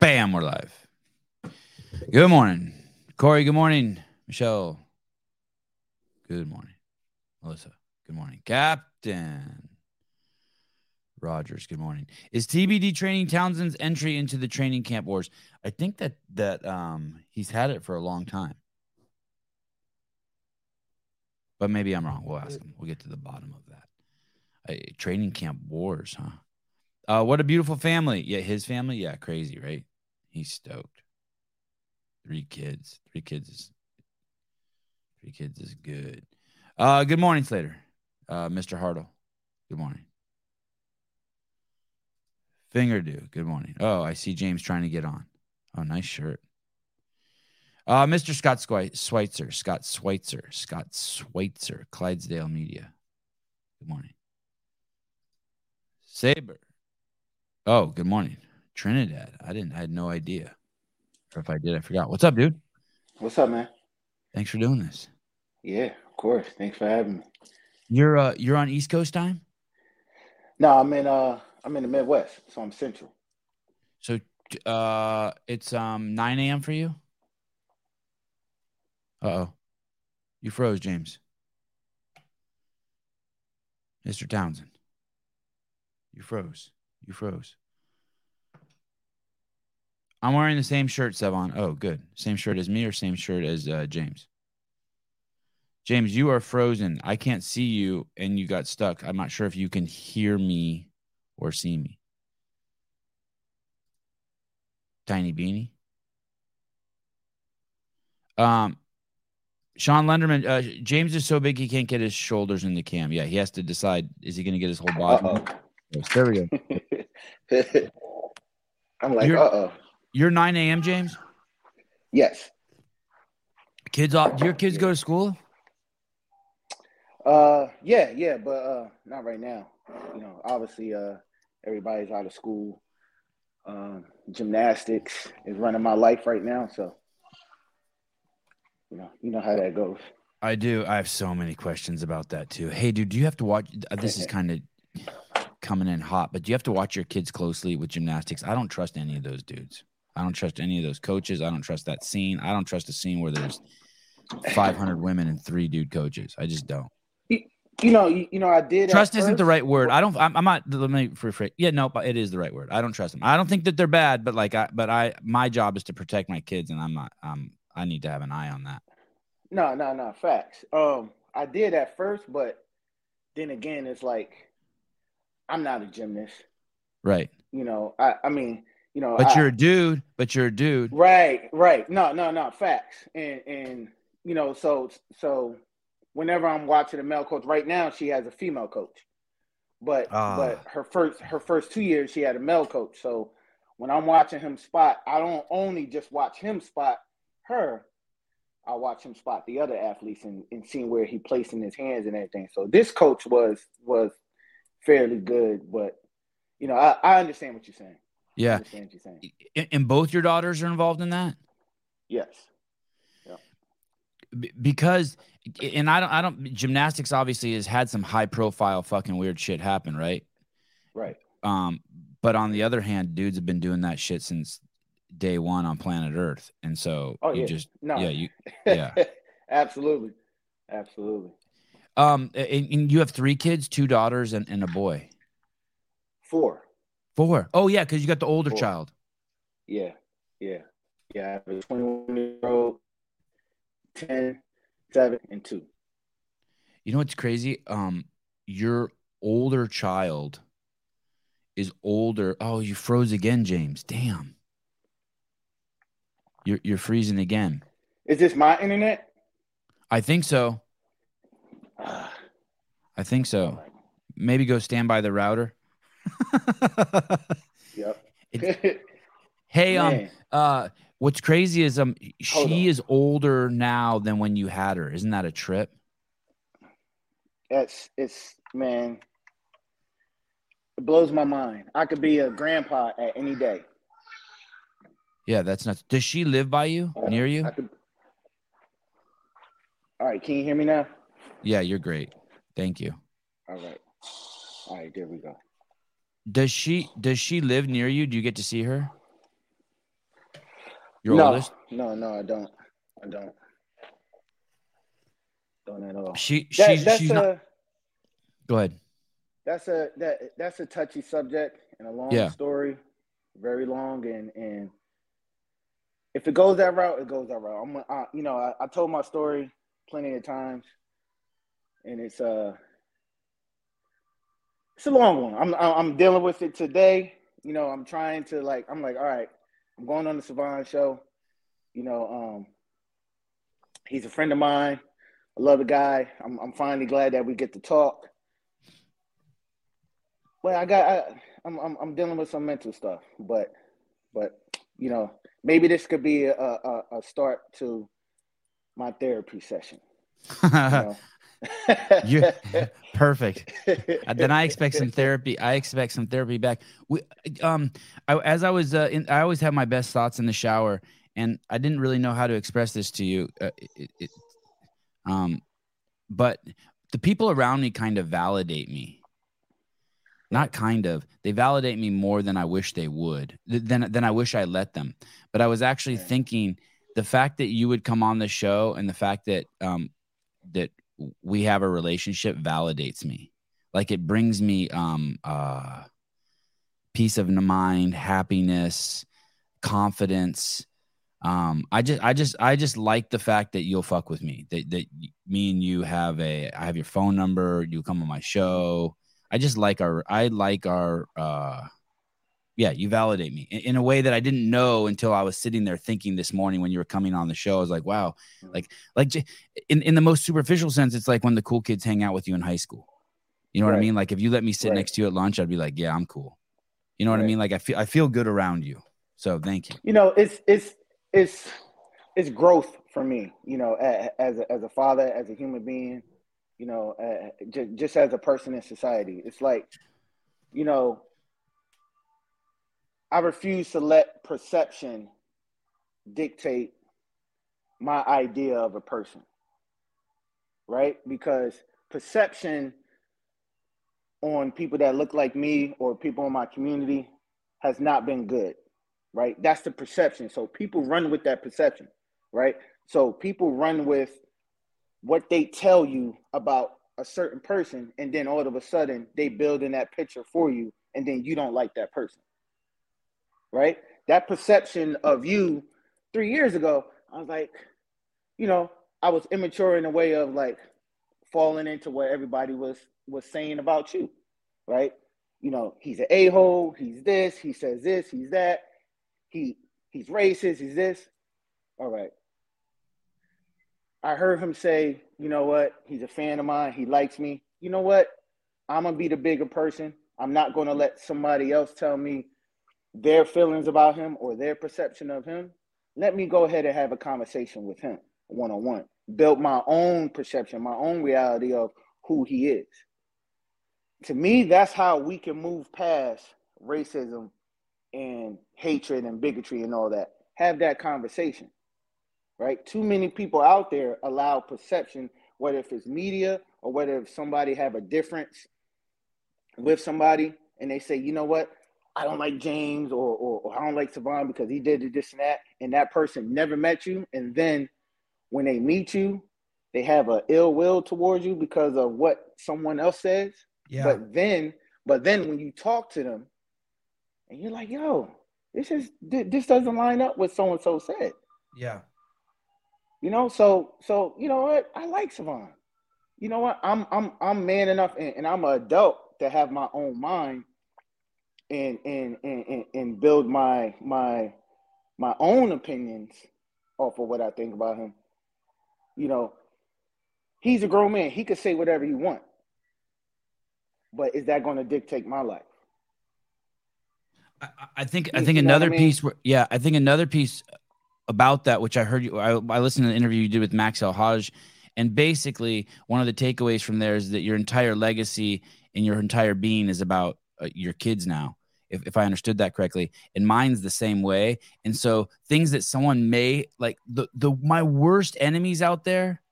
Bam, we're live. Good morning. Corey, good morning. Michelle, good morning. Melissa, good morning. Captain Rogers, good morning. Is TBO training Townsend's entry into the training camp wars? I think that that um he's had it for a long time. But maybe I'm wrong. We'll ask him. We'll get to the bottom of that. Uh, training camp wars, huh? Uh, what a beautiful family. Yeah, his family. Yeah, crazy, right? He's stoked. Three kids. Three kids is three kids is good. Uh, good morning, Slater. Uh, Mr. Hartle. Good morning. Finger do. Good morning. Oh, I see James trying to get on. Oh, nice shirt. Uh, Mr. Scott Schweitzer, Scott Schweitzer, Scott Schweitzer, Clydesdale Media. Good morning. Saber. Oh, good morning. Trinidad. I didn't. I had no idea. Or if I did, I forgot. What's up, dude? What's up, man? Thanks for doing this. Yeah, of course. Thanks for having me. You're uh you're on East Coast time? No, I'm in uh I'm in the Midwest, so I'm Central. So uh it's um 9 a.m. for you? Uh oh. You froze, James. Mr. Townsend. You froze. You froze. I'm wearing the same shirt, Sevan. Oh, good. Same shirt as me or same shirt as uh, James? James, you are frozen. I can't see you and you got stuck. I'm not sure if you can hear me or see me. Tiny beanie. Um, Sean Lenderman, uh, James is so big he can't get his shoulders in the cam. Yeah, he has to decide is he going to get his whole body? There we go. I'm like, uh oh. You're 9 a.m., James. Yes. Kids off. Do your kids go to school? Uh yeah, yeah, but uh not right now. You know, obviously uh everybody's out of school. Um gymnastics is running my life right now, so you know, you know how that goes. I do. I have so many questions about that too. Hey, dude, do you have to watch? uh, This is kind of coming in hot, but do you have to watch your kids closely with gymnastics? I don't trust any of those dudes. I don't trust any of those coaches. I don't trust that scene. I don't trust a scene where there's 500 women and three dude coaches. I just don't. You know, you, you know, I did Trust isn't the right word. I don't. I'm, I'm not. Let me rephrase. Yeah, no, but it is the right word. I don't trust them. I don't think that they're bad, but like, I, but I, my job is to protect my kids, and I'm not. Um, I need to have an eye on that. No, no, no, facts. Um, I did at first, but then again, it's like I'm not a gymnast. Right. You know, I, I mean, you know, But I- you're a dude. But you're a dude. right, right. No, no, no, facts. And and you know, so so whenever I'm watching a male coach, right now she has a female coach, but Ah. but her first her first two years she had a male coach. So when I'm watching him spot, I don't only just watch him spot her. I watch him spot the other athletes and, and seeing where he placing his hands and everything. So this coach was was fairly good, but you know, I, I understand what you're saying. Yeah. understand what you're saying. And- And both your daughters are involved in that. Yes. Because and I don't I don't gymnastics obviously has had some high profile fucking weird shit happen, right? Right. Um but on the other hand, dudes have been doing that shit since day 1 on planet Earth. And so Oh, you yeah. just No. yeah, you Yeah. Absolutely. Absolutely. um and, and you have 3 kids, two daughters and, and a boy. Four. Four. Oh yeah, cuz you got the older Four. child. Yeah. Yeah. Yeah. I have a 21 year old, 10, 7, and 2. You know what's crazy? Um your older child is older. Oh, you froze again, James. Damn. You're you're freezing again. Is this my internet? I think so. I think so. Maybe go stand by the router. Yep. It- Hey, um, uh, what's crazy is um, she is older now than when you had her. Isn't that a trip? That's it's man. It blows my mind. I could be a grandpa at any day. Yeah, that's nuts. Does she live by you, near you? Could. All right, can you hear me now? Yeah, you're great. Thank you. All right. All right, there we go. Does she does she live near you? Do you get to see her? Your no, oldest? no, no, I don't. I don't. Don't at all. She That- she's that's she's a not. Go ahead. that's a that that's a touchy subject and a long Yeah. story, very long, and and if it goes that route, it goes that route. I'm, I, you know, I, I told my story plenty of times, and it's uh, it's a long one. I'm I'm dealing with it today. You know, I'm trying to like, I'm like, all right, I'm going on the Sevan show. You know, um, he's a friend of mine. I love the guy. I'm I'm finally glad that we get to talk. Well, I got I, I'm, I'm I'm dealing with some mental stuff, but but you know maybe this could be a a, a start to my therapy session. You know? You- Perfect. Then I expect some therapy. I expect some therapy back. We, um, I, as I was, uh, in, I always have my best thoughts in the shower, and I didn't really know how to express this to you. Uh, it, it, um, but the people around me kind of validate me. Not kind of. They validate me more than I wish they would. th- Than than I wish I let them. But I was actually thinking the fact that you would come on the show and the fact that um that we have a relationship validates me. Like it brings me um uh peace of mind happiness confidence. Um i just i just i just like the fact that you'll fuck with me that that me and you have a i have your phone number you come on my show. I just like our i like our uh yeah you validate me. In, in a way that i didn't know until i was sitting there thinking this morning when you were coming on the show i was like wow. Like like in, in the most superficial sense it's like when the cool kids hang out with you in high school. You know what i mean? Like if you let me sit Right. next to you at lunch i'd be like yeah i'm cool. You know what i mean? Like i feel i feel good around you. So thank you. You know it's it's it's it's growth for me you know as a, as a father as a human being you know uh, just, just as a person in society. It's like you know i refuse to let perception dictate my idea of a person right because perception on people that look like me or people in my community has not been good right? That's the perception. So people run with that perception, right? So people run with what they tell you about a certain person, and then all of a sudden they build in that picture for you, and then you don't like that person, right? That perception of you three years ago, I was like, you know, I was immature in a way of like falling into what everybody was was saying about you, right? You know, he's an a hole. He's this. He says this. He's that he he's racist, he's this. All right. I heard him say, you know what? He's a fan of mine. He likes me. You know what? I'm gonna be the bigger person. I'm not gonna let somebody else tell me their feelings about him or their perception of him. Let me go ahead and have a conversation with him one on one. Build my own perception, my own reality of who he is. To me, that's how we can move past racism and hatred and bigotry and all that. Have that conversation, right? Too many people out there allow perception, whether if it's media or whether if somebody have a difference with somebody and they say, you know what, I don't like James or, or, or I don't like Sevan because he did this and that, and that person never met you, and then when they meet you, they have a ill will towards you because of what someone else says. yeah But then, but then when you talk to them, and you're like, "Yo, this is this doesn't line up with so and so said," yeah you know. So, so you know what? I like Sevan. You know what? I'm I'm I'm man enough, and, and I'm an adult to have my own mind, and and and and, build my my my own opinions off of what I think about him. You know, he's a grown man. He could say whatever he wants. But is that going to dictate my life? I, I think I think you know what another I mean? piece. Where, yeah, I think another piece about that, which I heard you. I, I listened to the interview you did with Max El-Hag, and basically one of the takeaways from there is that your entire legacy and your entire being is about uh, your kids now. If, if I understood that correctly, and mine's the same way. And so things that someone may like the the my worst enemies out there,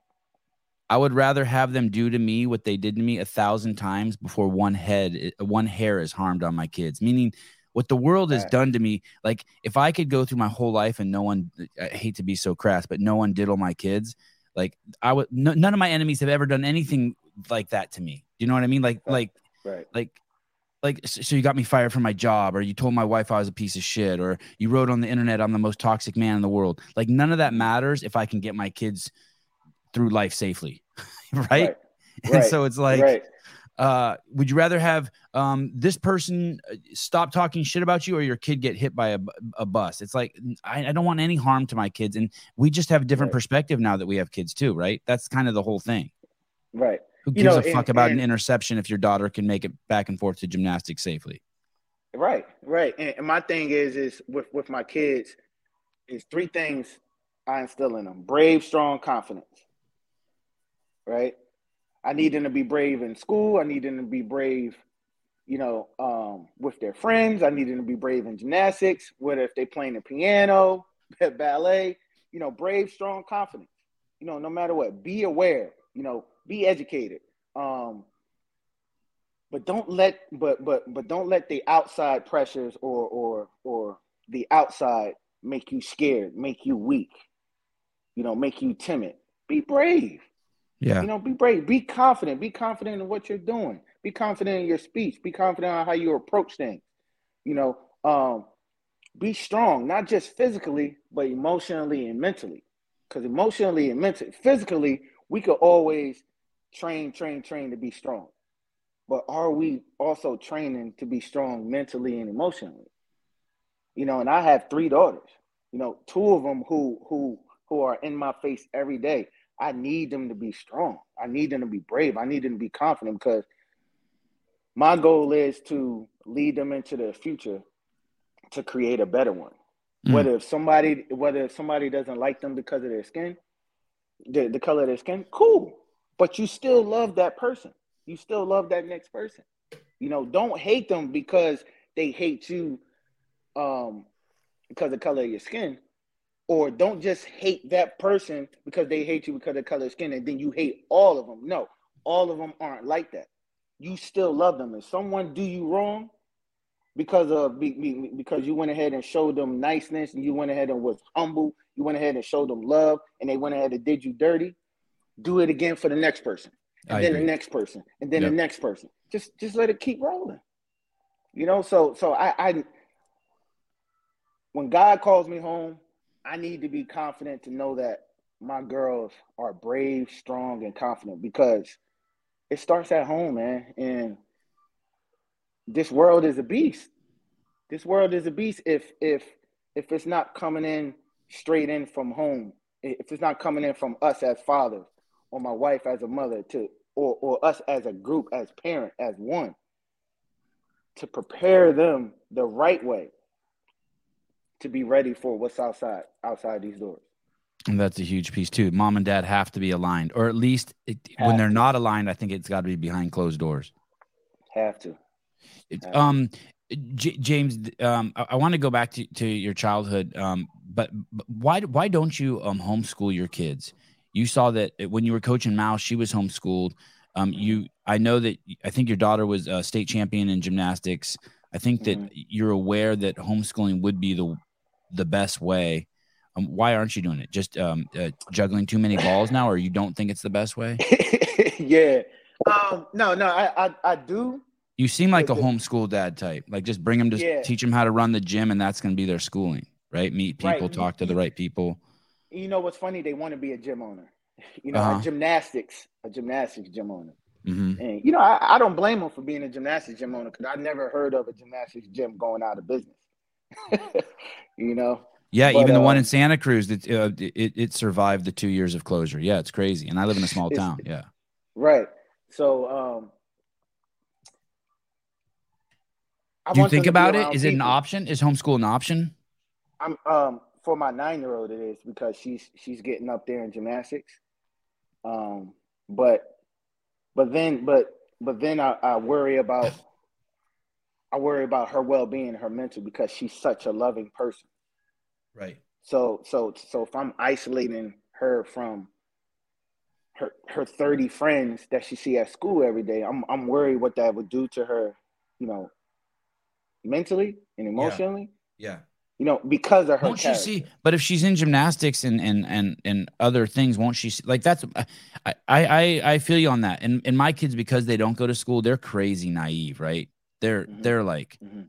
I would rather have them do to me what they did to me a thousand times before one head one hair is harmed on my kids. Meaning what the world has done to me like if i could go through my whole life and no one i hate to be so crass but no one diddle my kids like i would no, none of my enemies have ever done anything like that to me you know what i mean like Right. like Right. like like so you got me fired from my job or you told my wife i was a piece of shit or you wrote on the internet i'm the most toxic man in the world like none of that matters if i can get my kids through life safely right, Right. and Right. so it's like right. uh, would you rather have um, this person uh, stop talking shit about you or your kid get hit by a, a bus? It's like I, I don't want any harm to my kids, and we just have a different perspective now that we have kids too, right? That's kind of the whole thing. Right. Who You gives know, a fuck and- about an interception if your daughter can make it back and forth to gymnastics safely? Right, right. And, and my thing is, is with with my kids, is three things I instill in them: brave, strong, confidence. Right. I need them to be brave in school. I need them to be brave, you know, um, with their friends. I need them to be brave in gymnastics. Whether if they playing the piano, ballet, you know, brave, strong, confident. You know, no matter what, be aware. You know, be educated. Um, but don't let but but but don't let the outside pressures or or or the outside make you scared make you weak you know make you timid. Be brave. Yeah, you know be brave. Be confident. Be confident in what you're doing. Be confident in your speech. Be confident on how you approach things. You know um be strong not just physically but emotionally and mentally. Because emotionally and mentally physically we could always train train train to be strong. But are we also training to be strong mentally and emotionally? You know and i have three daughters you know two of them who who who are in my face every day. I need them to be strong. I need them to be brave. I need them to be confident because my goal is to lead them into the future to create a better one. Mm. whether if somebody whether if somebody doesn't like them because of their skin the, the color of their skin cool but you still love that person. You still love that next person. You know don't hate them because they hate you um because of the color of your skin. Or don't just hate that person because they hate you because of the color of skin and then you hate all of them. No all of them aren't like that. You still love them. If someone do you wrong because of be- be- because you went ahead and showed them niceness and you went ahead and was humble you went ahead and showed them love and they went ahead and did you dirty do it again for the next person and I then agree. the next person and then Yep. the next person. Just just let it keep rolling. You know so so i i when god calls me home i need to be confident to know that my girls are brave strong and confident because it starts at home man. And this world is a beast. This world is a beast if if if it's not coming in straight in from home if it's not coming in from us as fathers or my wife as a mother to or or us as a group as parent as one to prepare them the right way to be ready for what's outside outside these doors And that's a huge piece too. Mom and dad have to be aligned, or at least it, when they're to. not aligned, I think it's got to be behind closed doors. have to It- Have um, J- James, um, I, I want to go back to, to your childhood, um, but, but why why don't you um homeschool your kids? You saw that when you were coaching Mouse, she was homeschooled. Um, you, I know that I think your daughter was a state champion in gymnastics. I think that Mhm. you're aware that homeschooling would be the the best way. Um, why aren't you doing it? Just um, uh, juggling too many balls now, or you don't think it's the best way? yeah um no no i i, I do You seem like a homeschool dad type. Like just bring them to Yeah. teach them how to run the gym, and that's going to be their schooling, right? Meet Right. people, talk to the right people. You know what's funny they want to be a gym owner you know Uh-huh. a gymnastics a gymnastics gym owner hmm And you know, I, I don't blame them for being a gymnastics gym owner because I never heard of a gymnastics gym going out of business. you know, Yeah, But, even the one uh, in Santa Cruz, that uh, it it survived the two years of closure. Yeah, it's crazy, and I live in a small town. Yeah, right? So, um, I Do you think about it? Is Is it an option? Is homeschool an option? I'm um for my nine year old it is because she's she's getting up there in gymnastics. Um, but but then but but then I, I worry about I worry about her well being, her mental because she's such a loving person. Right. So so so if I'm isolating her from her her 30 friends that she see at school every day, I'm I'm worried what that would do to her, you know, mentally and emotionally. Yeah. You know, because of her Won't she see? But if she's in gymnastics and and and and other things, won't she? See, like that's I I I feel you on that. And and my kids because they don't go to school, they're crazy naive, right? They're Mhm. they're like Mhm.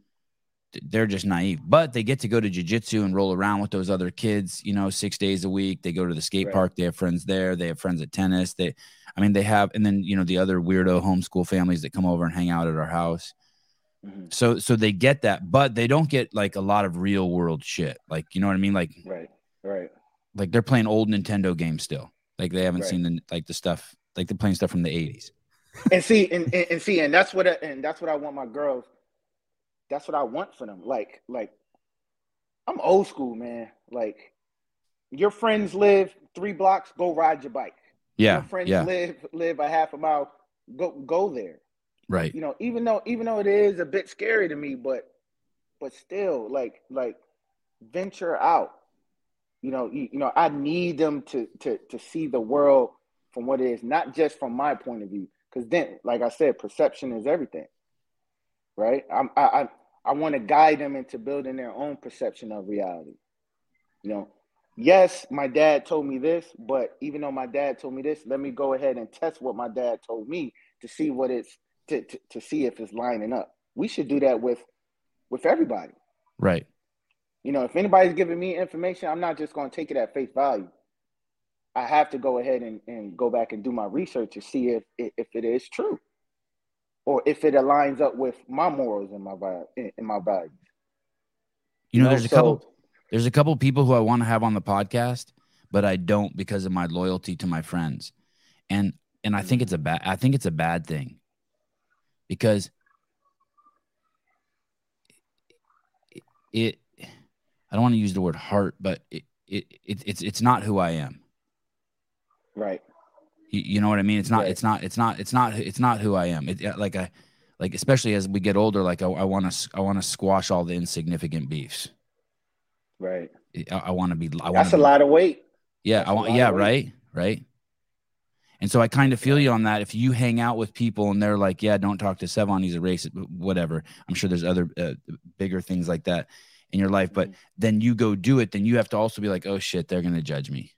they're just naive. But they get to go to jujitsu and roll around with those other kids, you know, six days a week. They go to the skate Right. park. They have friends there. They have friends at tennis. They, I mean, they have, and then you know the other weirdo homeschool families that come over and hang out at our house. Mhm. So so they get that, but they don't get like a lot of real world shit. Like you know what I mean? Like Right. Right. like they're playing old Nintendo games still. Like they haven't Right. seen the like the stuff like they're playing stuff from the eighties. and see and, and, and see and that's what I, and that's what I want my girls that's what I want for them like like I'm old school man like your friends live 3 blocks go ride your bike Yeah, your friends yeah, live live a half a mile go go there right. you know even though even though it is a bit scary to me but but still like like venture out. You know you, you know I need them to to to see the world from what it is not just from my point of view because then like I said perception is everything. Right? I'm, I I I want to guide them into building their own perception of reality. You know yes my dad told me this but even though my dad told me this let me go ahead and test what my dad told me to see what it's to, to, to see if it's lining up we should do that with with everybody Right. you know if anybody's giving me information i'm not just going to take it at face value i have to go ahead and, and go back and do my research to see if if it is true or if it aligns up with my morals and my vi- and my values You know, there's a couple there's a couple people who I want to have on the podcast, but I don't because of my loyalty to my friends. And and I think it's a bad I think it's a bad thing. Because it, it I don't want to use the word heart, but it, it, it it's it's not who I am. right You, you know what I mean? It's not. Right. It's not. It's not. It's not. It's not who I am. It, like I, like especially as we get older, like I want to. I want to squash all the insignificant beefs. right I, I want to be. I that's a be, lot of weight Yeah, that's I want. Yeah, right, right. And so I kind of feel you on that. If you hang out with people and they're like, "Yeah, don't talk to Sevan, he's a racist," but whatever. I'm sure there's other uh, bigger things like that in your life, but Mhm. then you go do it. Then you have to also be like, "Oh shit, they're gonna judge me."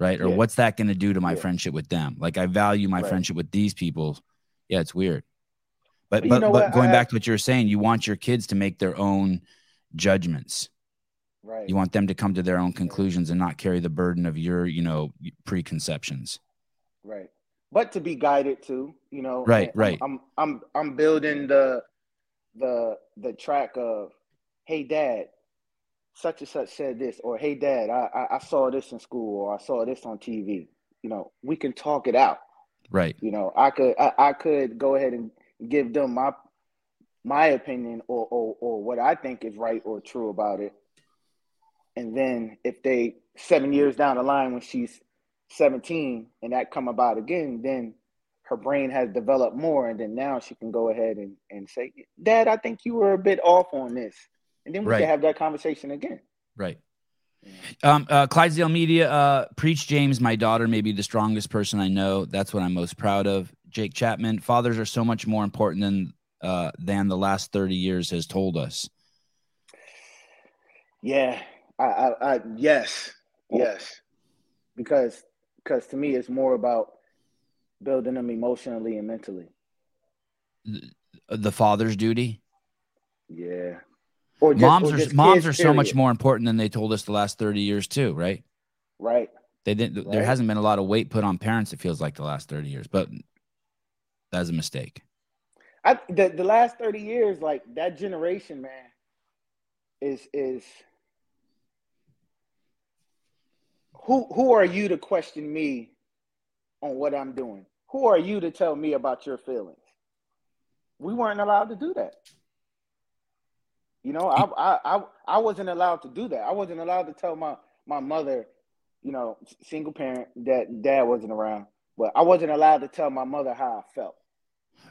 Right? Or Yeah. what's that going to do to my Yeah. friendship with them? Like I value my Right. friendship with these people. Yeah, it's weird. But But but, but going I- back to what you were saying, you want your kids to make their own judgments. right You want them to come to their own conclusions and not carry the burden of your, you know, preconceptions. Right but to be guided to, you know Right, and I'm- right. I'm, I'm i'm building the the the track of hey dad such and such said this or hey dad I, I i saw this in school or i saw this on tv you know we can talk it out Right. you know i could i, I could go ahead and give them my my opinion or, or or what i think is right or true about it and then if they seven years down the line when she's 17 and that come about again then her brain has developed more and then now she can go ahead and, and say dad i think you were a bit off on this and then we Right. can have that conversation again Right. Um, uh, Clydesdale Media, uh, Preach James, my daughter may be the strongest person I know. That's what I'm most proud of. Jake Chapman, fathers are so much more important than uh, than the last 30 years has told us. Yeah, I, I, I yes, yes, because because to me it's more about building them emotionally and mentally. The father's duty. Yeah, or just, moms or are moms are so much more important than they told us the last 30 years too, right? right. They didn't. There hasn't been a lot of weight put on parents. It feels like the last 30 years, but that's a mistake. I the the last thirty years, like that generation, man, is is who who are you to question me on what I'm doing? Who are you to tell me about your feelings? We weren't allowed to do that. You know, I, I I I wasn't allowed to do that. I wasn't allowed to tell my my mother, you know, single parent that dad wasn't around, but I wasn't allowed to tell my mother how I felt.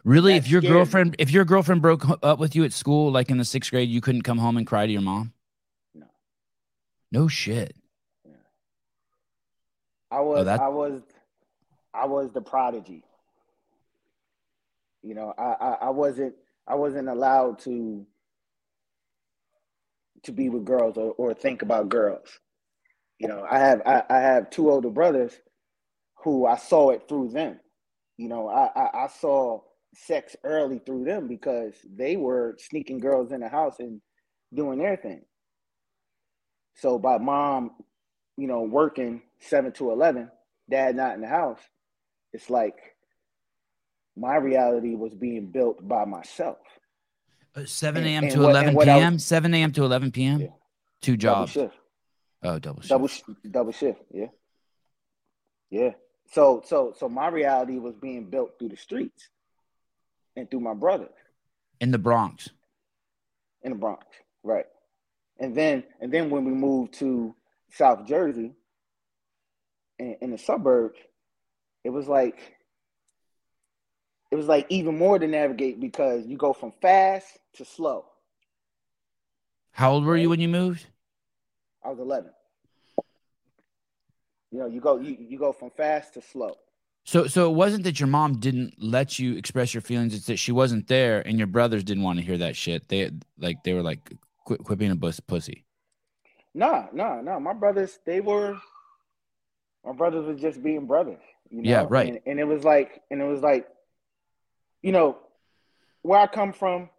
Really, That if your scared me. girlfriend if your girlfriend broke up with you at school, like in the sixth grade, you couldn't come home and cry to your mom. No. No shit. I oh, was Oh, I was I was the prodigy. You know, I, I I wasn't I wasn't allowed to to be with girls or, or think about girls. You know, I have I, I have two older brothers who I saw it through them. You know, I, I, I saw sex early through them because they were sneaking girls in the house and doing their thing. So by mom, you know, working seven to eleven, dad not in the house, it's like my reality was being built by myself. Uh, Seven a.m. to what- eleven I was- p.m. Seven a.m. to eleven p.m. Yeah. Two Double jobs. shift. Oh, double shift. double sh- double shift yeah yeah so so so my reality was being built through the streets and through my brother. in the Bronx. in the bronx right and then and then when we moved to south jersey in, in the suburbs it was like it was like even more to navigate because you go from fast to slow How old were you when you moved? i was 11 you know you go you, you go from fast to slow So, so it wasn't that your mom didn't let you express your feelings; it's that she wasn't there, and your brothers didn't want to hear that shit. They like they were like, "Quit, quit being a bus pussy." No, no, no. My brothers, they were my brothers were just being brothers. You know? Yeah, right. And, and it was like, and it was like, you know, where I come from,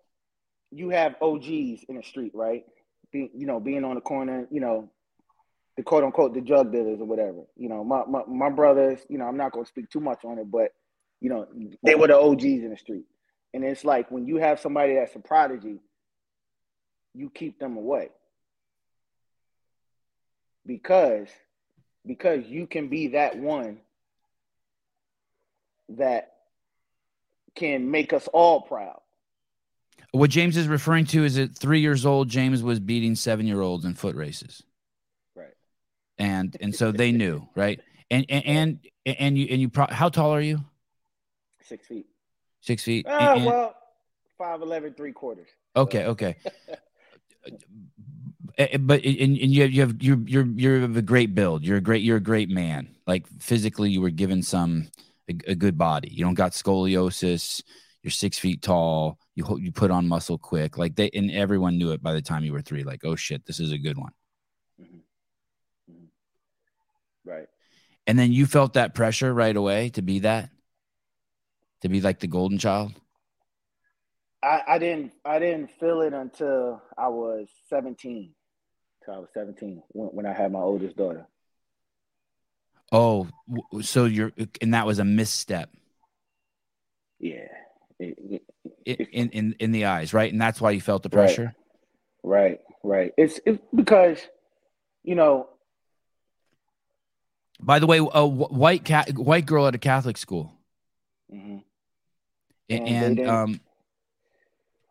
you have OGs in the street, right? Be, you know, being on the corner, you know, the quote unquote the drug dealers or whatever. You know, my, my my brothers, you know, I'm not gonna speak too much on it, but you know, they were the OGs in the street. And it's like when you have somebody that's a prodigy, you keep them away because because you can be that one that can make us all proud. What James is referring to is at three years old, James was beating seven year olds in foot races, Right. and and so they knew, right? And and and, and you and you. Pro- how tall are you? Six feet. Six feet. Ah, And- and- well, five eleven, three quarters. Okay, okay. Eh, eh, but eh, and, and you have you have you're you're you're a great build. You're a great you're a great man. Like physically, you were given some a, a good body. You don't got scoliosis. You're six feet tall. You you put on muscle quick. Like they and everyone knew it by the time you were three. Like oh shit, this is a good one. Mm-hmm. Mm-hmm. Right. And then you felt that pressure right away to be that, to be like the golden child. I, I, didn't I didn't feel it until I was 17. I was seventeen when, when I had my oldest daughter. Oh, so you're and that was a misstep. Yeah. It- it- in in in, the eyes, right? And that's why you felt the pressure. right, right. It's it's because, you know, By the way, a white cat, white girl at a Catholic school, mhm. A- And and, um,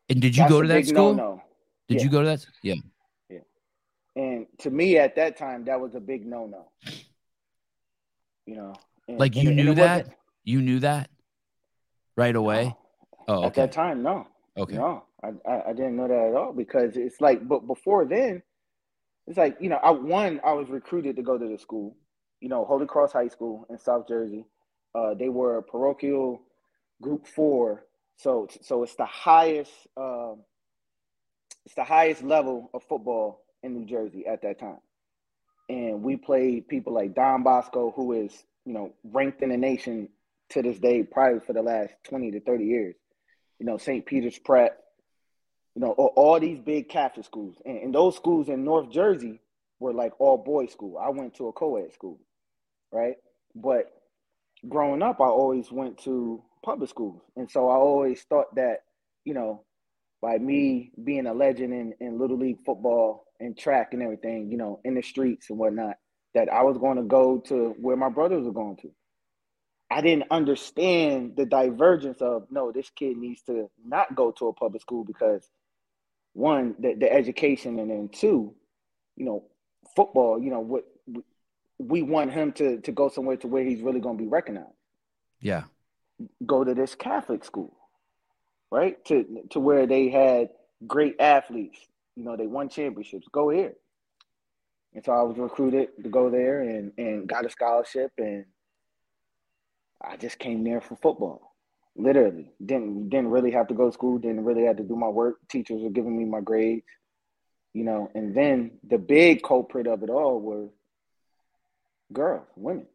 and did you go to that school? No-no. Did Yeah. you go to that? Yeah. And to me, at that time, that was a big no-no. You know, and- Like you and- and knew it that? You knew that right away. No. Oh, At that time, no. Okay. No, I, I I didn't know that at all because it's like, but before then, it's like you know, I one I was recruited to go to the school, you know, Holy Cross High School in South Jersey. Uh, they were parochial group four, so so it's the highest, um, it's the highest level of football in New Jersey at that time, and we played people like Don Bosco, who is you know ranked in the nation to this day, probably for the last twenty to thirty years you know, St. Peter's Prep, you know, all, these big Catholic schools. And, and those schools in North Jersey were like all boys school. I went to a co-ed school, right? But growing up, I always went to public schools. And so I always thought that, you know, by me being a legend in, in Little League football and track and everything, you know, in the streets and whatnot, that I was going to go to where my brothers were going to. I didn't understand the divergence of no, this kid needs to not go to a public school because one the, the education, and then two, you know, football. You know what we want him to to go somewhere to where he's really going to be recognized. Yeah. Go to this Catholic school, right? To to where they had great athletes. You know, they won championships. Go here. And so I was recruited to go there and and got a scholarship and I just came there for football. Literally. Didn't didn't really have to go to school, didn't really have to do my work. Teachers were giving me my grades. You know, and then the big culprit of it all were girls, women.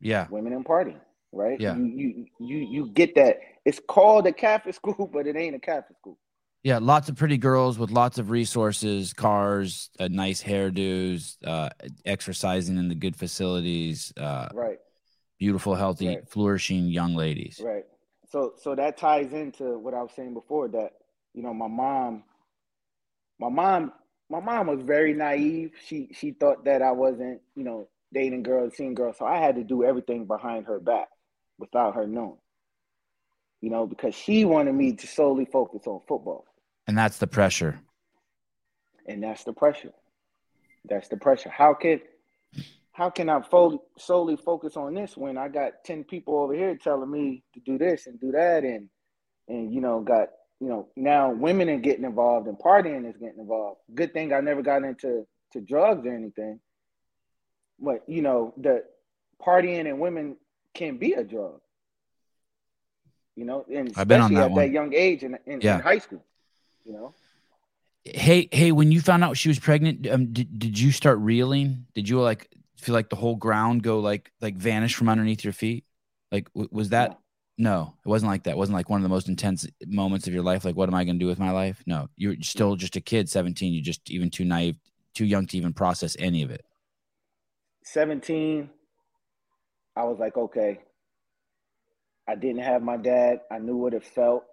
Yeah. Women in partying, right? Yeah. You, you you you get that. It's called a Catholic school, but it ain't a Catholic school. Yeah, lots of pretty girls with lots of resources, cars, uh, nice hairdos, uh, exercising in the good facilities, uh, right? Beautiful, healthy, right. flourishing young ladies. Right. So, so that ties into what I was saying before. That you know, my mom, my mom, my mom was very naive. She she thought that I wasn't, you know, dating girls, seeing girls. So I had to do everything behind her back without her knowing. You know, because she wanted me to solely focus on football. And that's the pressure. And that's the pressure. That's the pressure. How can how can I fo- solely focus on this when I got 10 people over here telling me to do this and do that and and you know got you know now women are getting involved and partying is getting involved. Good thing I never got into to drugs or anything. But you know, the partying and women can be a drug. You know, and especially I've been on that at one. that young age in, in, Yeah. in high school. You know, Hey, hey, when you found out she was pregnant, um, did, did you start reeling? Did you like feel like the whole ground go like like vanish from underneath your feet? Like w- was that no, it wasn't like that. It wasn't like one of the most intense moments of your life. Like, what am I going to do with my life? No, you're still just a kid, 17. You're just even too naive, too young to even process any of it. 17, I was like, okay. I didn't have my dad. I knew what it felt.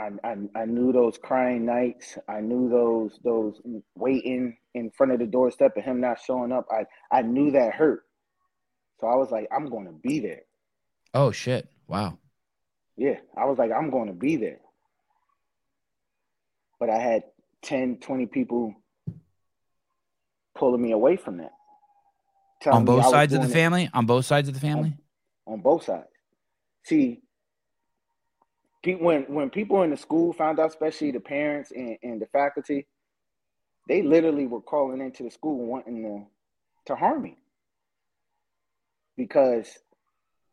I, I, I knew those crying nights. I knew those those waiting in front of the doorstep and him not showing up. I, I knew that hurt. So I was like, I'm going to be there. Oh shit! Wow. Yeah, I was like, I'm going to be there. But I had 10, 20 people pulling me away from that. On both sides of the doing it- family. On both sides of the family. on both sides. See, when when people in the school found out, especially the parents and, and the faculty, they literally were calling into the school wanting to to harm me because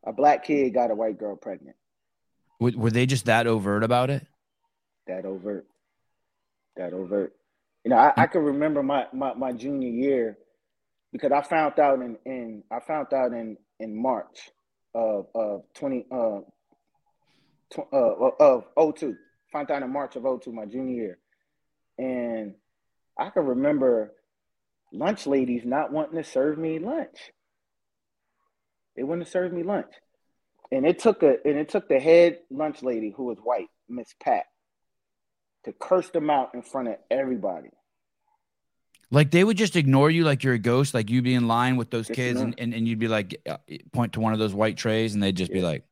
a black kid got a white girl pregnant. Were, were they just that overt about it? That overt. That overt. You know, I, I can remember my, my, my junior year because I found out in, in I found out in, in March of of twenty uh, uh of 02. Found out in March of 02, my junior year. And I can remember lunch ladies not wanting to serve me lunch. They wouldn't serve me lunch. And it took a and it took the head lunch lady who was white, Miss Pat, to curse them out in front of everybody. Like they would just ignore you like you're a ghost, like you'd be in line with those Just kids and, and, and you'd be like, uh, point to one of those white trays and they'd just be like,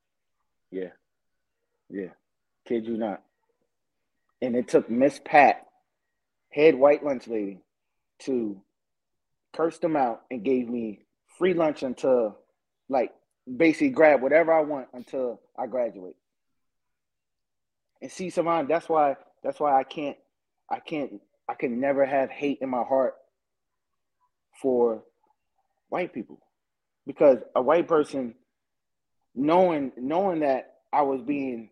Yeah. Yeah. Kid you not. And it took Miss Pat, head white lunch lady, to curse them out and gave me free lunch until like basically grab whatever I want until I graduate. And see Sevan, that's why that's why I can't I can't I can never have hate in my heart for white people. Because a white person knowing knowing that I was being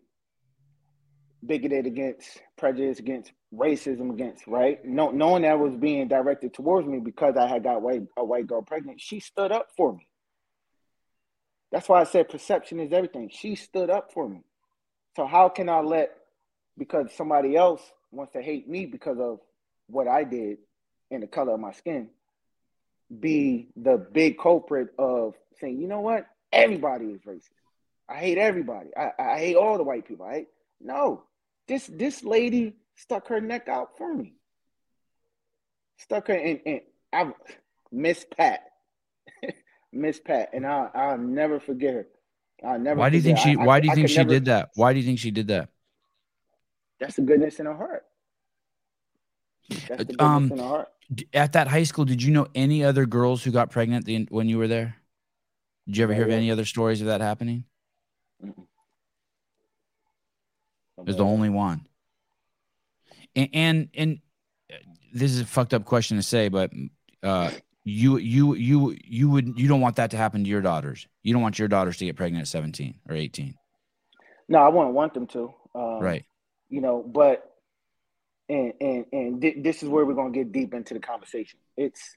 bigoted against, prejudice against, racism against, right? No, knowing that was being directed towards me because I had got white a white girl pregnant, she stood up for me. That's why I said perception is everything. She stood up for me. So how can I let because somebody else wants to hate me because of what I did and the color of my skin be the big culprit of saying, you know what? Everybody is racist. I hate everybody. I, I hate all the white people. I no. This this lady stuck her neck out for me. Stuck her in, in I Miss Pat. Miss Pat. And I I'll never forget her. I'll never why do you think she, I- why do you I think she never- did that? Why do you think she did that? That's the goodness in her heart. That's the business Um, in the heart. At that high school, did you know any other girls who got pregnant the, when you were there? Did you ever Yeah, hear of any other stories of that happening? It was the only one. And and, and uh, this is a fucked up question to say, but uh, you you you you would you don't want that to happen to your daughters. You don't want your daughters to get pregnant at seventeen or eighteen, No, I wouldn't want them to. Um, right? You know, but and and and thi- this is where we're gonna get deep into the conversation. It's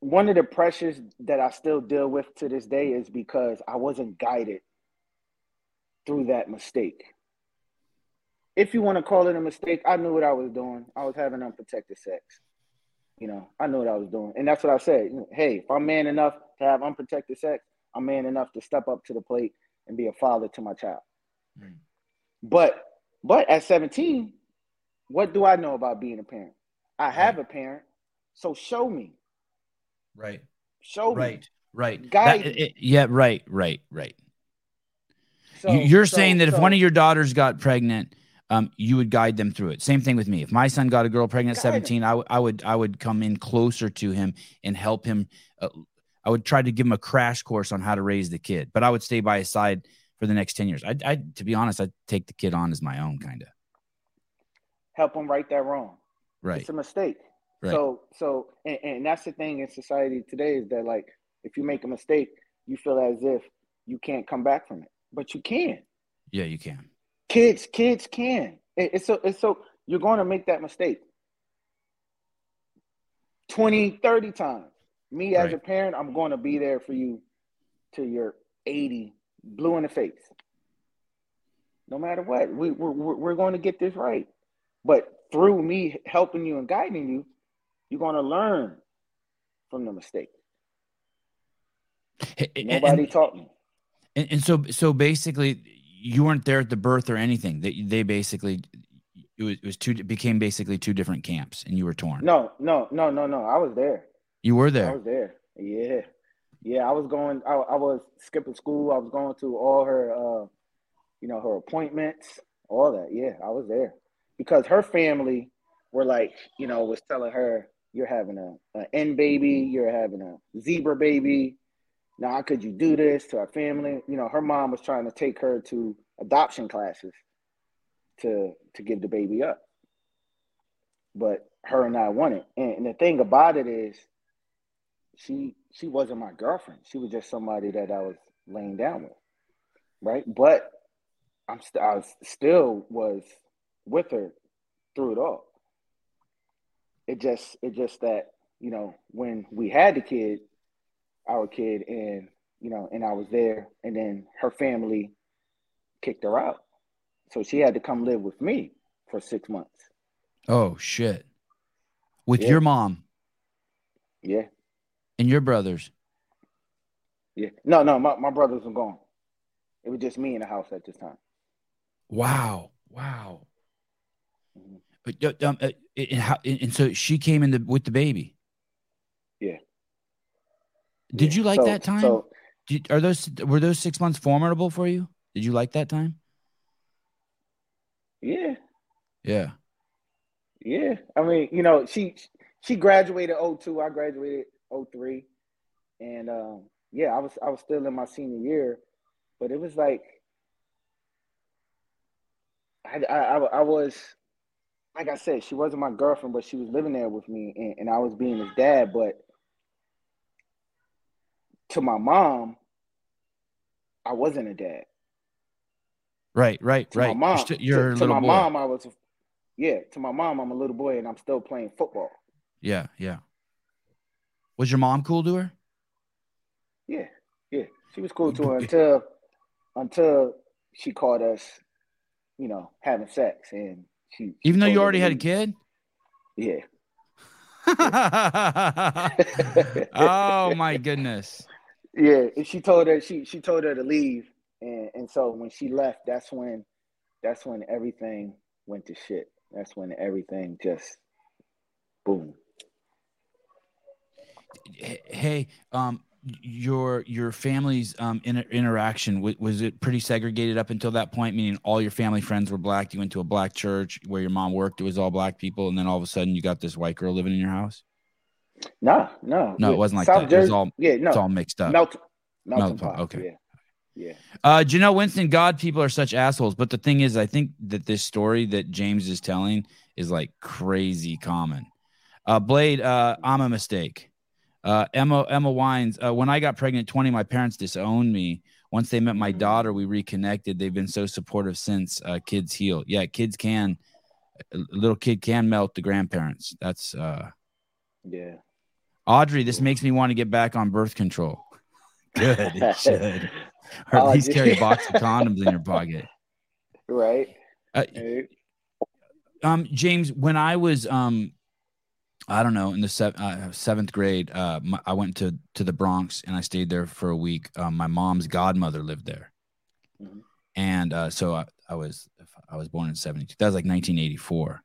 one of the pressures that I still deal with to this day is because I wasn't guided through that mistake. If you want to call it a mistake, I knew what I was doing. I was having unprotected sex. You know, I knew what I was doing. And that's what I said. Hey, if I'm man enough to have unprotected sex, I'm man enough to step up to the plate and be a father to my child. But but at 17, what do I know about being a parent? I have a parent, so show me. Right. Show me. Right. Right. Guide That- it- yeah. Right. Right. Right. So, You- You're so- saying that if one of your daughters got pregnant, um, you would guide them through it. Same thing with me. If my son got a girl pregnant at Guide him. 17, I, w- I would I would come in closer to him and help him. Uh, I would try to give him a crash course on how to raise the kid, but I would stay by his side for the next 10 years. I, I to be honest, I'd take the kid on as my own kind of. help him right that wrong. Right. It's a mistake. Right. So so and, and that's the thing in society today is that like if you make a mistake, you feel as if you can't come back from it. But you can. Yeah, you can. Kids, kids can. It- it's so it's so you're going to make that mistake 20, 30 times. Me as Right. a parent, I'm going to be there for you till you're 80, blue in the face. No matter what, we, we're, we're going to get this right. But through me helping you and guiding you, you're going to learn from the mistake. Nobody and- taught me. And, and so, so basically, you weren't there at the birth or anything. They, they basically, it was, it was two, it became basically two different camps, and you were torn. No, no, no, no, no. I was there. you were there. I was there. Yeah. Yeah, I was going I, I was skipping school. I was going to all her uh you know, her appointments, all that. Yeah, I was there. Because her family were like, you know, was telling her you're having a an N baby, you're having a zebra baby. Now, how could you do this to our family? You know, her mom was trying to take her to adoption classes to to give the baby up. But her and I wanted. And, and the thing about it is she she wasn't my girlfriend. She was just somebody that I was laying down with. Right? But I'm st- I was, still was with her through it all. It just it just that, you know, when we had the kid, our kid and you know, and I was there and then her family kicked her out. So she had to come live with me for 6 months. Oh shit! With Yeah. your mom Yeah. and your brothers. Yeah. No, no, my, my brothers were gone. It was just me in the house at this time. Wow! Wow! Mhm. But uh, um, uh, and, how, and so she came in the, with the baby. Yeah. Did you like So- that time? So Did, are those were those six months formidable for you? Did you like that time? yeah, Yeah. yeah. I mean, you know, she she graduated 02, I graduated 03. And um, yeah, I was I was still in my senior year, but it was like I I, I, I was like I said, she wasn't my girlfriend, but she was living there with me, and, and I was being his dad. But to my mom, I wasn't a dad. Right. Right. To right. my mom, you're, sti- you're to, to my boy. mom, I was, yeah. To my mom, I'm a little boy, and I'm still playing football. Yeah. Yeah. Was your mom cool to her? Yeah, yeah. She was cool to her until until she caught us, you know, having sex, and she. she Even though you already to had a kid? Yeah, oh my goodness. Yeah. And she told her she she told her to leave, and and so when she left, that's when that's when everything went to shit. That's when everything just boom. Hey, um, your your family's um inter- interaction was, was it pretty segregated up until that point? Meaning all your family friends were black. You went to a black church where your mom worked. It was all black people, and then all of a sudden you got this white girl living in your house. No, no, No, it wasn't like South that. It was all yeah, no, it's all mixed up. Melton Pot, Pot, okay. yeah, yeah. Uh, know Winston? God people are such assholes. But the thing is, I think that this story that James is telling is like crazy common. Uh, Blade, uh, I'm a mistake. Uh, Emma Emma Wines. Uh, when I got pregnant, 20, my parents disowned me. Once they met my Mhm. daughter, we reconnected. They've been so supportive since. Uh, kids heal. Yeah, kids can. A little kid can melt the grandparents. That's uh, Yeah. Audrey. This makes me want to get back on birth control. Good, it should. Or at Oh, least carry a box of condoms in your pocket. right. Uh, um james when i was um i don't know in the se- uh, seventh grade uh my, i went to to the bronx and i stayed there for a week um, my mom's godmother lived there Mhm. and uh so i, I was i was born in 72 that was like 1984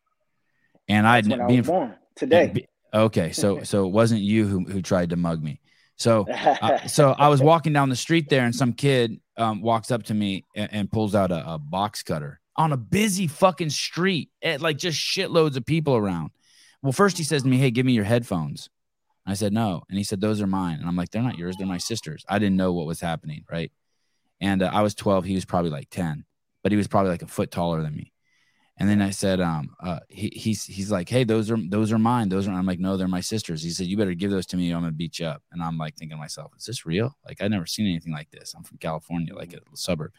and i That's when I being born today. Okay so so it wasn't you who who tried to mug me so uh, so I was walking down the street there, and some kid um, walks up to me and, and pulls out a, a box cutter on a busy fucking street, at like just shitloads of people around. Well, first he says to me, "Hey, give me your headphones." I said no, and he said, "Those are mine." And I'm like, "They're not yours. They're my sister's." I didn't know what was happening, right? And uh, I was 12. He was probably like 10, but he was probably like a foot taller than me. And then I said, um, uh, he, he's he's like, hey, those are those are mine. Those are. I'm like, no, they're my sisters. He said, you better give those to me. Or I'm gonna beat you up. And I'm like thinking to myself, is this real? Like I've never seen anything like this. I'm from California, like a little suburb.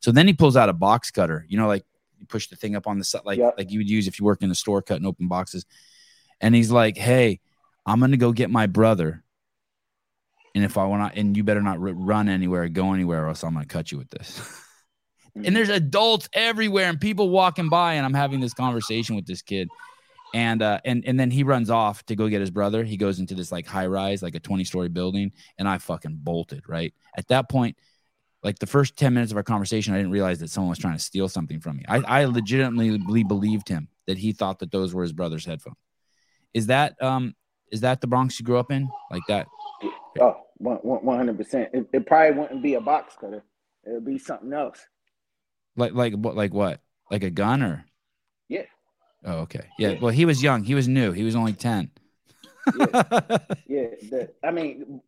So then he pulls out a box cutter. You know, like you push the thing up on the side, like Yep. like you would use if you work in a store cutting open boxes. And he's like, hey, I'm gonna go get my brother. And if I want to, and you better not run anywhere, go anywhere, or else I'm gonna cut you with this. And there's adults everywhere and people walking by and i'm having this conversation with this kid. And uh and and then he runs off to go get his brother. He goes into this like high rise like a 20 story building and i fucking bolted right? At that point like the first 10 minutes of our conversation i didn't realize that someone was trying to steal something from me. I, I legitimately believed him that he thought that those were his brother's headphones. Is that um is that the bronx you grew up in? Like that? Oh, one one hundred percent. It, it probably wouldn't be a box cutter. It would be something else. Like like what like what like a gun or Yeah. oh okay yeah Yeah. well he was young he was new he was only 10 Yeah, yeah. The, I mean,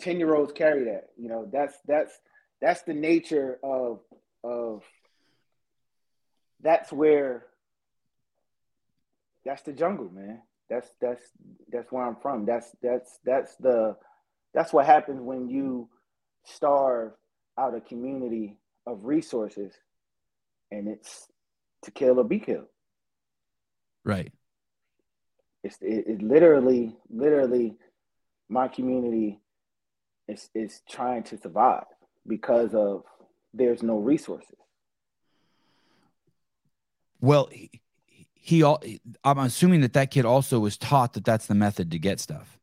ten year olds carry that. You know, that's that's that's the nature of of. That's where. That's the jungle, man. That's that's that's where I'm from. That's that's that's the that's what happens when you starve out a community of resources, and it's to kill or be killed. right It's it, it literally, literally, my community is is trying to survive because of there's no resources. well he, he all i'm assuming that that kid also was taught that that's the method to get stuff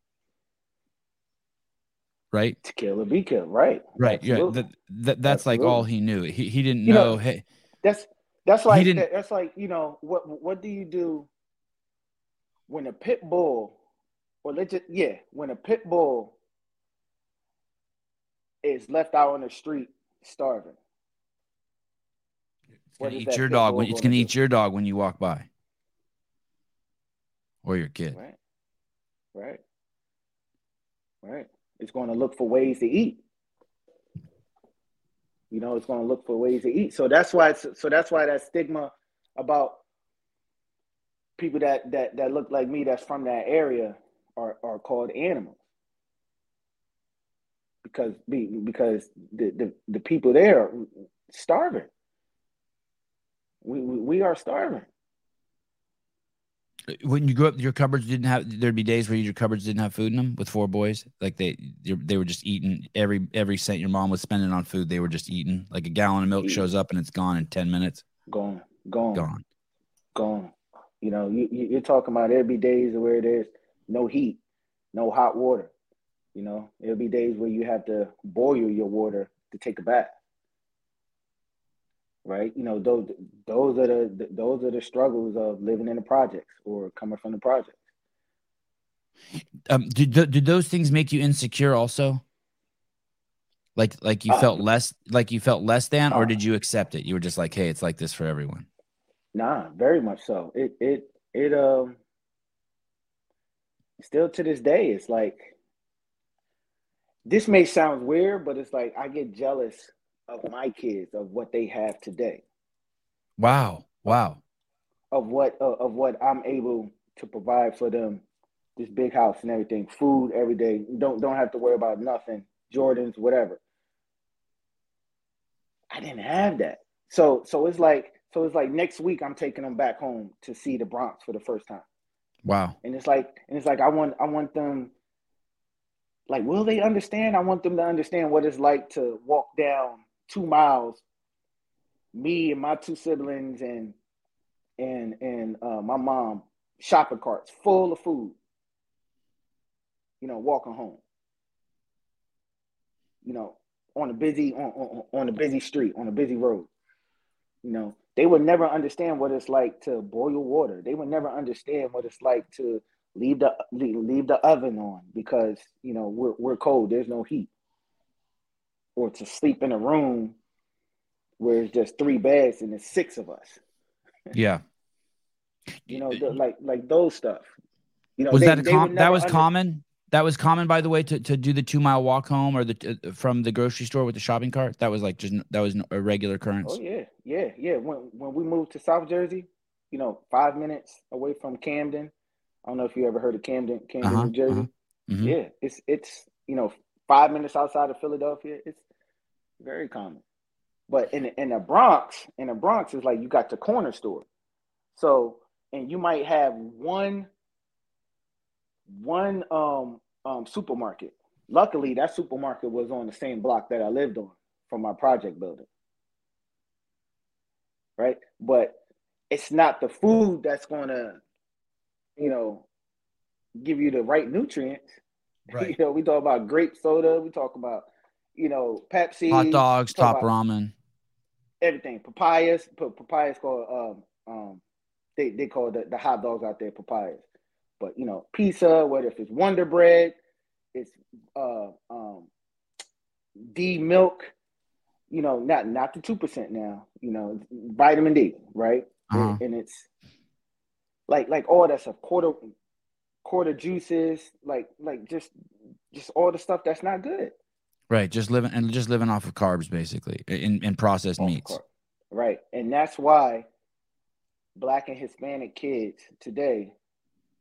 right To kill or be killed, right? right yeah that, that that's like all he knew he, he didn't You know, know- hey That's that's like that, that's like you know what what do you do when a pit bull or let's just yeah when a pit bull is left out on the street starving. it's gonna eat your dog when it's gonna gonna eat your dog when you walk by or your kid Right. Right. Right. It's going to look for ways to eat. You know, it's going to look for ways to eat. So that's why. So that's why that stigma about people that that that look like me, that's from that area, are are called animals. Because be because the the, the people there starving. We, we we are starving. When you grew up your cupboards didn't have there'd be days where your cupboards didn't have food in them with four boys like they they were just eating every every cent your mom was spending on food they were just eating like a gallon of milk shows up and it's gone in 10 minutes Gone, gone, gone gone. You know, you, you- you're talking about there'll be days where there's no heat, no hot water. You know, there'll be days where you have to boil your water to take a bath. Right? You know, those those are the those are the struggles of living in the projects or coming from the projects. um did, th- did those things make you insecure also Like like you Uh, felt less like you felt less than, or uh, did you accept it? You were just like, hey, it's like this for everyone. Nah, very much so. It it it um still to this day, it's like this may sound weird, but it's like I get jealous of my kids of what they have today, Wow. Wow. of what uh, of what I'm able to provide for them, this big house and everything, food every day. Don't don't have to worry about nothing, Jordans, whatever. I didn't have that. So so it's like so it's like next week I'm taking them back home to see the Bronx for the first time. Wow. And it's like and it's like I want I want them like will they understand? I want them to understand what it's like to walk down two miles, me and my two siblings and and and uh, my mom shopping carts full of food. You know, walking home. You know, on a busy on, on on a busy street, on a busy road. You know, they would never understand what it's like to boil water. They would never understand what it's like to leave the leave, the oven on because you know we're we're cold. There's no heat, or to sleep in a room where it's just three beds and it's six of us. Yeah. You know, the, like like those stuff. You know, was they- that a com- that was under- common? That was common, by the way, to, to do the two mile walk home or the uh, from the grocery store with the shopping cart. That was like just that was a regular occurrence. Oh yeah, yeah, yeah. When when we moved to South Jersey, you know, five minutes away from Camden. I don't know if you ever heard of Camden, Camden, Uh-huh, New Jersey. uh-huh. Mhm. Yeah, it's it's you know five minutes outside of Philadelphia. It's very common. But in the, in the Bronx, in the Bronx, is like you got the corner store. So and you might have one one um um supermarket. Luckily, that supermarket was on the same block that I lived on from my project building. Right? But it's not the food that's gonna, you know, give you the right nutrients. Right. you know, we talk about grape soda, we talk about, you know, Pepsi, Hot dogs, top ramen. everything. Papayas, pa- papayas called um um they they call the, the hot dogs out there papayas. But you know, pizza, whether if it's Wonder Bread, it's uh um D milk, you know, not not the two percent now, you know, vitamin D, right? Uh-huh. And it's like like all that stuff, quarter quarter juices, like like just just all the stuff that's not good. Right, just living and just living off of carbs, basically, in in processed Off meats. Right. And that's why black and Hispanic kids today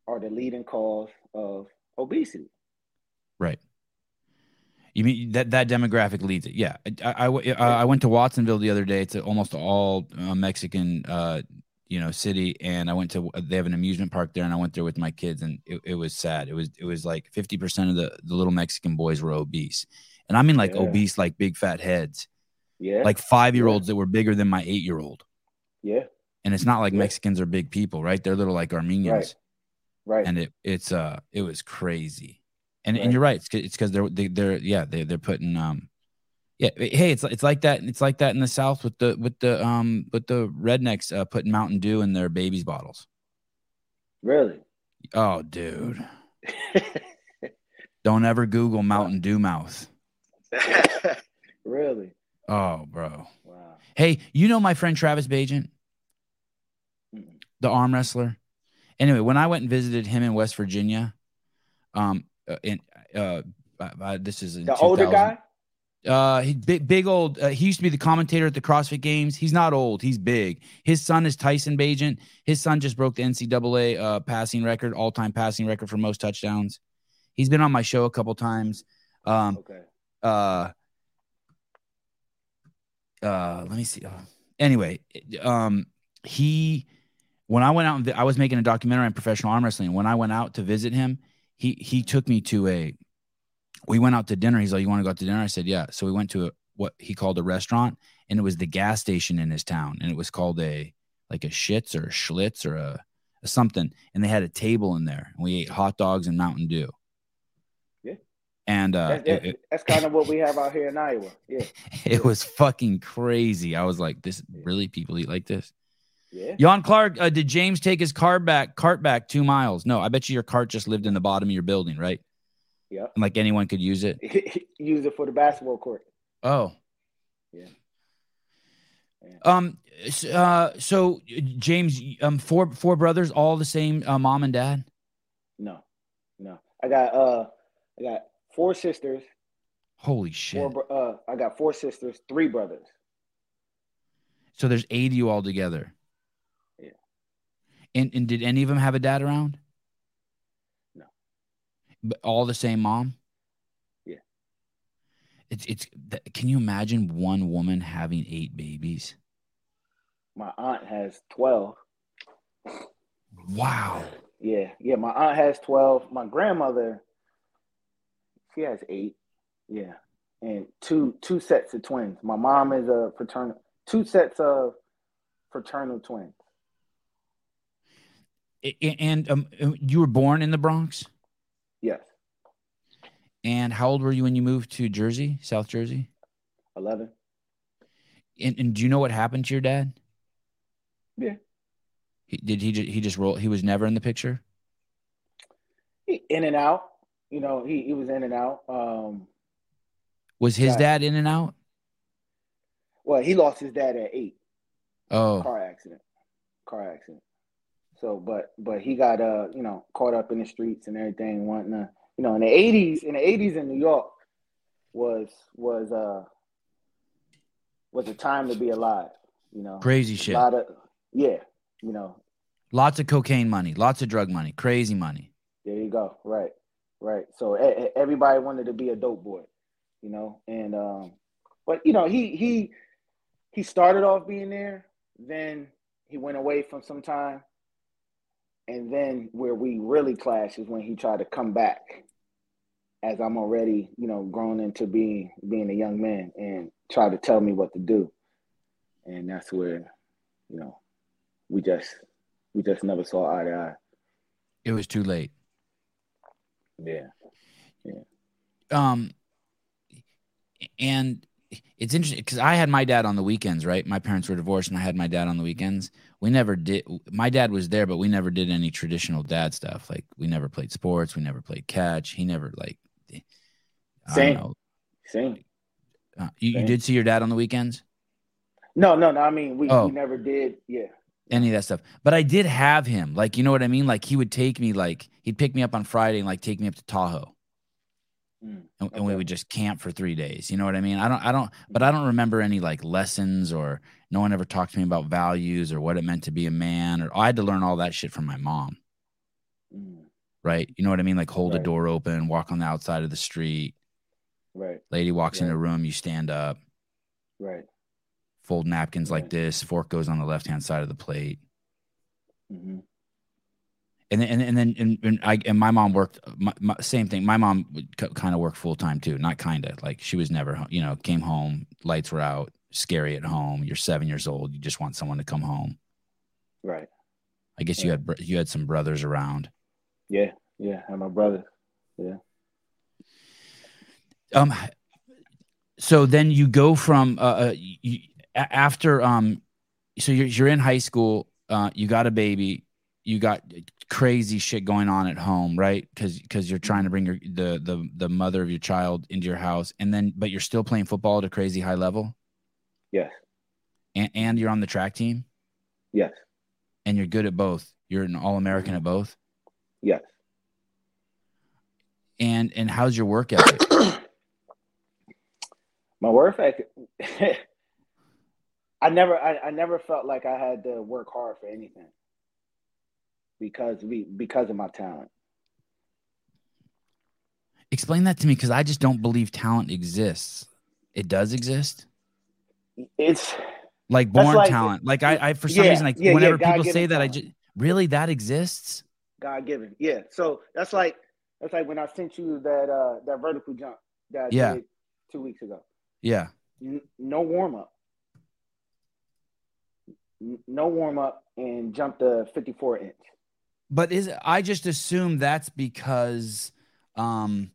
are the leading cause of obesity. Right. You mean that that demographic leads it? Yeah. I I, I, I went to Watsonville the other day. It's almost all uh, Mexican, uh, you know, city, and I went to they have an amusement park there, and I went there with my kids, and it, it was sad. It was it was like fifty percent of the the little Mexican boys were obese, and I mean like Yeah. obese, like big fat heads, Yeah. like five year olds that were bigger than my eight year old. yeah. And it's not like Yeah. Mexicans are big people, right? They're little like Armenians Right. Right. and it it's uh it was crazy and Right. and you're right it's 'cause- it's because they're they, they're yeah they, they're putting um yeah hey it's it's like that it's like that in the south with the with the um with the rednecks uh putting mountain dew in their babies bottles really. oh dude don't ever google mountain dew mouth really. oh bro Wow. hey you know my friend travis Bagent, Mm-mm. the arm wrestler anyway when i went and visited him in west virginia um uh, in uh, uh, uh, this is in The older guy? Uh, he big, big old. Uh, he used to be the commentator at the CrossFit Games. He's not old. He's big. His son is Tyson Bagent. His son just broke the NCAA uh, passing record, all time passing record for most touchdowns. He's been on my show a couple times. Um, Okay. Uh, uh, let me see. Uh, anyway, um, he when I went out, I was making a documentary on professional arm wrestling. When I went out to visit him, he he took me to a. We went out to dinner. He's like, "You want to go out to dinner?" I said, "Yeah." So we went to a, what he called a restaurant, and it was the gas station in his town, and it was called a like a Schitz or a Schlitz or a, a something, and they had a table in there, and we ate hot dogs and Mountain Dew. And uh, That's, it- that's, it- that's kind of what we have out here in Iowa. Yeah. it was fucking crazy. I was like, "This really people eat like this?" Yeah. Jan Clark, uh, did James take his car back, cart back two miles? No, I bet you your cart just lived in the bottom of your building, right? Yeah. And like anyone could use it. Use it for the basketball court. Oh. Yeah. Yeah. Um. Uh. So James, um, four four brothers, all the same uh, mom and dad. No, no. I got uh, I got four sisters. Holy shit! Four. Uh, I got four sisters, three brothers. So there's eight of you all together. Yeah. And and did any of them have a dad around? No. But all the same mom. Yeah. It's it's. Can you imagine one woman having eight babies? My aunt has twelve. Wow. Yeah, yeah. My aunt has twelve. My grandmother, she has eight. Yeah, and two two sets of twins. My mom is a fraternal. Two sets of fraternal twins. And um, you were born in the Bronx. Yes, And how old were you when you moved to Jersey, South Jersey? eleven. And, and do you know what happened to your dad? Yeah. He, did he just he just roll? He was never in the picture. He, in and out. You know, he he was in and out. Um, Was his dad in and out? well, he lost his dad at eight. Oh, car accident car accident so but but he got uh you know caught up in the streets and everything wanting to you know in the 80s in the 80s in new york was was uh was a time to be alive you know crazy a shit. lot of yeah you know Lots of cocaine money, lots of drug money, crazy money. there you go right right? So everybody wanted to be a dope boy you know? And um but you know he he he started off being there then he went away from some time and then where we really clash is when he tried to come back as i'm already you know grown into being being a young man and try to tell me what to do. And that's where you know we just we just never saw eye to eye. It was too late. Yeah Um, and it's interesting because I had my dad on the weekends, right? My parents were divorced, and I had my dad on the weekends. We never did. My dad was there, but we never did any traditional dad stuff. Like we never played sports. We never played catch. He never like. I Same. don't know. same Uh, you, you did see your dad on the weekends? no no no i mean we, Oh. we never did yeah any of that stuff. But I did have him. Like, you know what I mean? Like he would take me like he'd pick me up on Friday and like take me up to Tahoe. Mm, And, and we would just camp for three days. You know what I mean? I don't I don't but I don't remember any like lessons or no one ever talked to me about values or what it meant to be a man or I had to learn all that shit from my mom. mm, Right. You know what I mean? Like hold the Right. door open, walk on the outside of the street. right Lady walks in Right. a room, you stand up, right fold napkins like this, fork goes on the left hand side of the plate. hmm and then and, and then and, and I and my mom worked my, my, same thing. My mom would kind of worked full time too, not kind of like she was never you know came home, lights were out, scary at home. You're seven years old, you just want someone to come home. right I guess you had you had some brothers around. yeah yeah and my brother Yeah. Um, so then you go from uh, uh you, after um, so you're you're in high school, uh, you got a baby, you got crazy shit going on at home, right? Because because you're trying to bring your the the the mother of your child into your house, and then but you're still playing football at a crazy high level, yes. And and you're on the track team, yes. And you're good at both. You're an all American at both, yes. And and how's your work ethic? my work ethic i never I, I never felt like i had to work hard for anything because we because of my talent Explain that to me, because I just don't believe talent exists. It does exist. it's like born like- talent. Like I, I for some Yeah, reason, like yeah, yeah, whenever people say that, I just really that exists. god-given yeah so that's like that's like when i sent you that uh that vertical jump that I Yeah. did two weeks ago Yeah, N- no warm-up N- no warm-up and jumped a 54 inch but is I just assume that's because, um,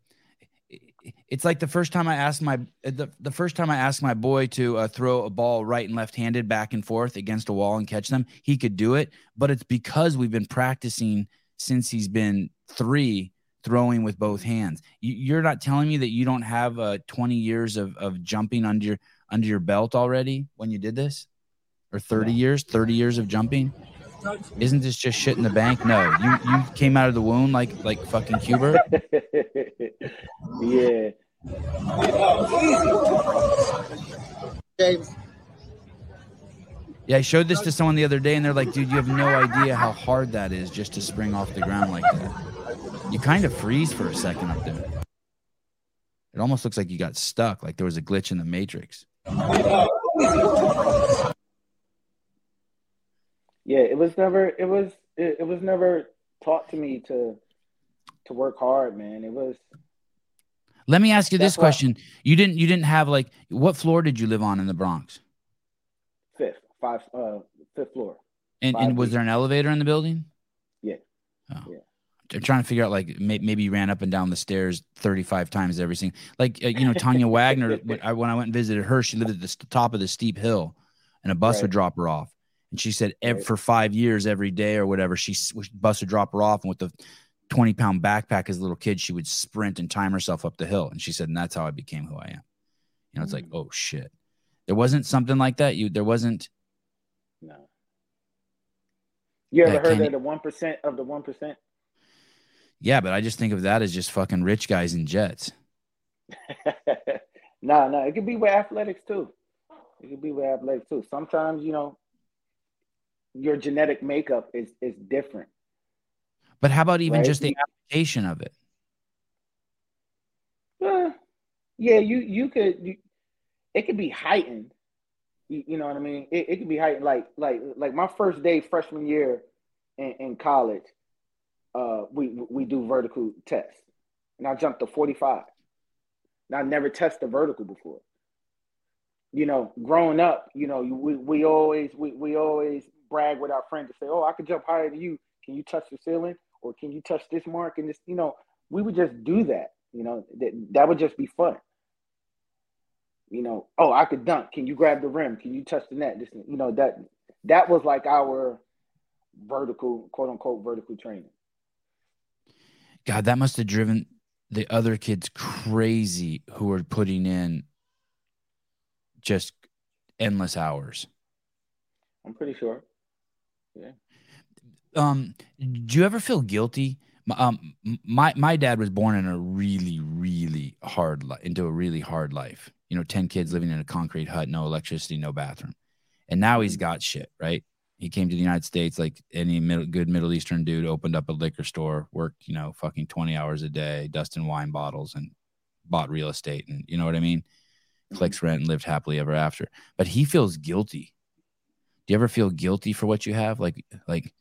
it's like the first time I asked my the, the first time I asked my boy to uh, throw a ball right and left handed back and forth against a wall and catch them, he could do it. But it's because we've been practicing since he's been three throwing with both hands. You, you're not telling me that you don't have uh, 20 years of, of jumping under your under your belt already when you did this, or 30 No. years, 30 years of jumping. Isn't this just shit in the bank? No, you you came out of the womb like like fucking Cuber. yeah. James. Yeah, I showed this to someone the other day, and they're like, "Dude, you have no idea how hard that is just to spring off the ground like that. You kind of freeze for a second up there. It almost looks like you got stuck, like there was a glitch in the matrix." Yeah, it was never it was it, it was never taught to me to to work hard, man. It was Let me ask you this question: You didn't you didn't have like what floor did you live on in the Bronx? fifth, five uh fifth floor. And, and was there an elevator in the building? Yeah. Oh. Yeah. I'm trying to figure out like may, maybe you ran up and down the stairs 35 times every single like uh, you know Tanya Wagner when I, when I went and visited her she lived at the top of the steep hill and a bus Right. would drop her off and she said Right. for 5 years every day or whatever she bus would drop her off and with the 20 pound backpack as a little kid she would sprint and time herself up the hill and she said and that's how I became who I am. You know it's like Mm. oh shit. There wasn't something like that you there wasn't No. You ever heard of the one percent of the one percent? Yeah, but I just think of that as just fucking rich guys in jets. no, no, it could be with athletics too. It could be with athletics too. Sometimes, you know, your genetic makeup is is different. But how about even Right. just the application of it? Uh, yeah, you you could you, it could be heightened. You, you know what I mean? It, it could be heightened. Like like like my first day freshman year in, in college, uh, we we do vertical tests, and I jumped to forty five. And I never tested vertical before. You know, growing up, you know, we we always we we always brag with our friends to say, "Oh, I could jump higher than you. Can you touch the ceiling, or can you touch this mark?" And this, you know, we would just do that. You know, that that would just be fun. You know, oh, I could dunk. Can you grab the rim? Can you touch the net? This, you know, that that was like our vertical, quote unquote, vertical training. God, that must have driven the other kids crazy who were putting in just endless hours. I'm pretty sure. Um, do you ever feel guilty? Um, my my dad was born in a really really hard li- into a really hard life. You know, ten kids living in a concrete hut, no electricity, no bathroom, and now he's got shit. Right? He came to the United States like any middle, good Middle Eastern dude, opened up a liquor store, worked you know fucking twenty hours a day, dusting wine bottles, and bought real estate, and you know what I mean. Clicks rent and lived happily ever after. But he feels guilty. Do you ever feel guilty for what you have? Like like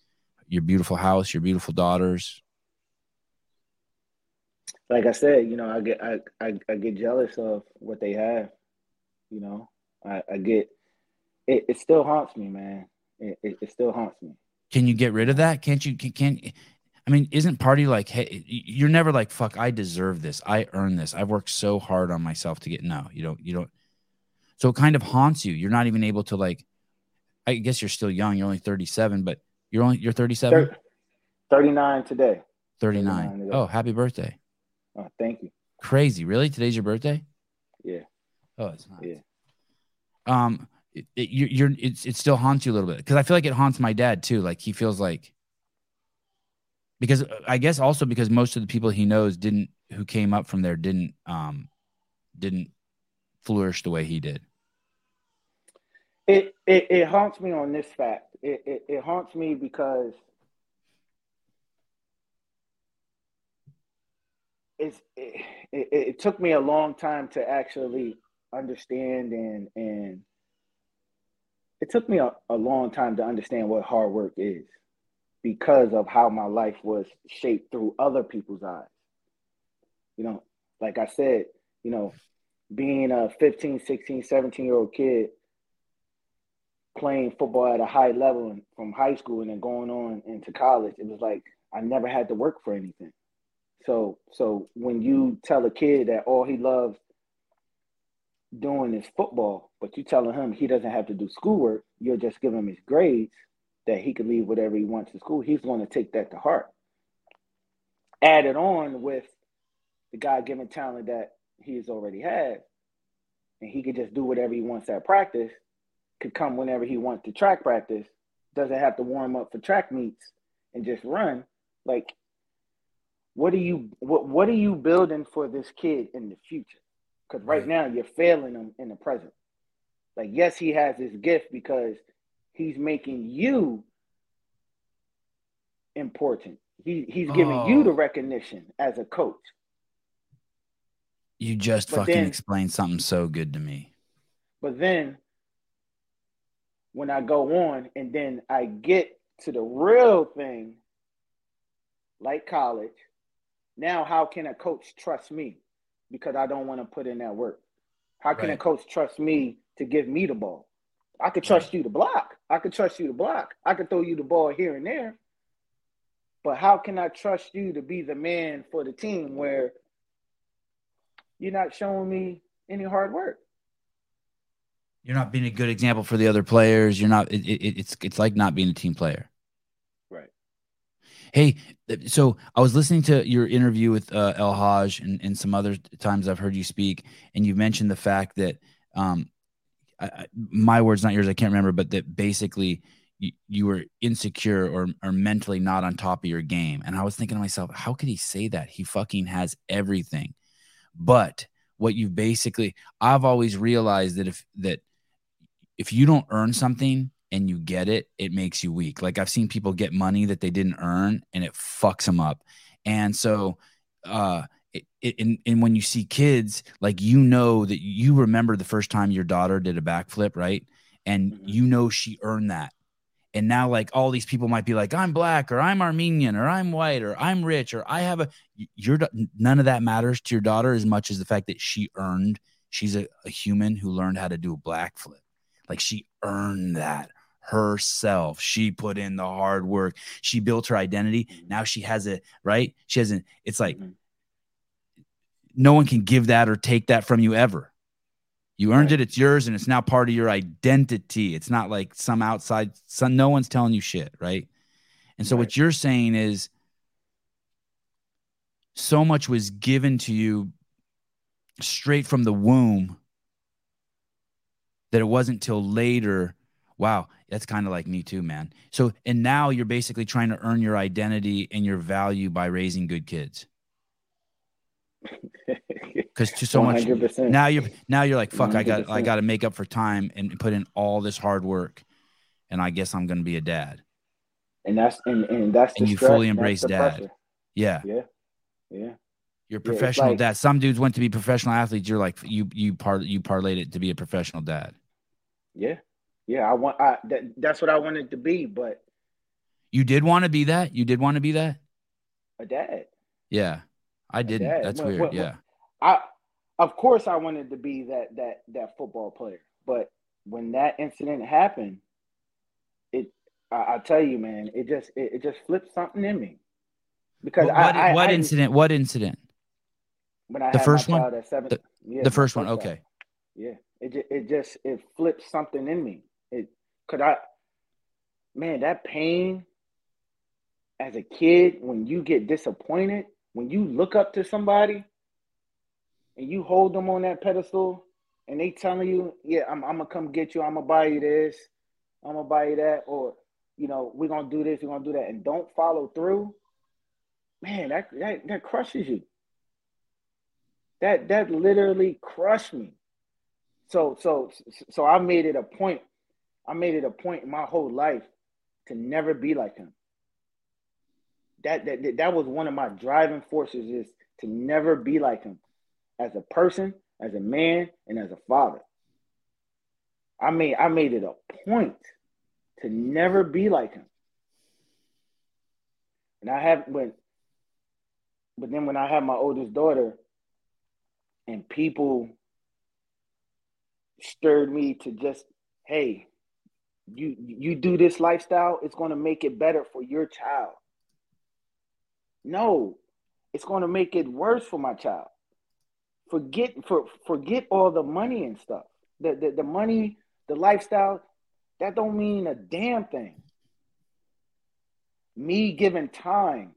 your beautiful house, your beautiful daughters. Like I said, you know, I get I I, I get jealous of what they have. You know, I, I get it. It still haunts me, man. It, it, it still haunts me. Can you get rid of that? Can't you? Can, can't I mean, isn't party like, hey, you're never like, fuck, I deserve this. I earn this. I've worked so hard on myself to get. No, you don't. You don't. So it kind of haunts you. You're not even able to like. I guess you're still young. You're only 37, but you're only you're 37, Thir- 39 today. 39. 39, Oh, happy birthday! Oh, thank you. Crazy, really? Today's your birthday? Yeah. Oh, it's not. Yeah. Um, it, it, you- you're it's it still haunts you a little bit because I feel like it haunts my dad too. Like he feels like because uh, I guess also because most of the people he knows didn't who came up from there didn't um didn't flourish the way he did. It, it it haunts me on this fact. It, it it haunts me because it's it, it, it took me a long time to actually understand and and it took me a, a long time to understand what hard work is because of how my life was shaped through other people's eyes. You know, like I said, you know, being a 15, 16, 17 year old kid playing football at a high level from high school and then going on into college, it was like I never had to work for anything. So so when you tell a kid that all he loves doing is football, but you telling him he doesn't have to do schoolwork, you're just giving him his grades that he can leave whatever he wants to school, he's going to take that to heart. added on with the God given talent that he's already had, and he could just do whatever he wants at practice, could come whenever he wants to track practice, doesn't have to warm up for track meets and just run. Like, what are you what what are you building for this kid in the future? Because right, right now you're failing him in the present. Like, yes, he has his gift because he's making you important. He he's giving oh. you the recognition as a coach. You just but fucking then, explained something so good to me. But then when I go on and then I get to the real thing, like college, now how can a coach trust me? Because I don't want to put in that work. How can right. a coach trust me to give me the ball? I could trust right. you to block. I could trust you to block. I could throw you the ball here and there. But how can I trust you to be the man for the team where you're not showing me any hard work? You're not being a good example for the other players. You're not. It, it, it's it's like not being a team player. Right. Hey, so I was listening to your interview with uh, El-Hag and, and some other times I've heard you speak, and you mentioned the fact that um, I, I, my words, not yours, I can't remember, but that basically you, you were insecure or, or mentally not on top of your game. And I was thinking to myself, how could he say that? He fucking has everything. But what you basically, I've always realized that if that if you don't earn something and you get it, it makes you weak. Like I've seen people get money that they didn't earn and it fucks them up. And so, uh, it, it, and, and when you see kids, like you know that you remember the first time your daughter did a backflip, right? And mm-hmm. you know she earned that. And now, like all these people might be like, I'm black, or I'm Armenian, or I'm white, or I'm rich, or I have a. Your none of that matters to your daughter as much as the fact that she earned. She's a, a human who learned how to do a black flip. Like she earned that herself. She put in the hard work. She built her identity. Mm-hmm. Now she has it, right. She has not It's like mm-hmm. no one can give that or take that from you ever. You earned right. it. It's yours, and it's now part of your identity. It's not like some outside. Some no one's telling you shit, right? And so right. what you're saying is, so much was given to you straight from the womb that it wasn't till later. Wow, that's kind of like me too, man. So, and now you're basically trying to earn your identity and your value by raising good kids. Because to so 100%. much now you're now you're like fuck 100%. I got I got to make up for time and put in all this hard work, and I guess I'm gonna be a dad. And that's and, and that's and you stress, fully embrace dad. Pressure. Yeah. Yeah. Yeah. You're professional yeah, like, dad. Some dudes went to be professional athletes. You're like you you part you parlayed it to be a professional dad. Yeah, yeah. I want. I that, that's what I wanted to be, but you did want to be that. You did want to be that. A dad. Yeah, I didn't. That's when, weird. When, yeah. I, of course, I wanted to be that that that football player, but when that incident happened, it. I, I tell you, man, it just it, it, just flipped something in me. Because what, I, I, what incident? What incident? When I the first one. Seven, the, yeah, the first one. Okay. Yeah. It just, it just it flipped something in me. It could I, man, that pain as a kid when you get disappointed, when you look up to somebody and you hold them on that pedestal and they telling you, yeah, I'm, I'm gonna come get you, I'm gonna buy you this, I'm gonna buy you that, or you know, we're gonna do this, we're gonna do that, and don't follow through, man, that that, that crushes you. That that literally crushed me. So so so I made it a point. I made it a point in my whole life to never be like him. That that that was one of my driving forces is to never be like him as a person, as a man, and as a father. I made I made it a point to never be like him. And I have when but then when I had my oldest daughter and people stirred me to just, hey, you you do this lifestyle, it's going to make it better for your child. No, it's going to make it worse for my child. Forget for forget all the money and stuff. The, the the money, the lifestyle, that don't mean a damn thing. Me giving time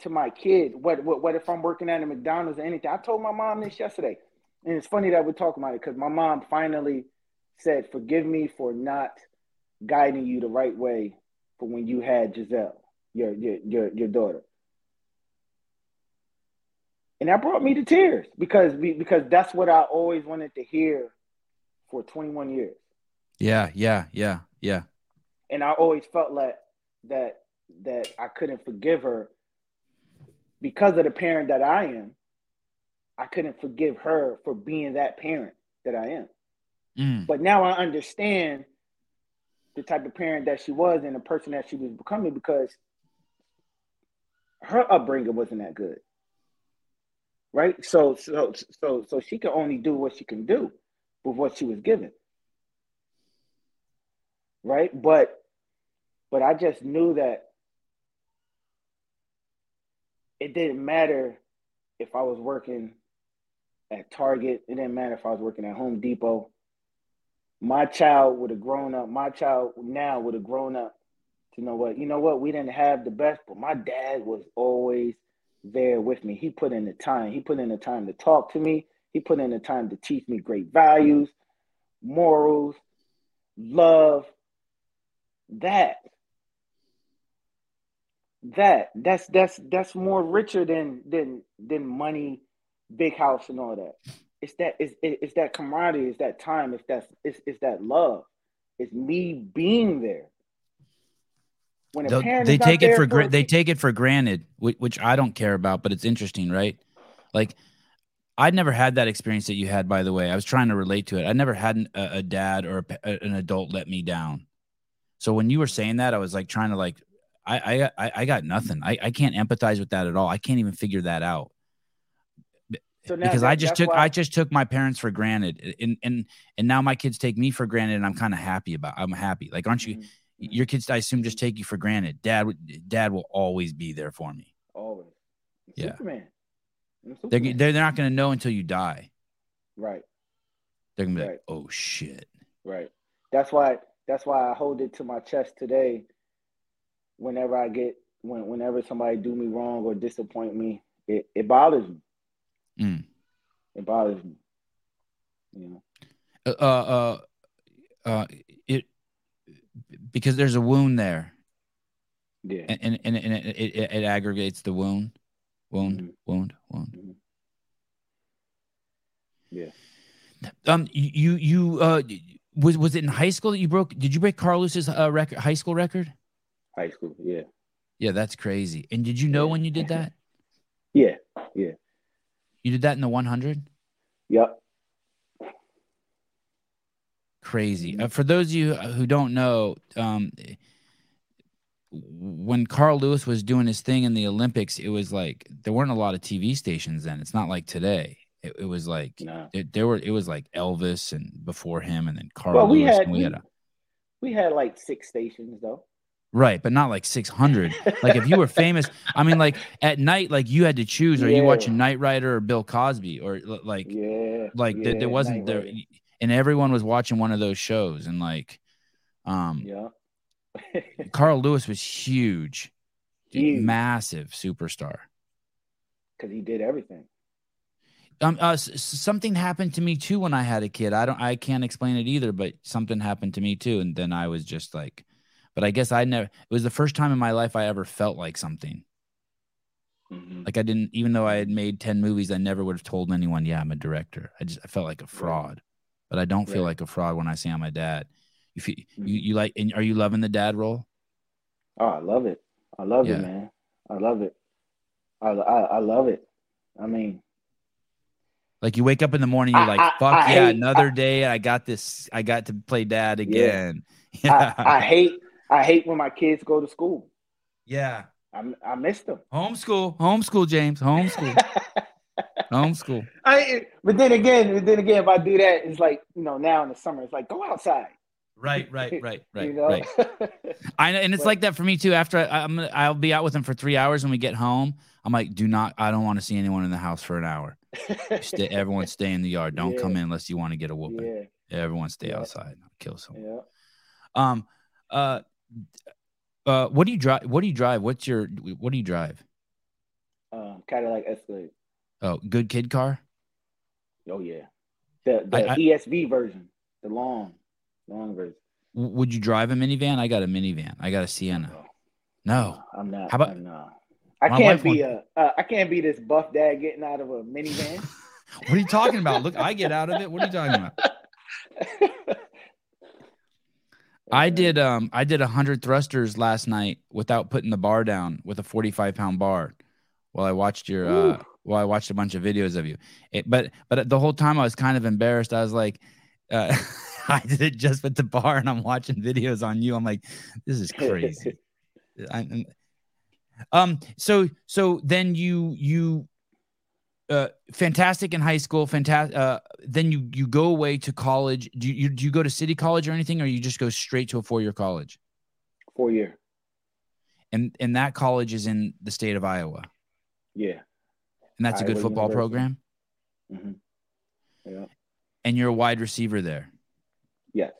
to my kid, what, what what if I'm working at a McDonald's or anything? I told my mom this yesterday, and it's funny that we're talking about it because my mom finally said, "Forgive me for not guiding you the right way for when you had Giselle, your your your, your daughter." And that brought me to tears because we, because that's what I always wanted to hear for 21 years. Yeah, yeah, yeah, yeah. And I always felt like that that I couldn't forgive her because of the parent that I am. I couldn't forgive her for being that parent that I am. Mm. But now I understand the type of parent that she was and the person that she was becoming because her upbringing wasn't that good. Right? So so so so she can only do what she can do with what she was given. Right? But but I just knew that it didn't matter if I was working at Target, it didn't matter if I was working at Home Depot. My child would have grown up, my child now would have grown up to know what, you know what, we didn't have the best, but my dad was always there with me. He put in the time. He put in the time to talk to me. He put in the time to teach me great values, morals, love. That that that's that's that's more richer than than than money, big house and all that. It's that it's it's that camaraderie, it's that time, it's that it's it's that love. It's me being there. When a they take it for a gra- they take it for granted, which, which I don't care about, but it's interesting, right? Like I'd never had that experience that you had, by the way. I was trying to relate to it. I never had an, a, a dad or a, an adult let me down. So when you were saying that, I was like trying to like, I I I, I got nothing. I, I can't empathize with that at all. I can't even figure that out so because that- I just took why- I just took my parents for granted, and and and now my kids take me for granted, and I'm kind of happy about. I'm happy. Like, aren't you? Mhm. Your kids, I assume, just take you for granted. Dad, dad will always be there for me. always Yeah. Superman. I'm They're they're, they're not going to know until you die. right. They're going to be Right. like, oh shit. Right. That's why that's why I hold it to my chest today whenever I get when whenever somebody do me wrong or disappoint me, it, it bothers me. Mm. It bothers me. You know. Uh, uh, uh, it because there's a wound there, Yeah. and and, and, it, it, it aggregates the wound, wound, Mhm. wound, wound. Yeah. Um, you you uh was was it in high school that you broke? Did you break Carl Lewis's uh, record, high school record? High school. Yeah. Yeah, that's crazy. And did you know when you did that? Yeah. Yeah. You did that in the 100. Yep. Crazy. Uh, for those of you who don't know, um, when Carl Lewis was doing his thing in the Olympics, it was like there weren't a lot of TV stations then. It's not like today. It, it was like No. it, there were. It was like Elvis and before him, and then Carl Well, we Lewis. had and we we, had a, we had like six stations though. Right, but not like six hundred. like if you were famous, I mean, like at night, like you had to choose: are you watching Knight Rider or Bill Cosby, or like yeah. like there, yeah, there wasn't there, and everyone was watching one of those shows, and like, um, Yeah. Carl Lewis was huge, Huge. massive superstar. Because he did everything. Um, uh, something happened to me too when I had a kid. I don't, I can't explain it either, but something happened to me too, and then I was just like, but I guess I never. It was the first time in my life I ever felt like something. Mhm. Like I didn't, even though I had made ten movies, I never would have told anyone, "Yeah, I'm a director." I just, I felt like a fraud, but I don't feel Right. like a fraud when I say I'm a dad. You feel, you, you like, and are you loving the dad role? Oh, I love it. I love Yeah. it, man. I love it. I, I I love it. I mean, Like you wake up in the morning, you're I- like, I- "Fuck I yeah, hate- another day! I got this. I got to play dad again." I, I hate I hate when my kids go to school. yeah. I I miss them. Homeschool, homeschool, James, homeschool, homeschool. I but then again, but then again, if I do that, it's like you know now in the summer, it's like go outside. Right, right, right, right, you know? right. I know, and it's But- like that for me too. After I, I'm I'll be out with them for three hours. When we get home, I'm like, do not. I don't want to see anyone in the house for an hour. Stay, everyone stay in the yard. Don't Yeah. come in unless you want to get a whooping. yeah, Everyone stay Yeah. outside. I'll kill someone. yeah. Um, uh, uh, what do you drive? What do you drive? What's your? What do you drive? Um, Cadillac Escalade. Oh, good kid car. Oh yeah, the the I- I- ESV version, the long, long version. Would you drive a minivan? I got a minivan. I got a Sienna. No, No. I'm not. How about- I'm. I can't be a. Uh, I can't be this buff dad getting out of a minivan. What are you talking about? Look, I get out of it. What are you talking about? I did um I did 100 thrusters last night without putting the bar down with a 45 pound bar while I watched your uh while I watched a bunch of videos of you. It, but but the whole time I was kind of embarrassed. I was like uh I did it just with the bar and I'm watching videos on you. I'm like this is crazy. I, um so so then you you uh fantastic in high school fantastic uh then you you go away to college do you do you go to city college or anything or you just go straight to a four year college Four year. and and that college is in the state of Iowa Yeah. and that's a good football University. program hmm Yeah. and you're a wide receiver there Yes.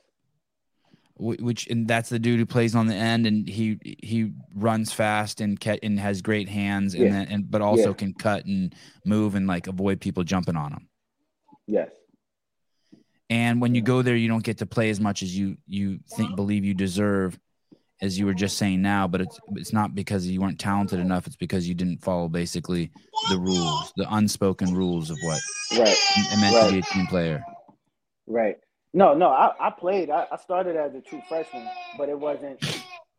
Wh- which and that's the dude who plays on the end and he he runs fast and ca- and has great hands and Yeah. then and but also Yeah. can cut and move and like avoid people jumping on him Yes. and when you go there you don't get to play as much as you you think believe you deserve as you were just saying now but it's it's not because you weren't talented enough it's because you didn't follow basically the rules the unspoken rules of what Right. it meant to be a team player Right. No, no, I, I played. I, I started as a true freshman, but it wasn't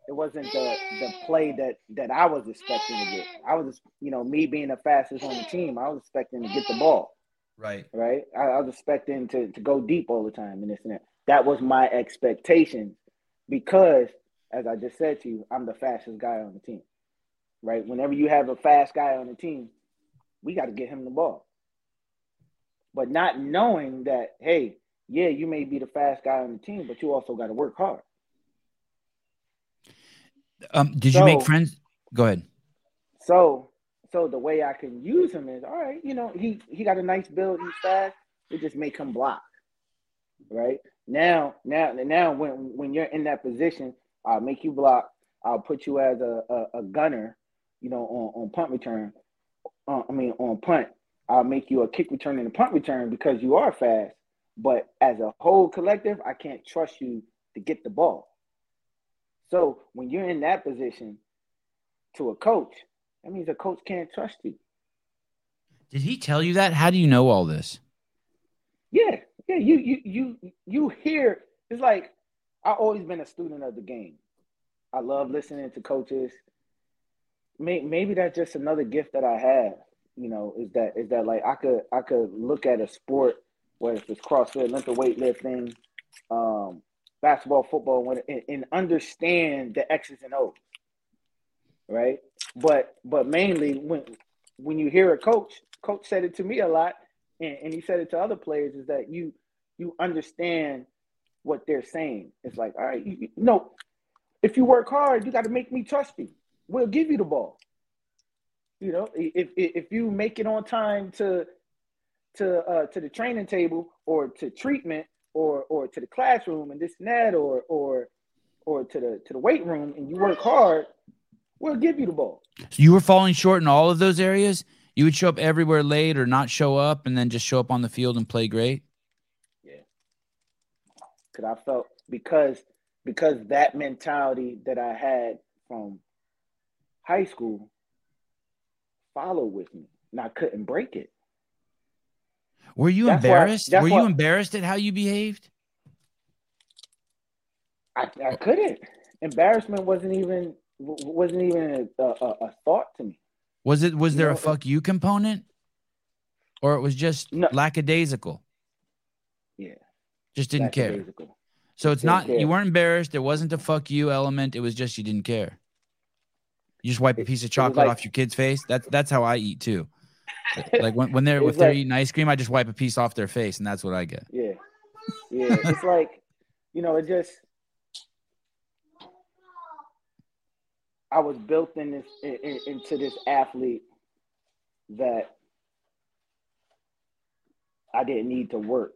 it wasn't the the play that that I was expecting to get. I was you know, me being the fastest on the team, I was expecting to get the ball. right Right. I, I was expecting to, to go deep all the time and this and that. That was my expectation because as I just said to you, I'm the fastest guy on the team. Right. Whenever you have a fast guy on the team, we got to get him the ball. But not knowing that, hey, yeah, you may be the fast guy on the team, but you also got to work hard. um did you make friends go ahead So, so the way I can use him is, all right, you know, he he got a nice build, he's fast. We just make him block, right? Now, now, now, when when you're in that position, I'll make you block. I'll put you as a a, a gunner, you know, on on punt return. Uh, I mean, on punt, I'll make you a kick return and a punt return because you are fast. But as a whole collective, I can't trust you to get the ball. So when you're in that position to a coach, that means a coach can't trust you. did he tell you that how do you know all this Yeah, yeah. You you you you hear it's like I've always been a student of the game. I love listening to coaches. May, maybe that's just another gift that I have. You know, is that is that like I could I could look at a sport whether it's CrossFit, Olympic weightlifting, um, basketball, football, and, and understand the X's and O's, right? But but mainly when when you hear a coach, coach said it to me a lot, and, and he said it to other players, is that you you understand what they're saying. It's like, all right, you, you no, if you work hard, you got to make me trust you. We'll give you the ball. You know, if, if you make it on time to to uh, to the training table or to treatment or or to the classroom and this and that or or or to the to the weight room and you work hard, we'll give you the ball. so you were falling short in all of those areas you would show up everywhere late or not show up and then just show up on the field and play great Yeah, because I felt because because that mentality that I had from high school followed with me, and I couldn't break it. Were you That's embarrassed? that's Were why- you embarrassed at how you behaved? I, I couldn't. Embarrassment wasn't even wasn't even a, a, a thought to me. Was it was You there a know, fuck you component? Or it was just No. lackadaisical? Yeah, Just didn't care. So it's Didn't not care. you weren't embarrassed. There wasn't a fuck you element. It was just you didn't care. You just wipe a piece of chocolate like- off your kid's face. That's that's how I eat too. Like when, when they're if they're like- eating ice cream, I just wipe a piece off their face, and that's what I get. Yeah, yeah. it's like you know, it just. I was built in this in, in- into this athlete that I didn't need to work.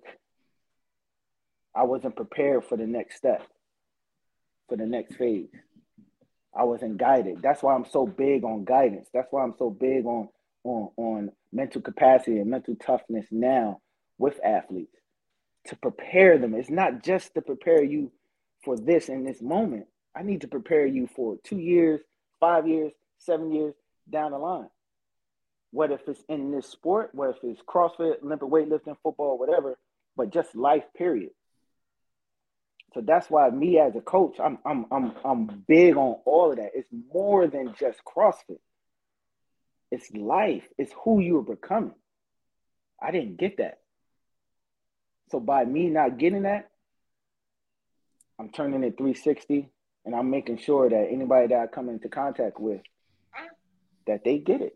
I wasn't prepared for the next step, for the next phase. I wasn't guided. That's why I'm so big on guidance. That's why I'm so big on on on mental capacity and mental toughness now with athletes to prepare them. It's not just to prepare you for this in this moment. I need to prepare you for two years, five years, seven years down the line. Whether if it's in this sport, whether if it's CrossFit, Olympic weightlifting, football, whatever, but just life, period. So that's why me as a coach, I'm I'm I'm I'm big on all of that. It's more than just CrossFit. It's life. It's who you are becoming. I didn't get that. So by me not getting that, I'm turning it 360 and I'm making sure that anybody that I come into contact with that they get it.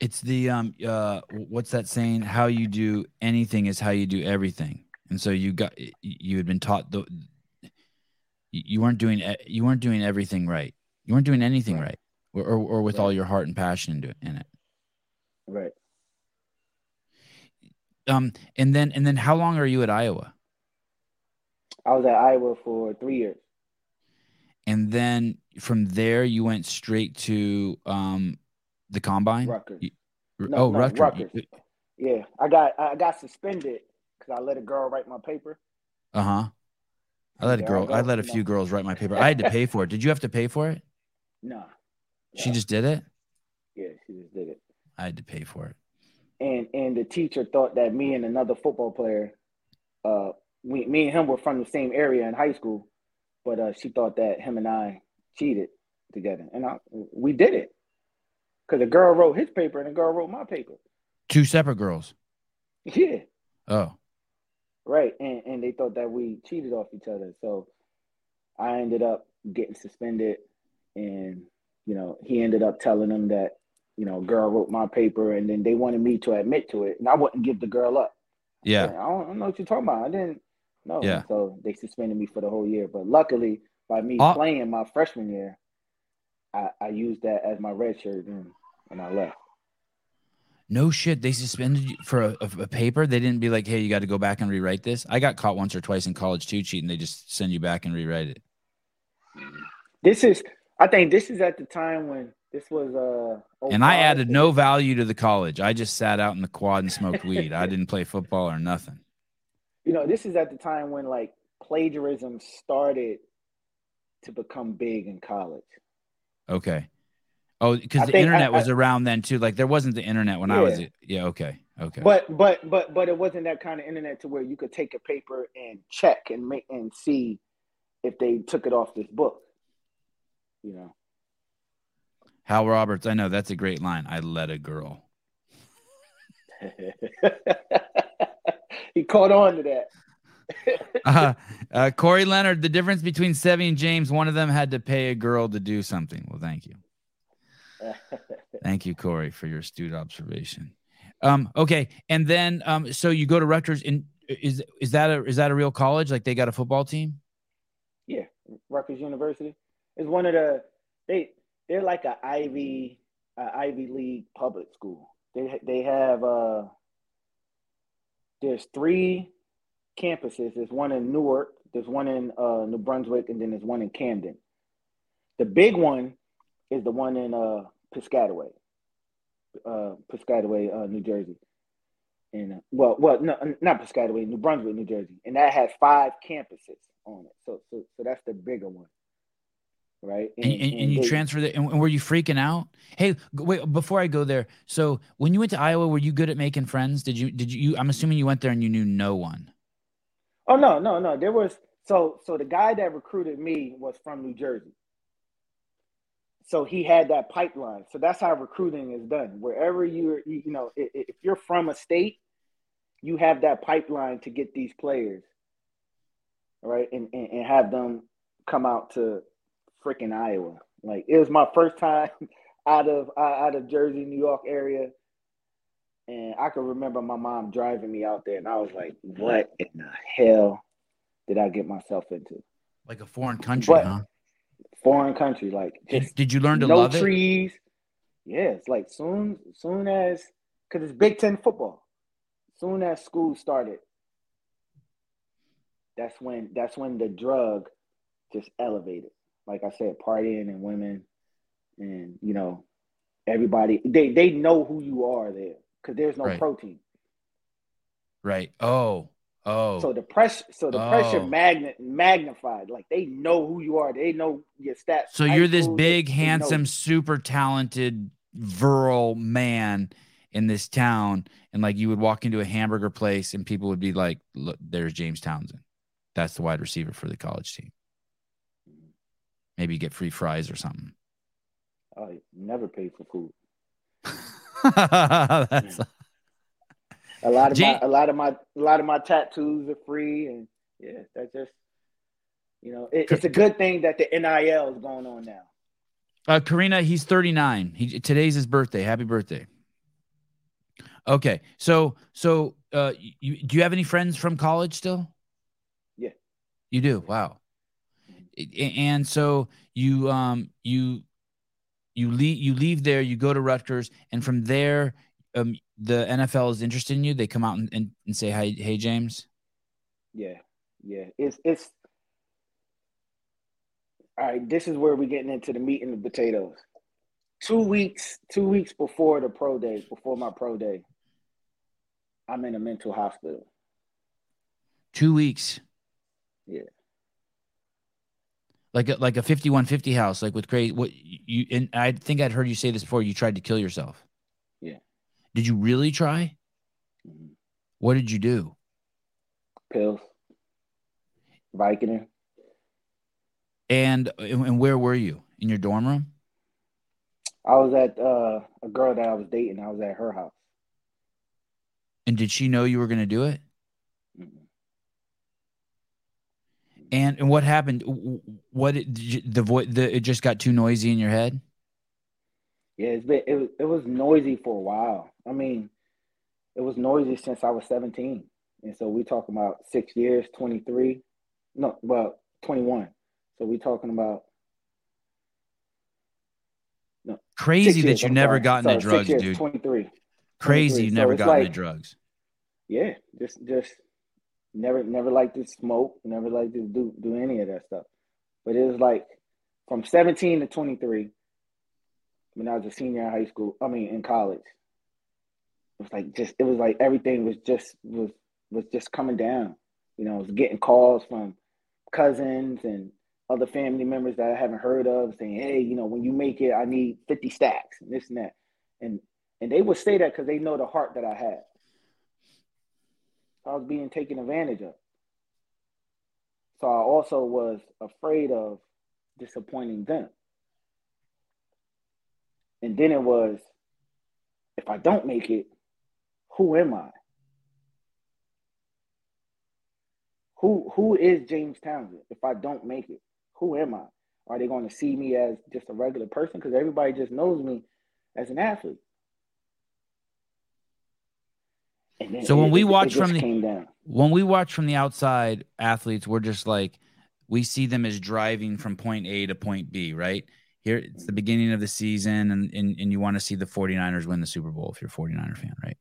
It's the um uh what's that saying? How you do anything is how you do everything. And so you got you had been taught the you weren't doing you weren't doing everything right. You weren't doing anything right. Or, or, or with right. all your heart and passion in it. Right. Um and then and then how long are you at Iowa? I was at Iowa for 3 years. And then from there you went straight to um the combine? Rutgers. You, no, oh, no, Rutgers. Rutgers. Yeah, I got I got suspended because I let a girl write my paper. Uh huh. I let a girl. I let a few girls write my paper. I had to pay for it. Did you have to pay for it? She just did it. Yeah, she just did it. I had to pay for it. And and the teacher thought that me and another football player, uh, we me and him were from the same area in high school, but uh, she thought that him and I cheated together, and I we did it because the girl wrote his paper and the girl wrote my paper. Two separate girls. Yeah. Oh, Right. And and they thought that we cheated off each other. So I ended up getting suspended and you know, he ended up telling them that, you know, girl wrote my paper and then they wanted me to admit to it and I wouldn't give the girl up. yeah. I don't, I don't know what you're talking about. I didn't know. Yeah. So they suspended me for the whole year. But luckily by me Uh- playing my freshman year, I, I used that as my red shirt and, and I left. No shit. They suspended you for a, a, a paper. They didn't be like, "Hey, you got to go back and rewrite this." I got caught once or twice in college too, cheating. They just send you back and rewrite it. This is I think this is at the time when this was uh And I added no value to the college. I just sat out in the quad and smoked weed. I didn't play football or nothing. you know, this is at the time when like plagiarism started to become big in college. Okay. Oh, because the internet I- was around then too. Like there wasn't the internet when I was. Yeah. Yeah. Okay. Okay. But but but but it wasn't that kind of internet to where you could take a paper and check and make and see if they took it off this book. You know. Hal Roberts. I know that's a great line. I let a girl. he caught on to that. Uh, uh, Corey Leonard. The difference between Sevy and James. One of them had to pay a girl to do something. Well, thank you. Thank you, Corey, for your astute observation. Um, okay, and then um, so you go to Rutgers. In is is that a is that a real college? Like they got a football team? Yeah, Rutgers University is one of the they they're like a Ivy uh, Ivy League public school. They they have uh there's three campuses. There's one in Newark, there's one in uh, New Brunswick, and then there's one in Camden. The big one is the one in uh, Piscataway, uh, Piscataway, uh, New Jersey. And uh, well, well, no, not Piscataway, New Brunswick, New Jersey, and that has five campuses on it. So, so, so that's the bigger one, right? And, and, and you they- transferred it. And were you freaking out? Hey, wait. Before I go there, so when you went to Iowa, were you good at making friends? Did you? Did you? I'm assuming you went there and you knew no one. Oh no, no, no. There was so so the guy that recruited me was from New Jersey. So he had that pipeline. So that's how recruiting is done. Wherever you're, you you know, i- i- if you're from a state, you have that pipeline to get these players, right, and, and, and have them come out to freaking Iowa. Like it was my first time out of out of Jersey, New York area, and I can remember my mom driving me out there, and I was like, "What in the hell did I get myself into?" Like a foreign country, But- huh? Foreign country, like Did, did you learn to no love it? trees. Yeah, it's like soon, soon as because it's Big Ten football. Soon as school started, that's when that's when the drug just elevated. Like I said, partying and women, and you know, everybody they they know who you are there because there's no Right. protein. Right. Oh. Oh. So the pressure, so the pressure Oh. magnet magnified. Like they know who you are. They know your stats. So you're this big, handsome, super talented, virile man in this town, and like you would walk into a hamburger place, and people would be like, "Look, there's James Townsend. That's the wide receiver for the college team. Maybe you get free fries or something." I never pay for food. That's A lot of Jay- my, a lot of my, a lot of my tattoos are free, and yeah, that's just, you know, it, it's a good thing that the NIL is going on now. Uh, Karina, he's 39. He today's his birthday. Happy birthday. Okay, so so uh, you, do you have any friends from college still? Yeah. you do. Wow. And so you um you you leave you leave there. You go to Rutgers, and from there, um, the NFL is interested in you. They come out and, and, and say, "Hi, hey, James." Yeah, yeah. It's it's all right. This is where we're getting into the meat and the potatoes. Two weeks, two weeks before the pro day, before my pro day, I'm in a mental hospital. Two weeks. Yeah. Like a, like a fifty one fifty house, like with crazy. What you and I think I'd heard you say this before. You tried to kill yourself. Yeah. Did you really try? Mhm. What did you do? Pills, Vicodin. And and where were you? In your dorm room? I was at uh, a girl that I was dating. I was at her house. And did she know you were going to do it? And and what happened? What it, the voice? The it just got too noisy in your head. Yeah, it's been it was it was noisy for a while. I mean, it was noisy since I was 17. And so we talking about six years, 23. No, well, 21. So we talking about no, Crazy that you I'm never sorry. got into Sorry, drugs, years, dude. 23. Crazy you never So got into like- drugs. Yeah, just just never never liked to smoke, never liked to do do any of that stuff. But it was like from 17 to 23 when I was a senior in high school, I mean in college. It was like just it was like everything was just was was just coming down. You know, I was getting calls from cousins and other family members that I haven't heard of saying, "Hey, you know, when you make it, I need 50 stacks and this and that." And and they would say that because they know the heart that I had. I was being taken advantage of. So I also was afraid of disappointing them. And then it was, if I don't make it, who am I? Who who is James Townsend if I don't make it? Who am I? Are they going to see me as just a regular person? Because everybody just knows me as an athlete. And then So when it- we watch from the- when we watch from the outside athletes we're just like we see them as driving from point a to point b right? Here it's the beginning of the season and and, and you want to see the 49ers win the super bowl if you're a 49er fan right?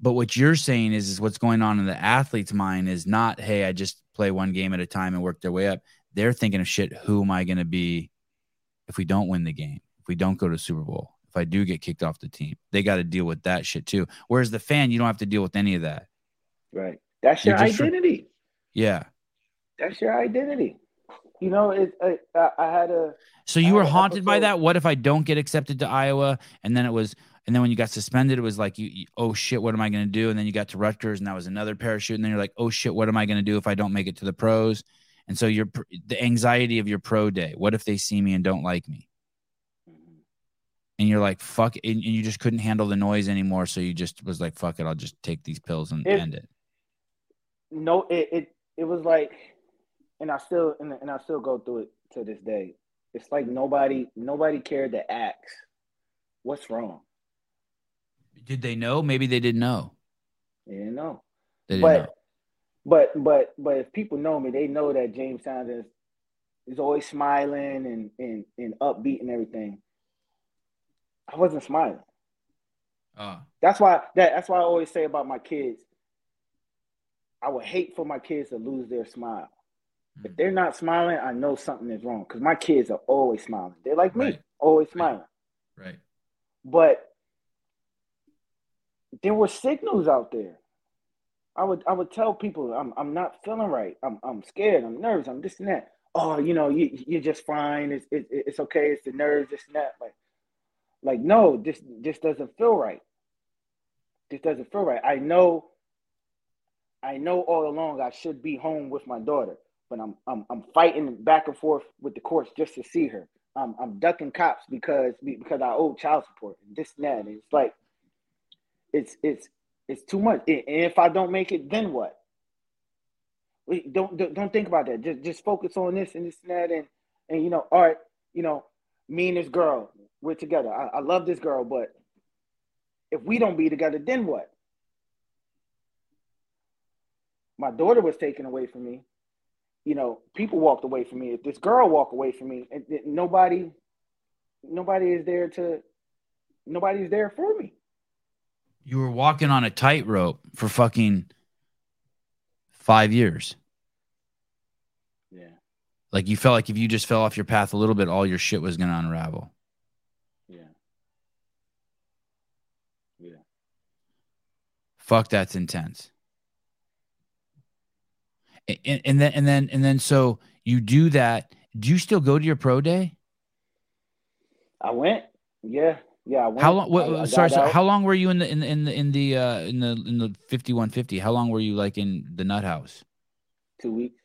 But what you're saying is is what's going on in the athlete's mind is not hey i just play one game at a time and work their way up. They're thinking of shit who am i going to be if we don't win the game if we don't go to the super bowl if i do get kicked off the team they got to deal with that shit too whereas the fan you don't have to deal with any of that Right. That's your identity. yeah That's your identity. You know, it. I, I, had a. So you were haunted by that. What if I don't get accepted to Iowa? And then it was, and then when you got suspended, it was like, you, you- oh shit, what am I going to do? And then you got to Rutgers, and that was another parachute. And then you're like, oh shit, what am I going to do if I don't make it to the pros? And so you're the anxiety of your pro day. What if they see me and don't like me? And you're like, fuck, and, and you just couldn't handle the noise anymore. So you just was like, fuck it, I'll just take these pills and If- end it. No, it, it it was like, and I still and, and I still go through it to this day. It's like nobody nobody cared to ask, what's wrong. Did they know? Maybe they didn't know. You didn't know. They didn't but know. but but but if people know me, they know that James Townsend is, is always smiling and, and and upbeat and everything. I wasn't smiling. Oh, That's why that that's why I always say about my kids. I would hate for my kids to lose their smile. If Mm. they're not smiling, I know something is wrong because my kids are always smiling. They're like me, Right. always Right. smiling. right. But there were signals out there. I would I would tell people I'm I'm not feeling right. I'm I'm scared. I'm nervous. I'm this and that. Oh, you know, you you're just fine. It's it, it's okay. It's the nerves. This and that. Like, like no, this this doesn't feel right. This doesn't feel right. I know. I know all along I should be home with my daughter, but I'm I'm I'm fighting back and forth with the courts just to see her. I'm I'm ducking cops because because I owe child support and this and that. And it's like it's it's it's too much. And if I don't make it, then what? Wait, don't don't think about that. Just just focus on this and this and that, and and you know, all right, you know, me and this girl, we're together. I, I love this girl, but if we don't be together, then what? My daughter was taken away from me. You know, people walked away from me. If this girl walked away from me, and, and nobody, nobody is there to, nobody's there for me you were walking on a tightrope for fucking five years. Yeah. Like you felt like if you just fell off your path a little bit, all your shit was going to unravel. Yeah. Yeah. Fuck, that's intense. And, and then, and then, and then, so you do that. Do you still go to your pro day? I went. Yeah. Yeah. how long? What, I, I sorry, sorry. How long were you in the in the in the in the uh, in the in the fifty one fifty? How long were you like in the nut house? Two weeks.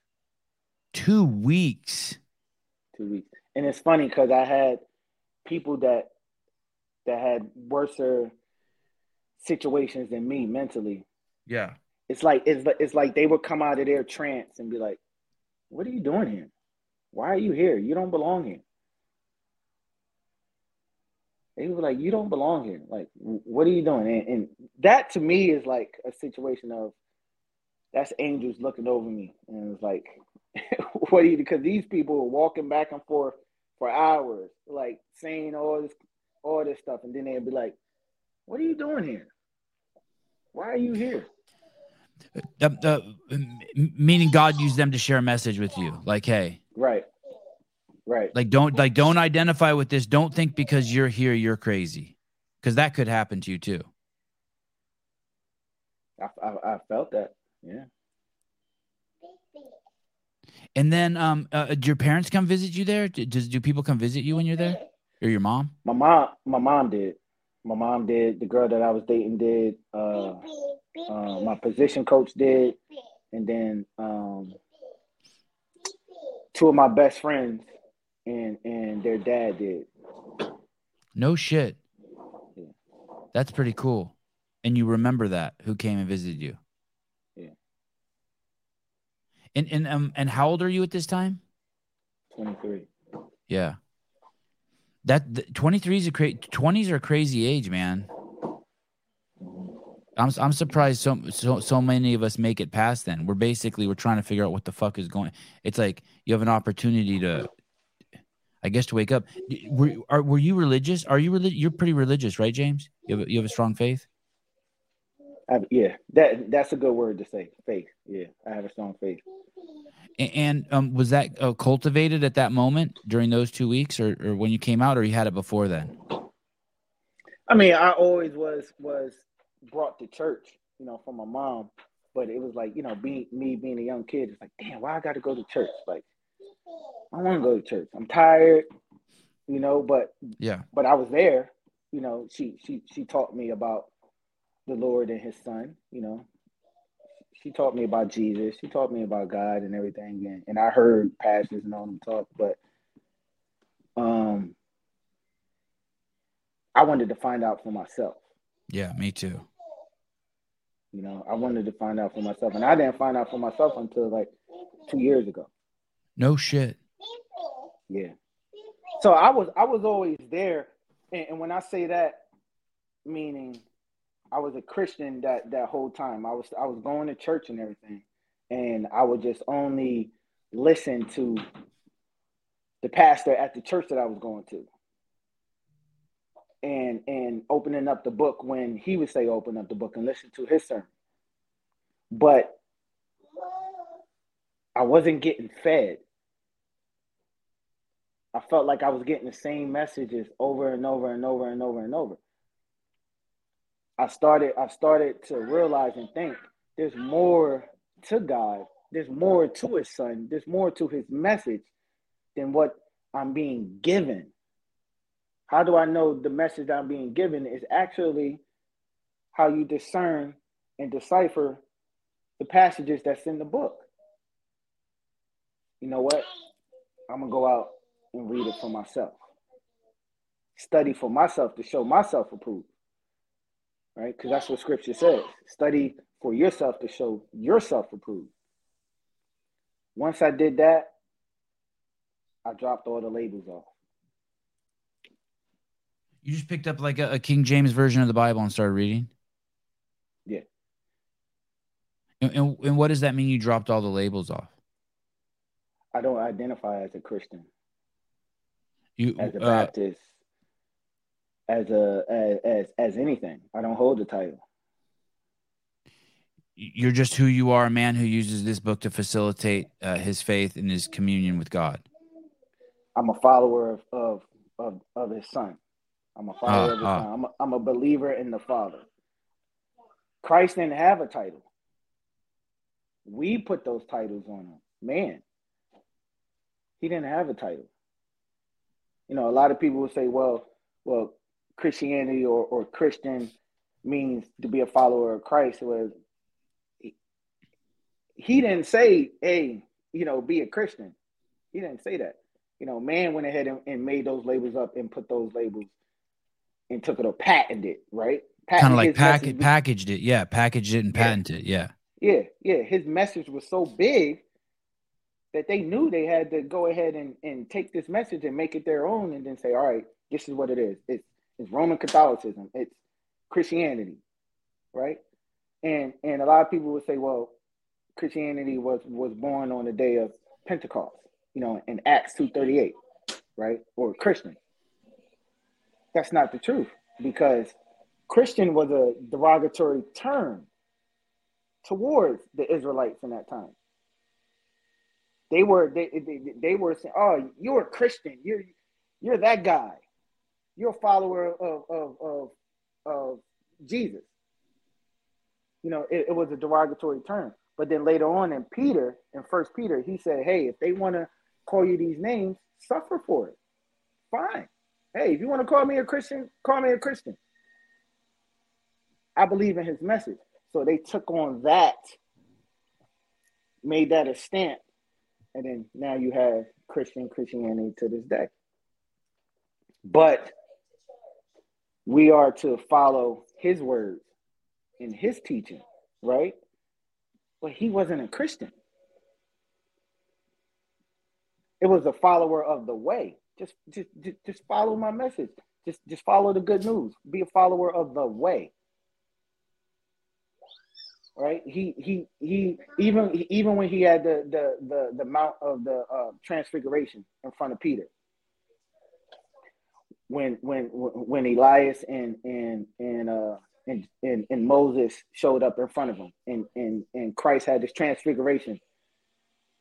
Two weeks. Two weeks, and it's funny because I had people that that had worse situations than me mentally. Yeah. It's like it's it's like they would come out of their trance and be like, "What are you doing here? Why are you here? You don't belong here." They were like, "You don't belong here. Like, what are you doing?" And, and that to me is like a situation of that's angels looking over me, and it's like, what do you? Because these people were walking back and forth for hours, like saying all this, all this stuff, and then they'd be like, "What are you doing here? Why are you here?" Uh, uh, meaning God used them to share a message with you, like, "Hey, right, Right. Like don't like don't identify with this. Don't think because you're here you're crazy, because that could happen to you too. I, I, I felt that. Yeah. And then, um, uh, do your parents come visit you there? Does do people come visit you when you're there, or your mom? My mom, my mom did. My mom did. The girl that I was dating did. Uh, uh my position coach did, and then um, two of my best friends and and their dad did. No shit. Yeah. That's pretty cool. And you remember that who came and visited you? Yeah. And and um and how old are you at this time? 23. Yeah. That 23 is a crazy 20s are crazy age, man. I'm I'm surprised so so so many of us make it past then. We're basically we're trying to figure out what the fuck is going. It's like you have an opportunity to I guess to wake up. Were are, were you religious? Are you religious? You're pretty religious, right, James? You have a, you have a strong faith. yeah, that that's a good word to say. Faith. Yeah, I have a strong faith. And, um, was that uh, cultivated at that moment during those two weeks, or, or when you came out, or you had it before then? I mean, I always was was brought to church, you know, from my mom, but it was like, you know, being me being a young kid, it's like, damn, why I got to go to church? Like, I want to go to church. I'm tired, you know, but yeah, but I was there. You know, she she she taught me about the Lord and His Son. You know, she taught me about Jesus. She taught me about God and everything. And, and I heard pastors and all them talk, but um, I wanted to find out for myself. Yeah, me too. You know, I wanted to find out for myself, and I didn't find out for myself until like two years ago. No shit. Yeah. So I was I was always there, and, and when I say that, meaning I was a Christian that that whole time. I was I was going to church and everything, and I would just only listen to the pastor at the church that I was going to. And and opening up the book when he would say open up the book and listen to his sermon. But I wasn't getting fed. I felt like I was getting the same messages over and over and over and over and over. I started I started to realize and think there's more to God, there's more to his son, there's more to his message than what I'm being given. How do I know the message I'm being given is actually how you discern and decipher the passages that's in the book? You know what? I'm gonna go out and read it for myself. Study for myself to show myself approved. Right? Because that's what scripture says. Study for yourself to show yourself approved. Once I did that, I dropped all the labels off. You just picked up like a, a King James version of the Bible and started reading? Yeah. And, and, and what does that mean you dropped all the labels off? I don't identify as a Christian, You as a uh, Baptist, as a as, as as anything. I don't hold the title. you're just who you are, a man who uses this book to facilitate uh, his faith and his communion with God. I'm a follower of of of, of his son. I'm a follower Ah, of his ah. son. I'm a, I'm a believer in the Father. Christ didn't have a title. We put those titles on him. Man, he didn't have a title. You know, a lot of people will say, well, well, Christianity or, or Christian means to be a follower of Christ. was he, he didn't say, hey, you know, be a Christian. He didn't say that. You know, man went ahead and, and made those labels up and put those labels and took it or patented it, right? Kind of like pack- message. packaged it. Yeah, packaged it and Yeah. patented it. Yeah. Yeah, yeah. His message was so big that they knew they had to go ahead and, and take this message and make it their own and then say, all right, this is what it is. It's, it's Roman Catholicism. It's Christianity, right? And and a lot of people would say, well, Christianity was was born on the day of Pentecost, you know, in Acts 238, right? Or Christian. That's not the truth because Christian was a derogatory term towards the Israelites in that time. They were they, they, they were saying, "Oh, you're a Christian. You're you're that guy. You're a follower of of of, of Jesus." You know, it, it was a derogatory term. But then later on in Peter, in First Peter, he said, "Hey, if they want to call you these names, suffer for it. Fine. Hey, if you want to call me a Christian, call me a Christian." I believe in his message. So they took on that, made that a stamp, and then now you have Christian Christianity to this day. But we are to follow his words and his teaching, right? But he wasn't a Christian. It was a follower of the way. Just, just, just, follow my message. Just, just follow the good news. Be a follower of the way right? He he he even even when he had the the the, the mount of the uh, transfiguration in front of Peter, when when when Elias and and and uh and, and and Moses showed up in front of him, and and and Christ had this transfiguration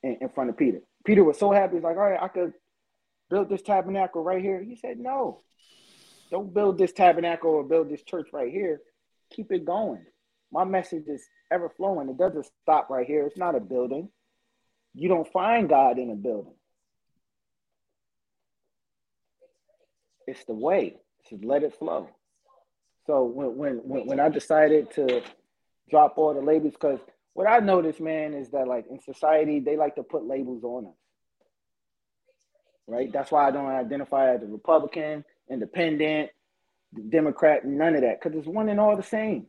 in, in front of Peter. Peter was so happy, he's like, all right, I could build this tabernacle right here. He said, no, don't build this tabernacle or build this church right here. Keep it going my message is ever flowing. It doesn't stop right here. It's not a building. You don't find God in a building. It's the way. Just let it flow. So when when when, when I decided to drop all the labels, because what I noticed, man, is that like in society they like to put labels on us. Right? That's why I don't identify as a Republican, independent, Democrat, none of that, because it's one and all the same.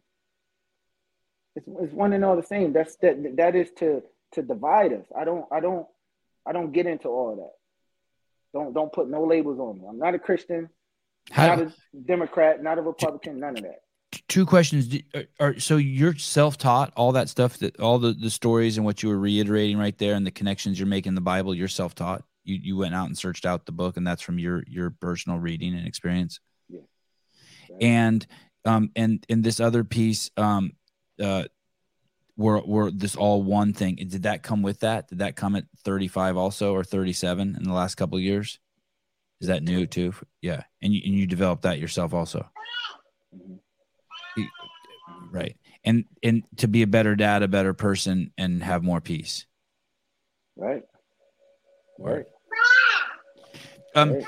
It's, it's one and all the same. That's that that is to to divide us. I don't I don't I don't get into all that. Don't don't put no labels on me. I'm not a Christian, How, not a Democrat, not a Republican, none of that. two questions. Are, are, so you're self-taught, all that stuff, that all the, the stories and what you were reiterating right there, and the connections you're making in the Bible. You're self-taught. You you went out and searched out the book, and that's from your your personal reading and experience. Yeah. Right. And um and and this other piece um uh were were this all one thing. Did that come with that? Did that come at 35 also or 37 in the last couple of years? Is that new too? Yeah. And you and you developed that yourself also. Right. And and to be a better dad, a better person, and have more peace. Right. Right. Um, right.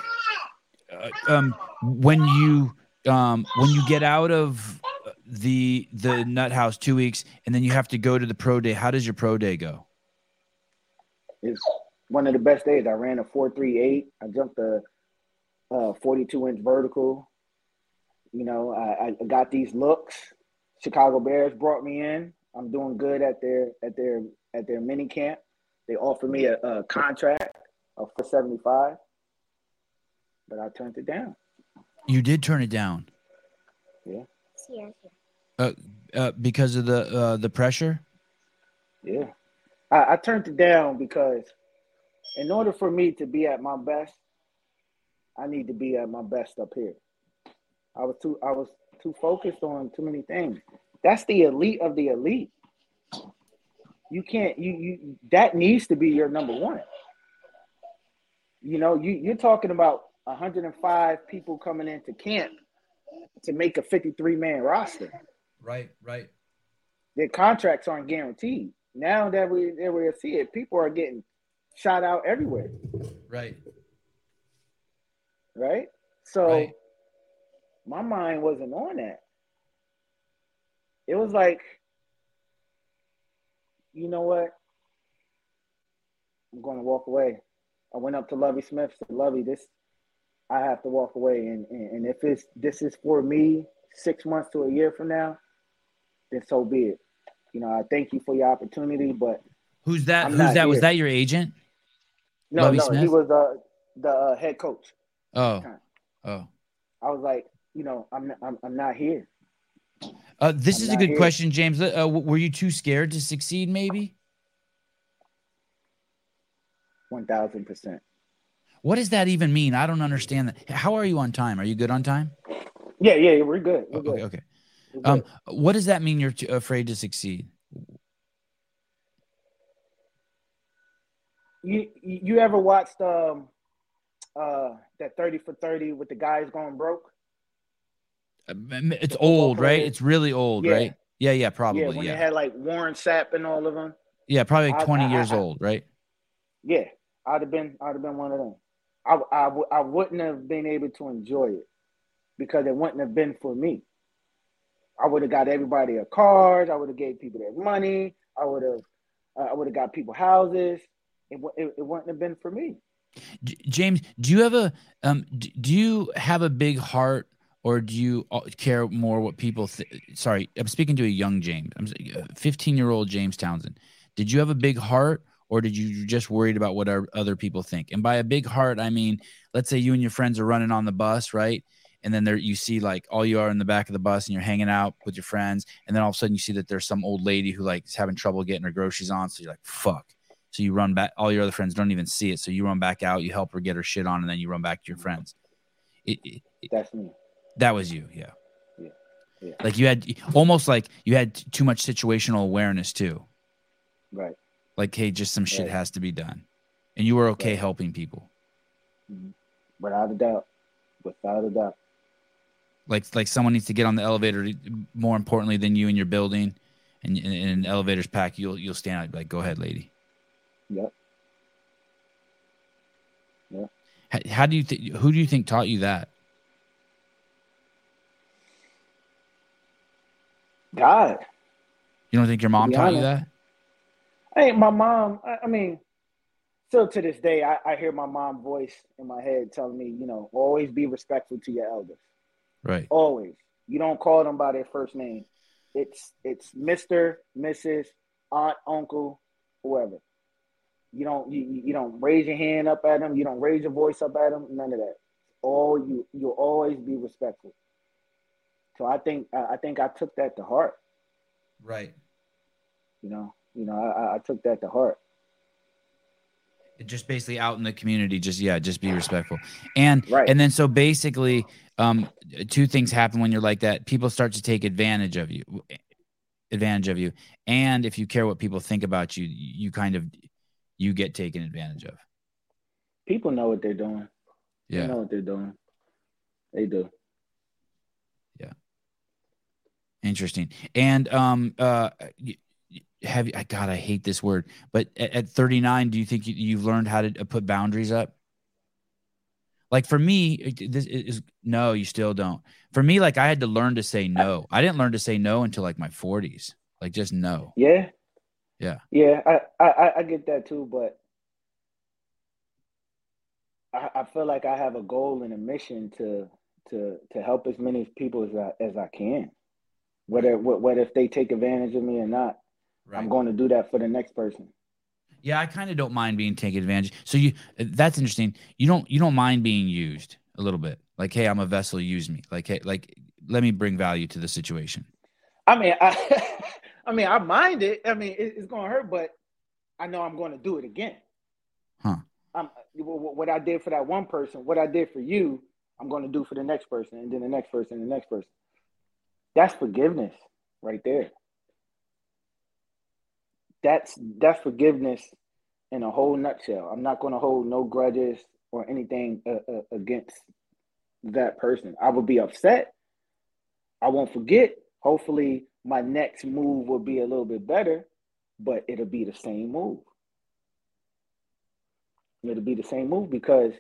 uh, um, when you um when you get out of the the nut house two weeks and then you have to go to the pro day how does your pro day go It's one of the best days. I ran a four three eight. I jumped a, uh 42 inch vertical. You know, I, I got these looks. Chicago Bears brought me in. I'm doing good at their at their at their mini camp. They offered me a, a contract of 475, but I turned it down. you did turn it down Yeah, uh, uh because of the uh the pressure yeah. I, I turned it down because in order for me to be at my best, I need to be at my best up here. I was too I was too focused on too many things. That's the elite of the elite. You can't you you that needs to be your number one. You know, you you're talking about 105 people coming into camp to make a 53 man roster. right right Their contracts aren't guaranteed. Now that we that we see it, people are getting shot out everywhere, right right? So Right. my mind wasn't on that. It was like, you know what? I'm going to walk away. I went up to Lovie Smith, said, Lovey, this, I have to walk away. And, and, and if it's, this is for me six months to a year from now, then so be it. You know, I thank you for your opportunity, but who's that I'm who's that was that your agent no, Lovie no, he Smith? was uh, the uh, head coach. oh oh I was like, you know, I'm, I'm, I'm not here. uh this I'm is a good here. question james uh, were you too scared to succeed maybe 1000%. What does that even mean i don't understand that how are you on time are you good on time Yeah, yeah, we're good. We're Oh, good. okay okay good. um what does that mean you're too afraid to succeed you you ever watched um uh that 30 for 30 with the guys going broke? Uh, it's old right it's really old Yeah. right yeah yeah probably. yeah, when yeah they had like Warren Sapp and all of them. yeah probably like I- 20 I- years I- old right Yeah, I'd have been I'd have been one of them. I I, I wouldn't have been able to enjoy it because it wouldn't have been for me. I would have got everybody a cars. I would have gave people their money. I would have uh, I would have got people houses. It, it, it wouldn't have been for me. James, do you have a um? Do you have a big heart, or do you uh, care more what people? Th- Sorry, I'm speaking to a young James. I'm 15 year old James Townsend. Did you have a big heart, or did you just worried about what our other people think? And by a big heart, I mean, let's say you and your friends are running on the bus, right? And then there you see like all you are in the back of the bus, and you're hanging out with your friends, and then all of a sudden you see that there's some old lady who like is having trouble getting her groceries on. So you're like, fuck. So you run back. All your other friends don't even see it. So you run back out. You help her get her shit on, and then you run back to your friends. It, it, it- That's me. that was you, yeah. Yeah, yeah. Like you had almost like you had too much situational awareness too. Right. Like, hey, just some shit Right. has to be done, and you were okay Right. helping people. Mm-hmm. Without a doubt. Without a doubt. Like, like someone needs to get on the elevator. More importantly than you in your building, and in an elevator's pack, you'll you'll stand out like, go ahead, lady. Yep. How, how do you think? Who do you think taught you that? God. You don't think your mom taught you that? Hey, my mom, I, I mean, still to this day, I, I hear my mom voice in my head telling me, you know, always be respectful to your elders. Right. Always. You don't call them by their first name. It's it's Mr., Mrs., Aunt, Uncle, whoever. You don't you, you don't raise your hand up at them. You don't raise your voice up at them. None of that. All you you'll always be respectful. So I think I think I took that to heart. Right. You know, you know, I, I- took that to heart. just basically out in the community just yeah just be respectful and Right. and then so basically um two things happen when you're like that people start to take advantage of you advantage of you and if you care what people think about you you kind of you get taken advantage of People know what they're doing. They yeah know what they're doing. They do. Yeah. Interesting. And um, uh, have you? I God, I hate this word. But at, at 39, do you think you, you've learned how to uh, put boundaries up? Like for me, this is no. You still don't. For me, like I had to learn to say no. I didn't learn to say no until like my 40s. Like just no. Yeah. Yeah. Yeah, I, I, I- get that too, but I, I feel like I have a goal and a mission to to to help as many people as I as I can. Whether wh- whether if they take advantage of me or not, I'm going to do that for the next person. Yeah, I kind of don't mind being taken advantage. So you that's interesting. You don't you don't mind being used a little bit. Like, hey, I'm a vessel, use me. Like, hey, like let me bring value to the situation. I mean, I I mean, I mind it. I mean, it, it's going to hurt, but I know I'm going to do it again. Huh. I'm, what I did for that one person, what I did for you, I'm going to do for the next person, and then the next person, and the next person. That's forgiveness right there. That's that's forgiveness in a whole nutshell. I'm not going to hold no grudges or anything uh, uh, against that person. I will be upset. I won't forget. Hopefully, my next move will be a little bit better, but it'll be the same move. It'll be the same move because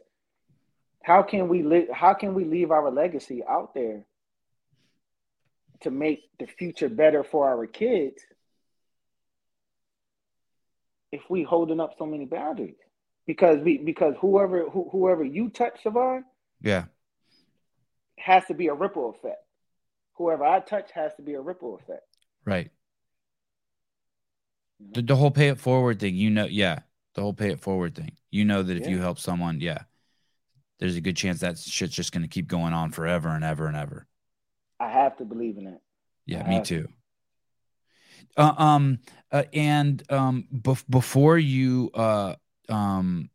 how can we? How can we leave our legacy out there to make the future better for our kids if we holding up so many boundaries? Because we because whoever who, whoever you touch, Sevan, Yeah. has to be a ripple effect. Whoever I touch has to be a ripple effect. Right. The, the whole pay it forward thing, you know, yeah. The whole pay it forward thing. You know that if you help someone, yeah, there's a good chance that shit's just going to keep going on forever and ever and ever. I have to believe in it. Yeah, I me too. Uh, um, uh, and um, bef- before you, uh, um,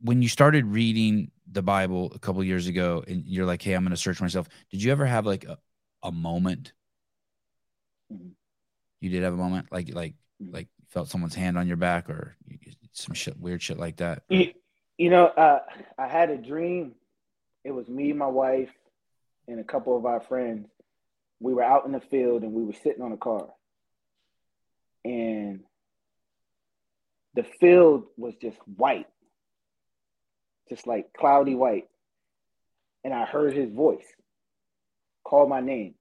when you started reading the Bible a couple years ago, and you're like, "Hey, I'm going to search myself." Did you ever have like a, a moment? Mhm. You did have a moment, like like Mhm. like felt someone's hand on your back, or you- some shit, weird shit like that. You, you know, uh, I had a dream. It was me, my wife, and a couple of our friends. We were out in the field and we were sitting on a car. And the field was just white, just like cloudy white. And I heard his voice call my name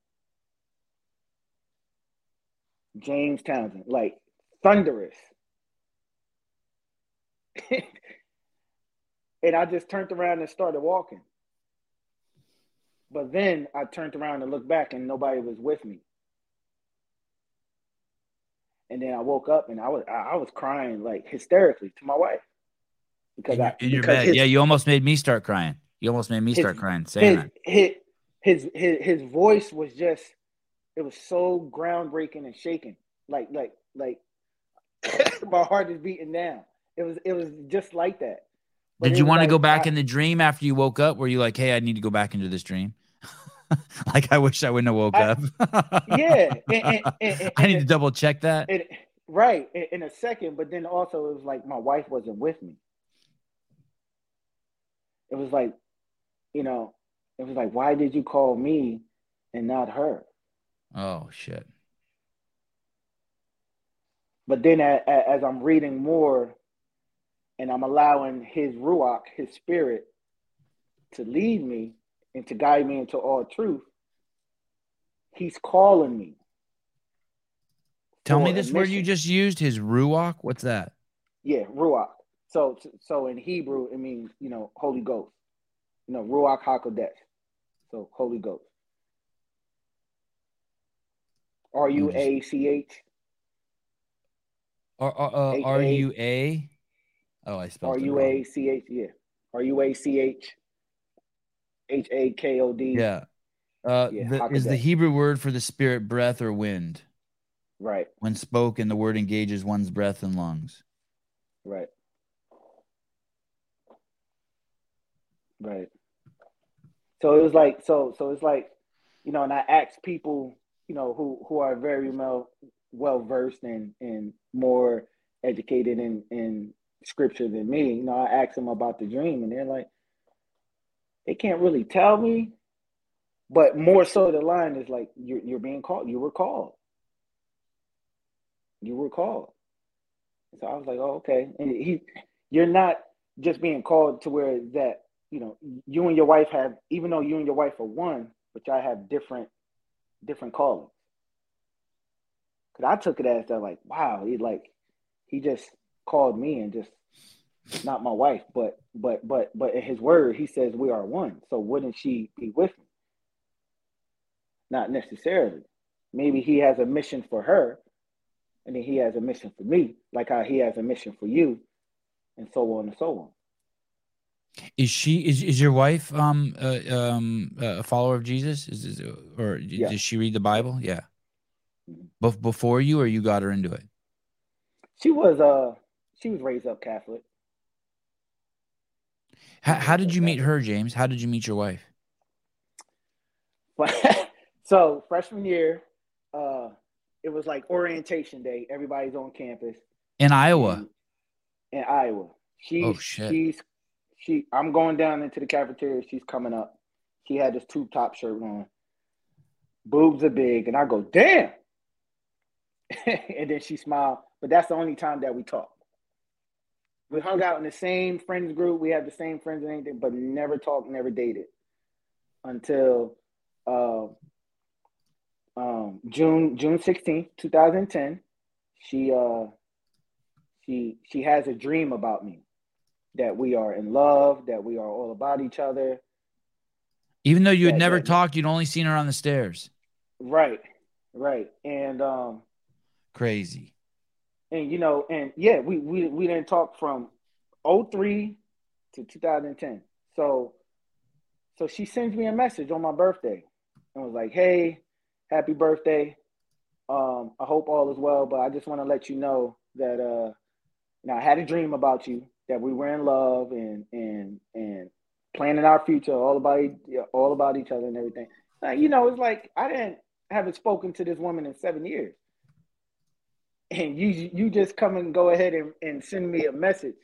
James Townsend, like thunderous. and I just turned around and started walking. But then I turned around and looked back and nobody was with me. And then I woke up and I was I was crying like hysterically to my wife. Because In I in your bed, his- yeah. You almost made me start crying. You almost made me his- start crying saying his, his his his voice was just it was so groundbreaking and shaking like like like my heart is beating down it was it was just like that Did you want to go back in the dream after you woke up? Were you like, "Hey, I need to go back into this dream"? like, I wish I wouldn't have woke I- up. yeah and, and, and, I need to double check that. right in, a second but then also it was like my wife wasn't with me it was like you know it was like why did you call me and not her Oh shit. But then a- a- as I'm reading more and I'm allowing his ruach, his spirit, to lead me and to guide me into all truth, he's calling me. Tell me this word you just used. His ruach. What's that? Yeah, ruach. So so in Hebrew it means, you know, Holy Ghost. You know, ruach hakodesh. So Holy Ghost. R U A C H R R uh, H- R A- U A. Oh, I spelled R U. A C H yeah. R U A C H H A K O D. Yeah. Uh, Yeah, the, is the Hebrew word for the spirit breath or wind? Right, When spoken, the word engages one's breath and lungs. right. Right. So it was like so so it's like, you know, and I asked people, you know, who who are very well well versed and and more educated in in scripture than me. You know, I asked them about the dream and they're like, they can't really tell me, but more so the line is like you're you're being called. You were called. You were called. So I was like, oh, okay. And he, you're not just being called to where that you know you and your wife have, even though you and your wife are one, but y'all have different different callings. Cause I took it as that like, wow, he like he just called me and just not my wife, but but but but in his word, he says we are one. So wouldn't she be with me? Not necessarily. Maybe he has a mission for her, and then he has a mission for me, like how he has a mission for you, and so on and so on. Is she is is your wife um uh, um a follower of Jesus? Is, is or Yeah. does she read the Bible? Yeah. Mhm. Bef- before you, or you got her into it? She was uh she was raised up Catholic. How, how did you meet her, James? How did you meet your wife? So freshman year, uh it was like orientation day. Everybody's on campus. In Iowa. in Iowa. She's Oh, she's she I'm going down into the cafeteria. She's coming up. She had this tube top shirt on. Boobs are big, and I go, damn. and then she smiled. But that's the only time that we talked. We hung out in the same friends group. We had the same friends and anything, but never talked, never dated until uh, um, June June 16th, 2010. She uh she she has a dream about me that we are in love, that we are all about each other. Even though you had Yeah, never yeah. talked, you'd only seen her on the stairs. Right. Right. And um Crazy. And you know, and yeah, we we we didn't talk from 03 to 2010. So so she sends me a message on my birthday and was like, "Hey, happy birthday. Um I hope all is well, but I just want to let you know that uh you know, I had a dream about you, that we were in love and and and planning our future, all about all about each other and everything. Uh, you know, it's like I didn't haven't spoken to this woman in seven years, and you you just come and go ahead and, and send me a message,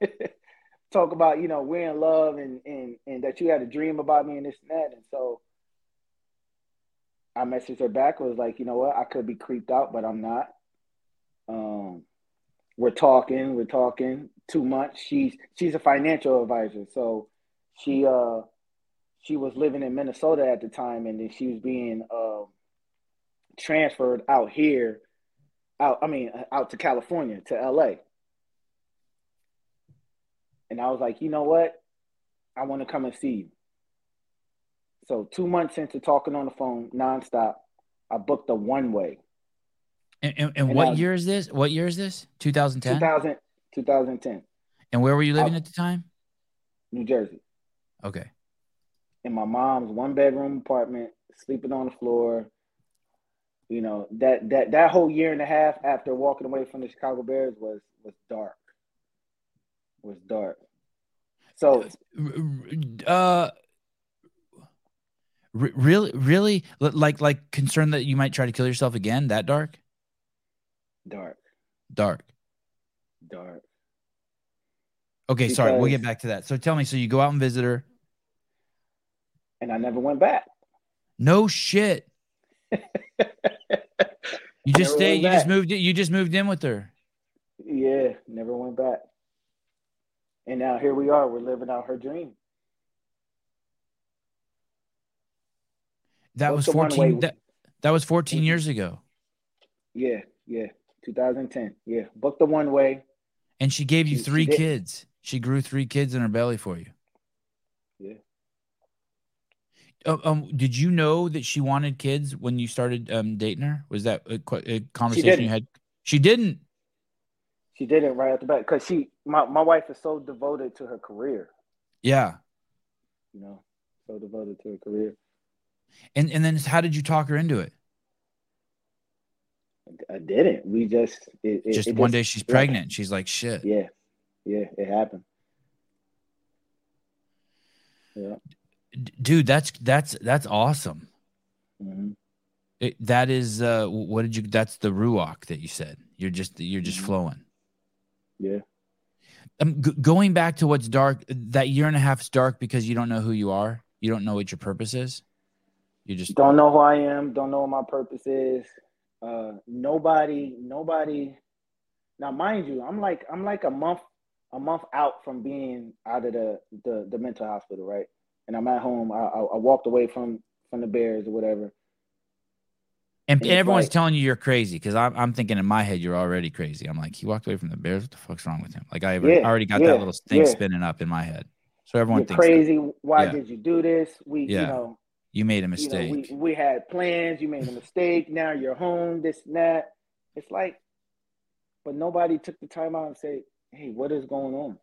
talk about you know we're in love and and and that you had a dream about me and this and that, and so I messaged her back. Was like, you know what, I could be creeped out, but I'm not. Um, we're talking, we're talking too much. She's she's a financial advisor, so she uh she was living in Minnesota at the time, and then she was being uh, transferred out here, out I mean out to California to LA. And I was like, you know what, I want to come and see you. So two months into talking on the phone nonstop, I booked a one way. And, and, and And what I- year is this? What year is this? 2010? 2000, 2010, And where were you living I- at the time? New Jersey. Okay. in my mom's one bedroom apartment, sleeping on the floor. You know that that that whole year and a half after walking away from the Chicago Bears was was dark. Was dark. So Uh, re- really, really, like, like concerned that you might try to kill yourself again. That dark, dark, dark. dark. Okay, sorry. We'll get back to that. So tell me. So you go out and visit her. And I never went back. No shit. You just stayed. You just moved. You just moved in with her. Yeah, never went back. And now here we are. We're living out her dream. That What's was fourteen. That, that was 14 mm-hmm. years ago. Yeah, yeah. 2010. Yeah. Booked the one way. And she gave you She- she three did. kids. She grew three kids in her belly for you. Yeah. Uh, um, did you know that she wanted kids when you started um, dating her? Was that a, a conversation you had? She didn't. She did it right at the back because she my, my wife is so devoted to her career, Yeah. you know, so devoted to her career. And and then how did you talk her into it? I didn't. We just it, it- Just it one day she's yeah. pregnant. She's like, shit. Yeah, yeah, it happened. Yeah. Dude, that's that's that's awesome. hmm It, that is uh, what did you? That's the ruach that you said. You're just you're just Mhm. flowing. Yeah. Um, g- going back to what's dark, that year and a half is dark because you don't know who you are. You don't know what your purpose is. You just don't know who I am. Don't know what my purpose is. Uh, nobody, nobody. Now, mind you, I'm like I'm like a month a month out from being out of the the, the mental hospital, right? And I'm at home. I, I, I walked away from from the Bears or whatever. And, And everyone's like- telling you you're crazy because I'm, I'm thinking in my head you're already crazy. I'm like, he walked away from the Bears. What the fuck's wrong with him? Like I Yeah, already got yeah, that little thing yeah. spinning up in my head. So everyone You're thinks that. crazy. Why Yeah. did you do this? We, you know, you made a you know, mistake. we, we had plans. You made a mistake. Now you're home. This and that. It's like, but nobody took the time out and say, "Hey, what is going on?"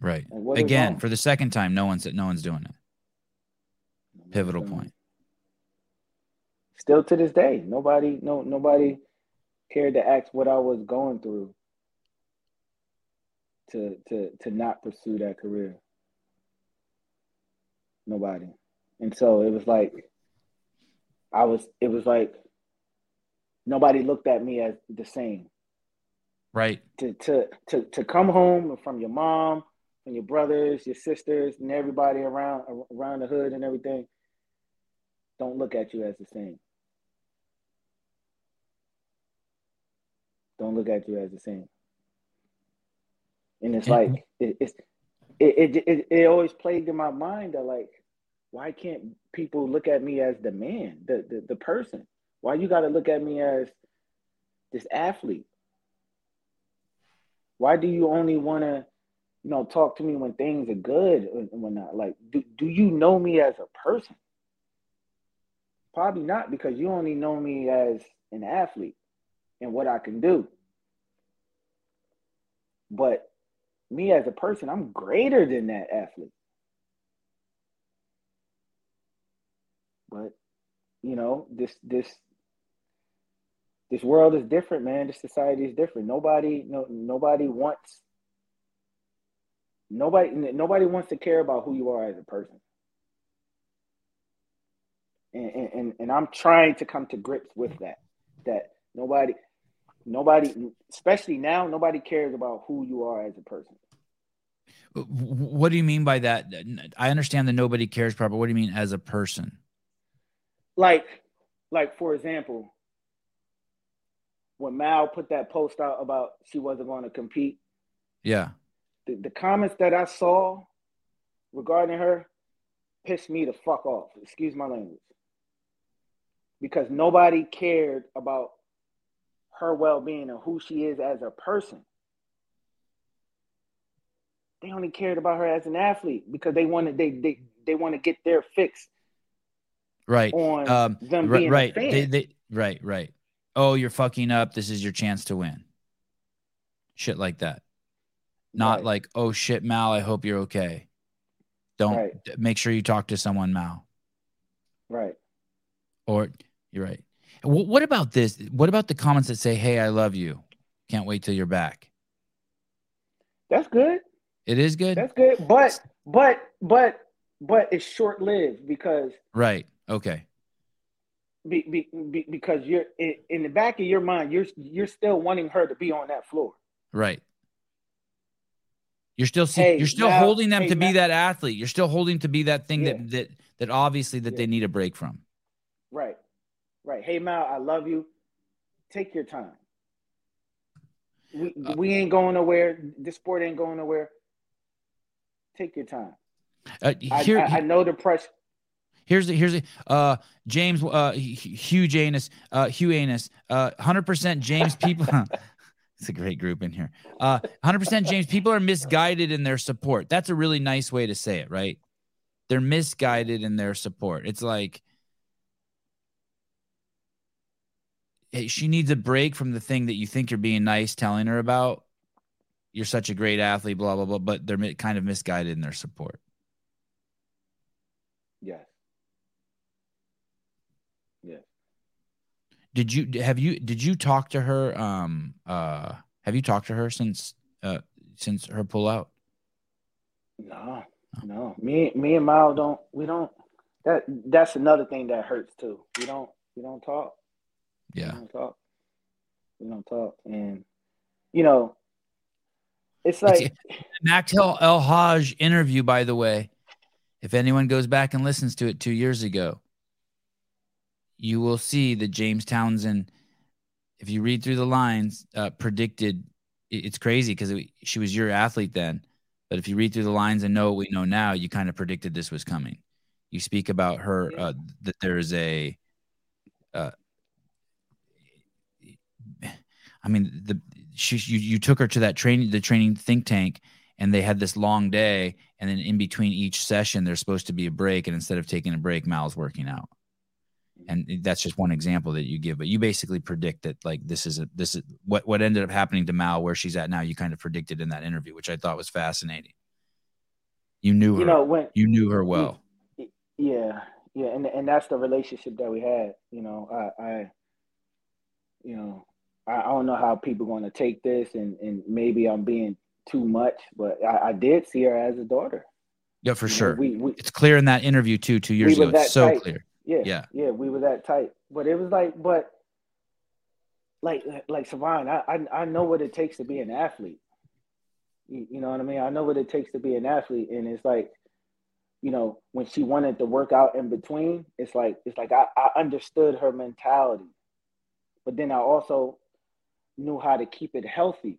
right. Like, Again, for the second time, no one's no one's doing it. Pivotal point. Still to this day, nobody, no, nobody cared to ask what I was going through to to to not pursue that career. Nobody, and so it was like I was. It was like nobody looked at me as the same. Right. to to to to come home from your mom and your brothers, your sisters, and everybody around around the hood and everything, don't look at you as the same. Don't look at you as the same. And it's like it, it's it, it it it always plagued in my mind that like, why can't people look at me as the man, the the, the person? Why you got to look at me as this athlete? Why do you only want to, you know, talk to me when things are good and whatnot? Like, do, do you know me as a person? Probably not because you only know me as an athlete and what I can do. But me as a person, I'm greater than that athlete. But you know, this this this world is different, man. This society is different. Nobody, no, nobody wants, nobody, nobody wants to care about who you are as a person. And and and, I'm trying to come to grips with that. That nobody, nobody, especially now, nobody cares about who you are as a person. What do you mean by that? I understand that nobody cares part, but what do you mean as a person? Like, like for example, when Mal put that post out about she wasn't going to compete, Yeah. the, the comments that I saw regarding her pissed me the fuck off. Excuse my language. Because nobody cared about her well being and who she is as a person. They only cared about her as an athlete because they wanted they they, they want to get their fix Right. on Um, them right. being Right. a fan. They, they, right. Right. Oh, you're fucking up. This is your chance to win. Shit like that. Not Right. like, oh shit, Mal. I hope you're okay. Don't Right. make sure you talk to someone, Mal. right. Or you're right. Wh- What about this? What about the comments that say, "Hey, I love you. Can't wait till you're back." That's good. It is good. That's good. But but but but it's short lived because right. Okay. be, be, be, because you're in, in the back of your mind, you're you're still wanting her to be on that floor. Right. You're still see, Hey, you're still holding them hey, to be that athlete. You're still holding to be that thing Yeah. that that that obviously that Yeah. they need a break from. Right, right. Hey Mal, I love you. Take your time. We Uh, we ain't going nowhere. This sport ain't going nowhere. Take your time. Uh, I, here, I, I know the pressure. here's the here's the uh James uh Hugh Janus uh Hugh Anus uh 100% James people It's a great group in here. Uh 100% James people are misguided in their support. That's a really nice way to say it, right? They're misguided in their support. It's like hey, she needs a break from the thing that you think you're being nice telling her about. You're such a great athlete, blah blah blah. But they're kind of misguided in their support. Yes. Yes. Did you have you did you talk to her? Um, uh, have you talked to her since uh since her pullout? No, no. Me, me and Mal don't. We don't. That that's another thing that hurts too. We don't. We don't talk. We Yeah, don't talk. We don't talk, and you know, it's like Mactel El-Hag interview, by the way. If anyone goes back and listens to it two years ago, you will see that James Townsend, if you read through the lines, uh, predicted. It's crazy because it, she was your athlete then, but if you read through the lines and know what we know now, you kind of predicted this was coming. You speak about her uh, that there is a. Uh, I mean, the she you, you took her to that training the training think tank and they had this long day and then in between each session there's supposed to be a break and instead of taking a break mal's working out. And that's just one example that you give but you basically predict that like this is a this is what what ended up happening to mal where she's at now you kind of predicted in that interview which i thought was fascinating. You knew her. You know, when you knew her well. Yeah, yeah, and and that's the relationship that we had. You know, I, I you know, I, I don't know how people going to take this, and and maybe I'm being too much, but I, I did see her as a daughter. yeah for You know, sure we, we it's clear in that interview too two years were ago it's so tight. clear yeah, Yeah. yeah, we were that tight. But it was like, but like like Sevan, I, I I know what it takes to be an athlete. You, you know what I mean? I know what it takes to be an athlete, and it's like, you know, when she wanted to work out in between, it's like it's like I, I understood her mentality, but then I also knew how to keep it healthy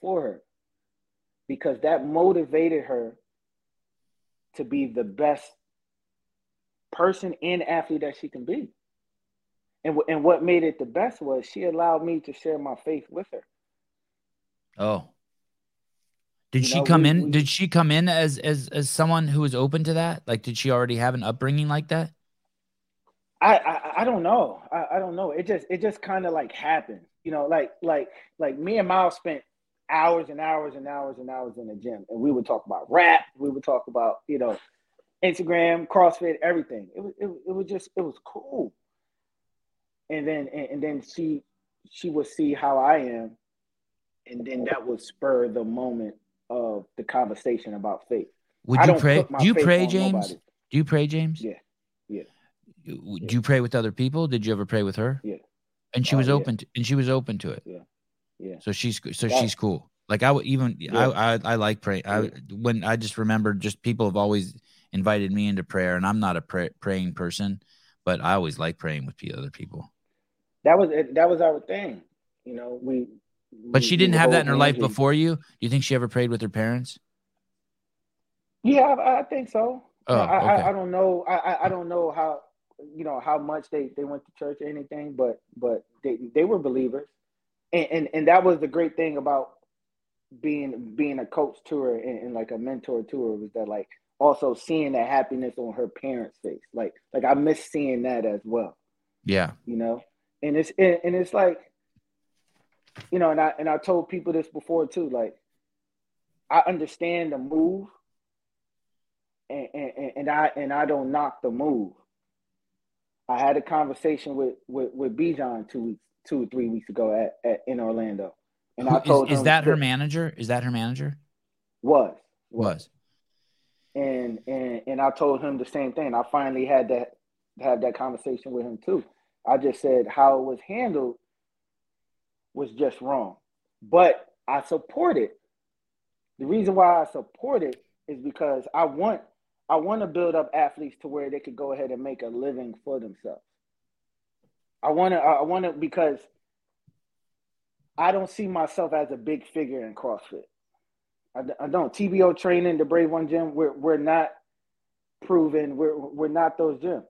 for her because that motivated her to be the best person and athlete that she can be. And, wh- and what made it the best was she allowed me to share my faith with her. oh did You she know, come we- in we- did she come in as as as someone who was open to that like did she already have an upbringing like that I I, I don't know. I, I don't know. It just it just kind of like happened. You know, like like like me and Miles spent hours and hours and hours and hours in the gym, and we would talk about rap. We would talk about you know Instagram, CrossFit, everything. It was it, it was just it was cool. And then and, and then she she would see how I am, and then that would spur the moment of the conversation about faith. would you pray do you pray james nobody. do you pray james Yeah, yeah. Do you pray with other people did you ever pray with her Yeah. And she Oh, was yeah. open to, and she was open to it Yeah. yeah. so she's so That- she's cool like i would even Yeah. I, I i like praying i when i just remember just people have always invited me into prayer and i'm not a pray, praying person but i always like praying with other people That was that was our thing. You know, we. but we- she didn't have that in her life before you do you think she ever prayed with her parents Yeah, I, I think so. Oh, I, okay. I, I don't know. I, I, I don't know how you know how much they, they went to church or anything, but but they, they were believers, and, and and that was the great thing about being being a coach to her and, and like a mentor to her was that like also seeing that happiness on her parents' face. Like like I miss seeing that as well. yeah you know and it's and, and it's like you know and i and i told people this before too like i understand the move and and, and i and i don't knock the move i had a conversation with with with bijan two weeks two or three weeks ago at, at in orlando and i told is, is that her manager is that her manager was was and and and I told him the same thing. I finally had that had that conversation with him too. I just said how it was handled was just wrong, but I support it. The reason why I support it is because I want I want to build up athletes to where they could go ahead and make a living for themselves. I want to I want to because I don't see myself as a big figure in CrossFit. I, I don't. TBO training, the Brave One gym, we're, we're not proven. We're, we're not those gyms.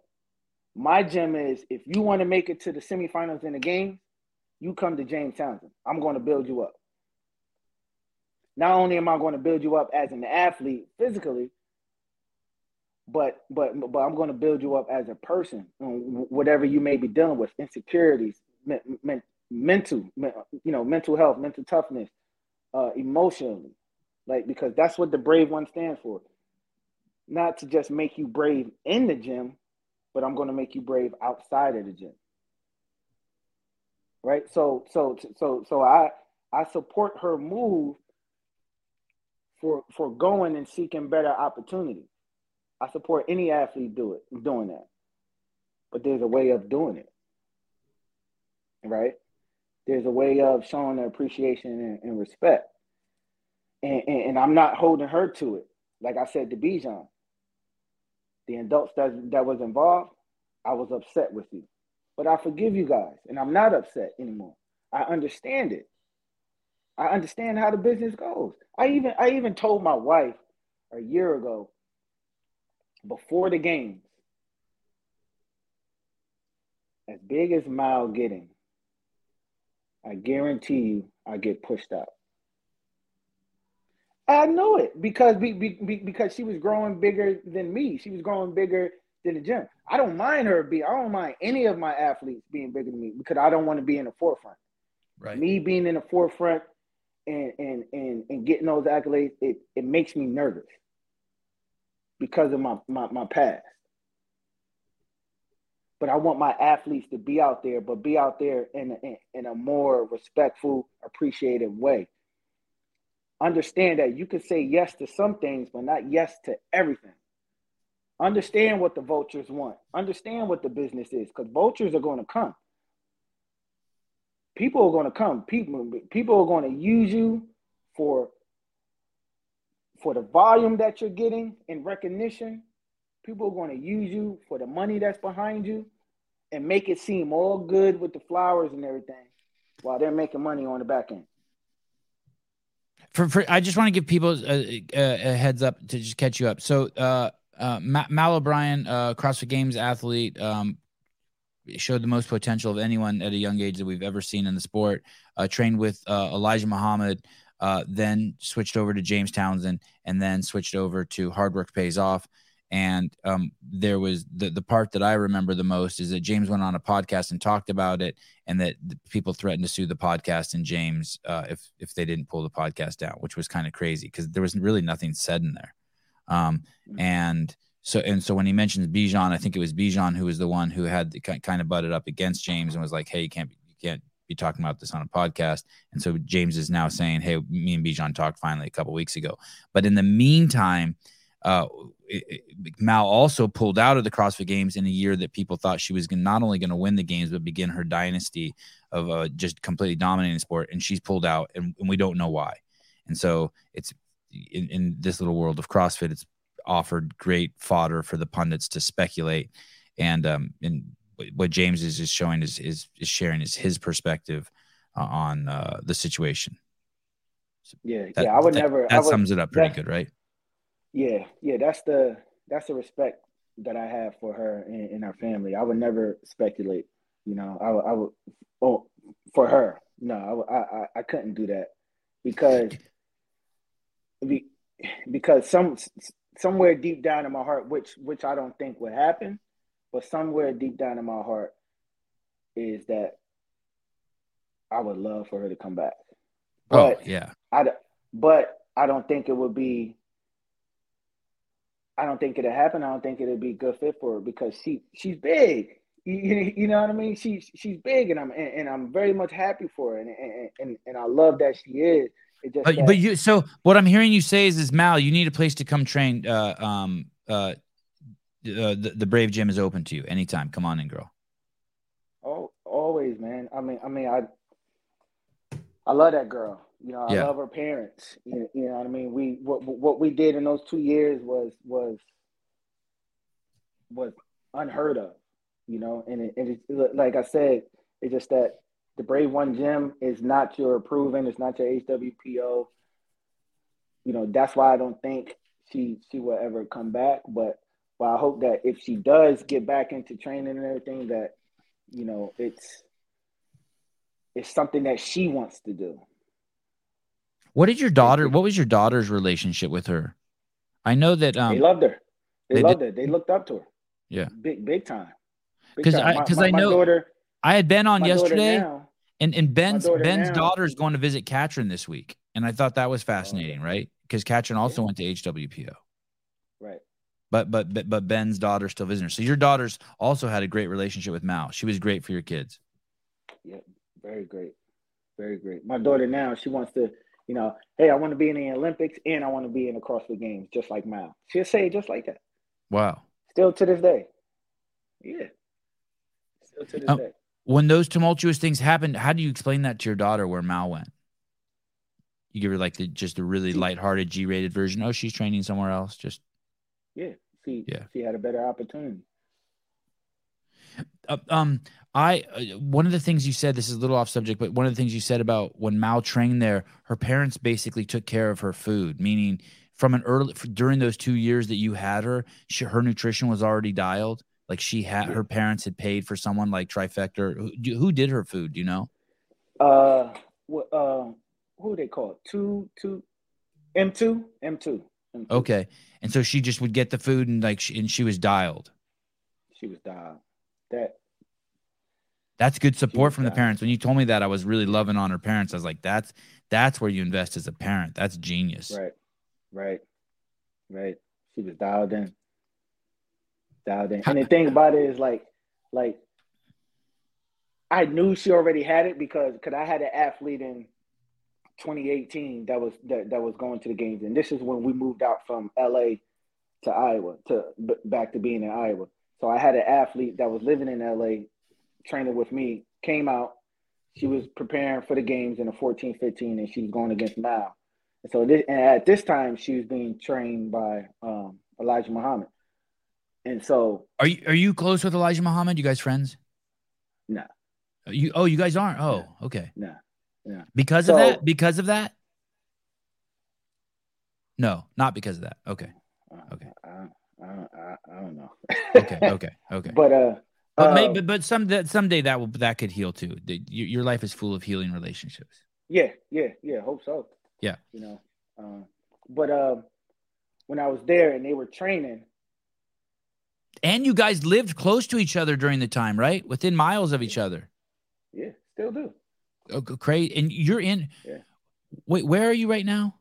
My gym is if you want to make it to the semifinals in the game, you come to James Townsend. I'm going to build you up. Not only am I going to build you up as an athlete physically, but but but I'm going to build you up as a person. Whatever you may be dealing with, insecurities, men, men, mental, men, you know, mental health, mental toughness, uh, emotionally, like because that's what the brave one stands for. Not to just make you brave in the gym, but I'm going to make you brave outside of the gym. Right. So so so so I I support her move for for going and seeking better opportunities. I support any athlete do it doing that. But there's a way of doing it. Right? There's a way of showing the appreciation and, and respect. And, and, and, I'm not holding her to it. Like I said to Bijan, the adults that, that was involved, I was upset with you. but I forgive you guys, and I'm not upset anymore. I understand it. I understand how the business goes. I even I even told my wife a year ago, before the games, as big as Mal getting, I guarantee you I get pushed out. I know it because be, be, because she was growing bigger than me. She was growing bigger than the gym. I don't mind her be. I don't mind any of my athletes being bigger than me because I don't want to be in the forefront. Right. Me being in the forefront and and and, and getting those accolades, it, it makes me nervous because of my, my my past. But I want my athletes to be out there, but be out there in a, in, in a more respectful, appreciative way. Understand that you can say yes to some things, but not yes to everything. Understand what the vultures want. Understand what the business is, because vultures are going to come people are going to come. People people are going to use you for for the volume that you're getting in recognition. People are going to use you for the money that's behind you and make it seem all good with the flowers and everything while they're making money on the back end. For, for I just want to give people a, a, a, heads up to just catch you up. So, uh, uh, Mal O'Brien, uh, CrossFit Games athlete, um, showed the most potential of anyone at a young age that we've ever seen in the sport. Uh, trained with uh, Elijah Muhammad, uh, then switched over to James Townsend, and then switched over to Hard Work Pays Off. And um, there was the the part that I remember the most is that James went on a podcast and talked about it, and that people threatened to sue the podcast and James uh, if if they didn't pull the podcast down, which was kind of crazy because there was really nothing said in there. Um, mm-hmm. and so and so when he mentions Bijan, I think it was Bijan who was the one who had the, kind of butted up against James and was like, "Hey, you can't you can't be talking about this on a podcast." And so James is now saying, "Hey, me and Bijan talked finally a couple weeks ago." But in the meantime, uh, it, it, Mal also pulled out of the CrossFit Games in a year that people thought she was not only going to win the games but begin her dynasty of uh, just completely dominating sport, and she's pulled out, and, and we don't know why. And so it's in, in this little world of CrossFit, it's offered great fodder for the pundits to speculate. And um, and what James is is showing is is, is sharing is his perspective uh, on uh, the situation. So yeah, that, yeah, I would that, never. That would, sums it up pretty good, right? Yeah, yeah, that's the that's the respect that I have for her and, and our family. I would never speculate. You know, I, I would. Oh, for her, no, I, I I couldn't do that because because some somewhere deep down in my heart, which which I don't think would happen, but somewhere deep down in my heart is that I would love for her to come back. Oh, but oh yeah, I but I don't think it would be. I don't think it'll happen. I don't think it'll be a good fit for her because she she's big. You, you know what I mean? She's she's big, and I'm and, and I'm very much happy for her, and, and and and I love that she is It but, but you so what I'm hearing you say is is Mal, you need a place to come train. Uh, um, uh, uh, the, the Brave Gym is open to you anytime. Come on in, girl. Oh, always, man. I mean, I mean, I I love that girl. You know, I yeah. love her parents. You, you know what I mean? We what what we did in those two years was was was unheard of. You know, and it, and it, like I said, it's just that the Brave One Gym is not your proven, it's not your HWPO. You know, that's why I don't think she she will ever come back. But well, I hope that if she does get back into training and everything, that you know, it's it's something that she wants to do. What did your daughter? What was your daughter's relationship with her? I know that um, they loved her. They, they loved did, her. They looked up to her. Yeah, big big time. Because I because I know daughter, I had Ben on yesterday. Now, and and Ben's daughter Ben's now, daughter is going to visit Katrin this week, and I thought that was fascinating, right? Because Katrin also yeah. went to HWPO. But, but but but Ben's daughter still visiting. So your daughter's also had a great relationship with Mal. She was great for your kids. Yeah, very great, very great. My daughter now she wants to, you know, hey, I want to be in the Olympics and I want to be in across the CrossFit Games, just like Mal. She'll say just like that. Wow. Still to this day. Yeah. Still to this um, day when those tumultuous things happened, how do you explain that to your daughter where Mal went? You give her like the just a really lighthearted G-rated version. Oh, she's training somewhere else. Just yeah, she yeah, she had a better opportunity. Uh, um, I uh, one of the things you said. This is a little off subject, but one of the things you said about when Mal trained there, her parents basically took care of her food, meaning from an early during those two years that you had her, she, her nutrition was already dialed. Like she had her parents had paid for someone like Trifecta. Who, who did her food? Do you know? Uh, what? Uh, who they call it? Two, two, M two, M two. Okay, and so she just would get the food and like, she, and she was dialed. She was dialed. That. That's good support from dialed. the parents. When you told me that, I was really loving on her parents. I was like, that's that's where you invest as a parent. That's genius. Right, right, right. She was dialed in dialed in. And the thing about it is like, like I knew she already had it because because I had an athlete in 2018 that was that, that was going to the games, and this is when we moved out from LA to Iowa to b- back to being in Iowa. So I had an athlete that was living in LA, training with me. Came out, she was preparing for the games in the 14, 15, and she was going against Mal. And so this, and at this time, she was being trained by um, Elijah Muhammad. And so, are you are you close with Elijah Muhammad? You guys friends? No. Nah. You oh you guys aren't. Oh okay. No. Yeah. Because so, of that. Because of that. No, not because of that. Okay. Uh, okay. I, I, I, I don't know. okay. Okay. Okay. But uh. But, uh, maybe, but some that someday that will that could heal too. Your life is full of healing relationships. Yeah, yeah, yeah. Hope so. Yeah. You know, uh, but uh, when I was there and they were training, and you guys lived close to each other during the time, right? Within miles of each other. Yeah, still do. Oh, great. And you're in. Yeah. Wait, where are you right now?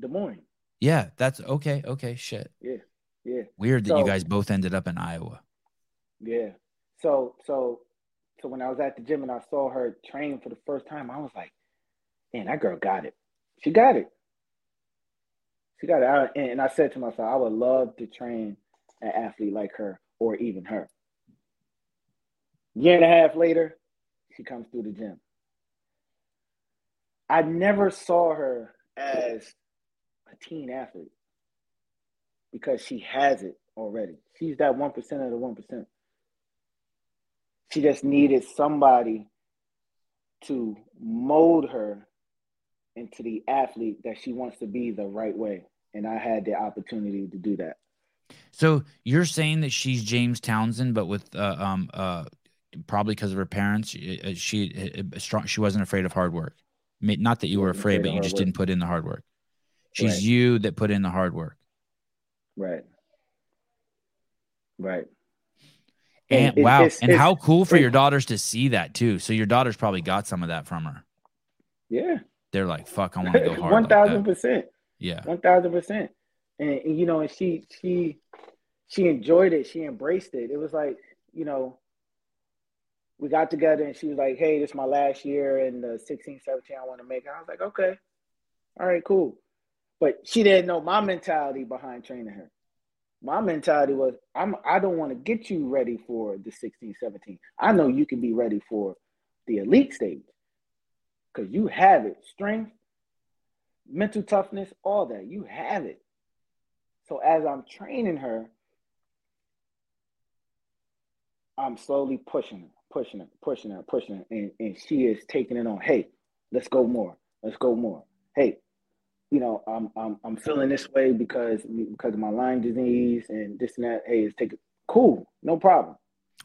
Des Moines. Yeah, that's okay. Okay, shit. Yeah, yeah. Weird that so, you guys both ended up in Iowa. Yeah. So, so, so when I was at the gym and I saw her train for the first time, I was like, "Man, that girl got it. She got it. She got it." I, and I said to myself, "I would love to train an athlete like her or even her. Year and a half later, she comes through the gym. I never saw her as a teen athlete because she has it already. She's that 1% of the 1%. She just needed somebody to mold her into the athlete that she wants to be the right way. And I had the opportunity to do that. So you're saying that she's James Townsend, but with uh, um uh probably because of her parents, she, uh, she uh, strong. She wasn't afraid of hard work. Not that you were afraid, but you just work. didn't put in the hard work. She's right. you that put in the hard work. Right. Right. And, and wow, it's, and it's, how cool for your daughters to see that too. So your daughters probably got some of that from her. Yeah. They're like, "Fuck, I want to go hard." One thousand percent. Yeah. One thousand percent and, and you know, and she she she enjoyed it. She embraced it. It was like you know, we got together and she was like, "Hey, this is my last year in the 16, 17 I want to make." And I was like, "Okay, all right, cool." But she didn't know my mentality behind training her. My mentality was, "I'm I don't want to get you ready for the 16, 17. I know you can be ready for the elite stage because you have it, strength, mental toughness, all that. You have it. So as I'm training her, I'm slowly pushing her, pushing it, pushing it, pushing her, and, and she is taking it on. Hey, let's go more. Let's go more. Hey, you know, I'm I'm I'm feeling this way because because of my Lyme disease and this and that. Hey, it's taking cool, no problem.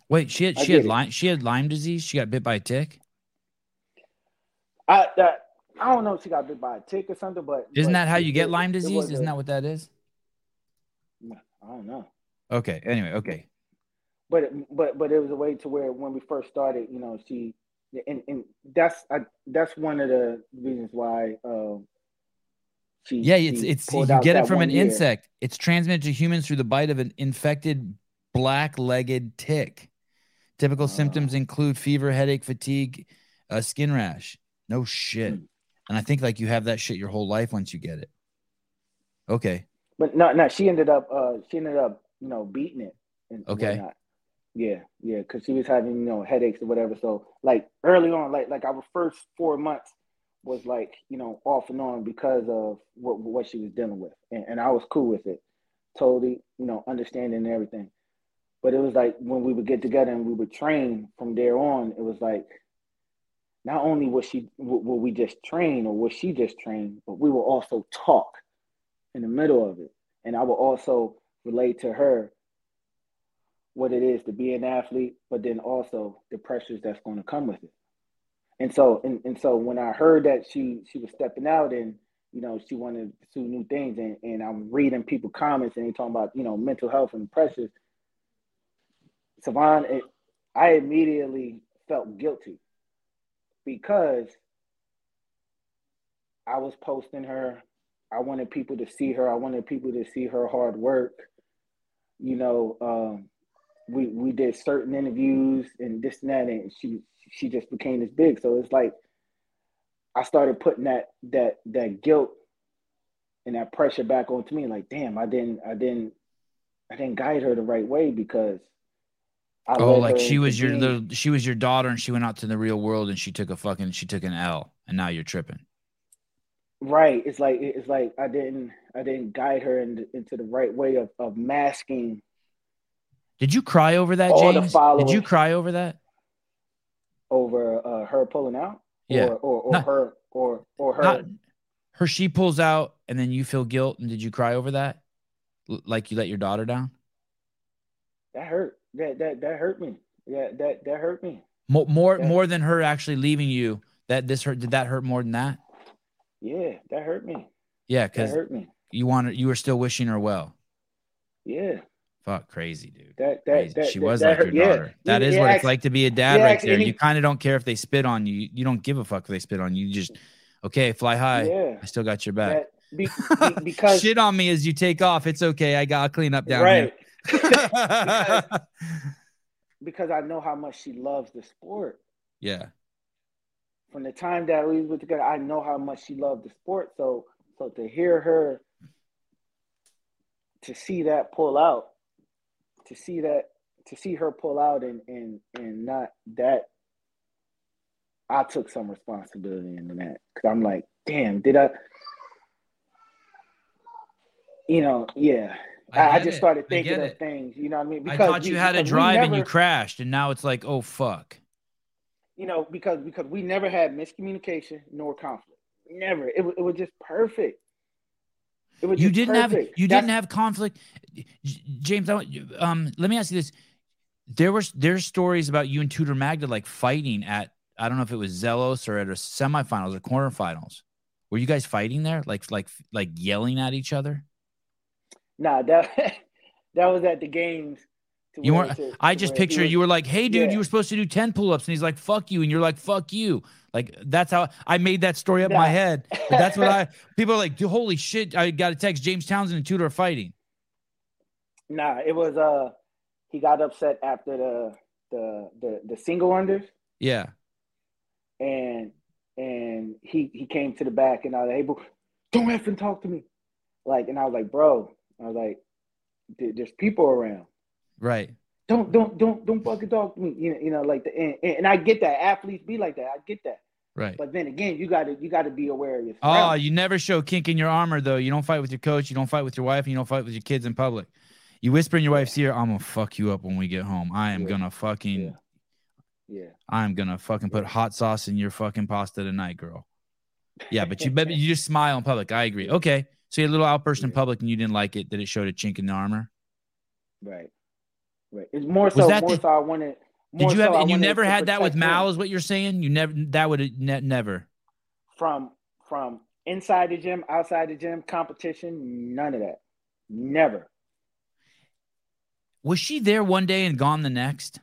Wait, she had she had Lyme she had Lyme disease. She got bit by a tick. I that I don't know if she got bit by a tick or something, but isn't but that how you get Lyme disease? Isn't that what that is? I don't know. Okay. Anyway, okay. But but but it was a way to where when we first started, you know, she and and that's I, that's one of the reasons why. Uh, she, yeah, it's it's you get it from an year. insect. It's transmitted to humans through the bite of an infected black-legged tick. Typical uh, symptoms include fever, headache, fatigue, uh, skin rash. No shit. Hmm. And I think like you have that shit your whole life once you get it. Okay but no, no, she ended up, uh, she ended up, you know, beating it. And okay. Whatnot. Yeah, yeah, because she was having, you know, headaches or whatever. So, like early on, like like our first four months was like, you know, off and on because of what what she was dealing with, and, and I was cool with it, totally, you know, understanding everything. But it was like when we would get together and we would train from there on, it was like not only was she will we just train or was she just train, but we will also talk in the middle of it. And I will also relate to her what it is to be an athlete, but then also the pressures that's going to come with it. And so and, and so when I heard that she she was stepping out and you know she wanted to pursue new things and, and I'm reading people comments and they talking about, you know, mental health and pressures. Sevan, it, I immediately felt guilty because I was posting her. I wanted people to see her. I wanted people to see her hard work. You know, um, we we did certain interviews and this and that, and she she just became this big. So it's like I started putting that that that guilt and that pressure back onto me. Like, damn, I didn't I didn't I didn't guide her the right way because I oh, like she was your little, she was your daughter, and she went out to the real world, and she took a fucking she took an L, and now you're tripping. Right. It's like it's like I didn't I didn't guide her in, into the right way of of masking. Did you cry over that, James? Did you cry over that? Over uh, her pulling out? Yeah. Or or, or not, her or or her not, her she pulls out and then you feel guilt and did you cry over that? L- like you let your daughter down? That hurt that that that hurt me. Yeah, that that hurt me. More more, more than her actually leaving you. That this hurt. Did that hurt more than that? Yeah, that hurt me. Yeah, because hurt me. You wanted. You were still wishing her well. Yeah. Fuck, crazy, dude. That that, crazy. that she that, was that like your daughter. Yeah. That is yeah, what it's like to be a dad, yeah, right there. You kind of don't care if they spit on you. You don't give a fuck if they spit on you. You just okay, fly high. Yeah. I still got your back. Be, be, because shit on me as you take off. It's okay. I got to clean up down right. here. because, because I know how much she loves the sport. Yeah. From the time that we were together, I know how much she loved the sport. So, so to hear her, to see that pull out, to see that, to see her pull out, and and and not that, I took some responsibility in that because I'm like, damn, did I? You know, yeah. I, I just it. started thinking of things. You know what I mean? Because I thought you had a drive never, and you crashed, and now it's like, oh fuck. You know, because because we never had miscommunication nor conflict. Never. It, it was just perfect. You didn't perfect. have you That's, didn't have conflict, James. Um, let me ask you this: there was there's stories about you and Tudor Magda like fighting at I don't know if it was Zelos or at a semifinals or quarterfinals. Were you guys fighting there, like like like yelling at each other? Nah, that that was at the games. You weren't. To, I just picture was, you were like, "Hey, dude, yeah. you were supposed to do ten pull-ups," and he's like, "Fuck you," and you're like, "Fuck you." Like that's how I made that story up nah. my head. But that's what I. People are like, "Holy shit!" I got a text. James Townsend and Tudor are fighting. Nah, it was uh, he got upset after the the the the single unders. Yeah. And and he he came to the back and I was like, "Hey, bro, don't have to talk to me." Like, and I was like, "Bro, I was like, there's people around. Right. Don't don't don't don't fucking talk to me. You know, you know, like the and, and I get that athletes be like that. I get that. Right. But then again, you gotta you gotta be aware of your Oh, you never show kink in your armor though. You don't fight with your coach, you don't fight with your wife, and you don't fight with your kids in public. You whisper in your wife's ear, I'm gonna fuck you up when we get home. I am yeah. gonna fucking yeah. yeah. I'm gonna fucking put hot sauce in your fucking pasta tonight, girl. Yeah, but you but you just smile in public. I agree. Okay. So you had a little outburst in public and you didn't like it that it showed a chink in the armor. Right. Right. It's more so. More the, so I wanted. Did you have? So and you never had that with Mal? Is what you're saying? You never. That would ne- never. From from inside the gym, outside the gym, competition, none of that. Never. Was she there one day and gone the next?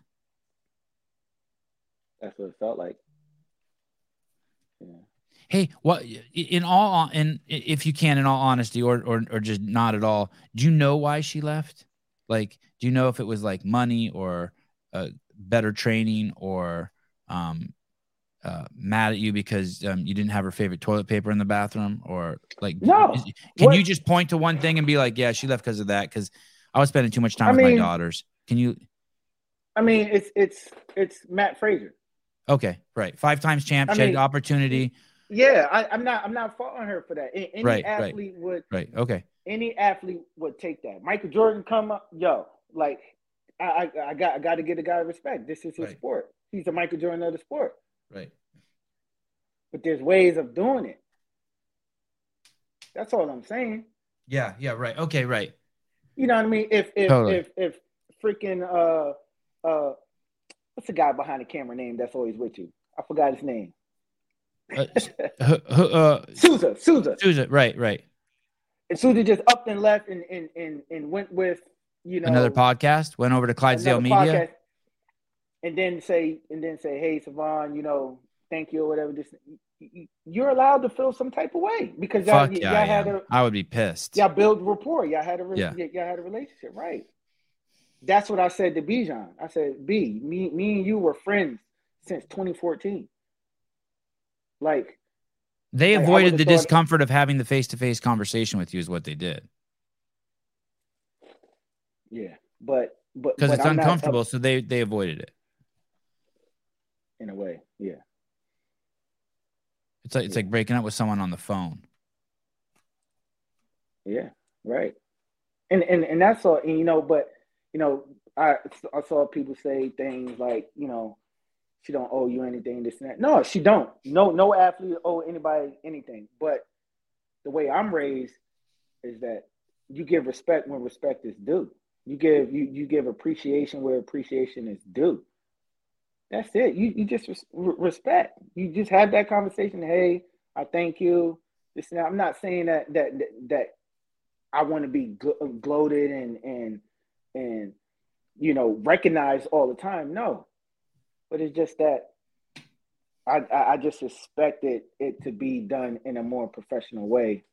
That's what it felt like. Yeah. Hey, what in all and if you can, in all honesty, or or or just not at all, do you know why she left? Like, do you know if it was like money or uh, better training or um, uh, mad at you because um, you didn't have her favorite toilet paper in the bathroom or like no is, can what? you just point to one thing and be like yeah she left because of that because i was spending too much time I with mean, my daughters can you i mean it's it's it's matt fraser okay right five times champ I she mean, had opportunity yeah, I, am not. I'm not faulting her for that. Any right, athlete right, would. Right. Okay. Any athlete would take that. Michael Jordan come up, yo, like I, I, I got I got to give the guy respect. This is his Right. sport. He's the Michael Jordan of the sport. Right. But there's ways of doing it. That's all I'm saying. Yeah. Yeah. Right. Okay. Right. You know what I mean? If if Totally. if if freaking uh uh what's the guy behind the camera name that's always with you? I forgot his name. Uh, s- h- h- uh, Souza, Souza. Sousa, right. Right. And Souza just up and left and and and, and went with you know Another podcast went over to Clydesdale Media. podcast, and then say and then say, hey Sevan, you know, thank you or whatever. Just you're allowed to feel some type of way because y'all, Fuck yeah, y'all I, had a I would be pissed. y'all build rapport. Y'all had a re- Yeah. y- y'all had a relationship, right? That's what I said to Bijan. I said, B, me, me and you were friends since 2014. Like, They Like, avoided the thought- discomfort of having the face to face conversation with you, is what they did yeah, but but because it's I'm not uncomfortable. So they they avoided it. in a way. Yeah, It's like it's like breaking up with someone on the phone. yeah, right. And and and that's all. And you know, but you know, I I saw people say things like, you know, she don't owe you anything. This and that. No, she don't. No, no athlete owe anybody anything. But the way I'm raised is that you give respect when respect is due. You give you you give appreciation where appreciation is due. That's it. You you just res- respect. You just have that conversation. Hey, I thank you. This and. I'm not saying that that that, that I want to be gl- gloated and and and you know recognized all the time. No, but it's just that I I, just expected it to be done in a more professional way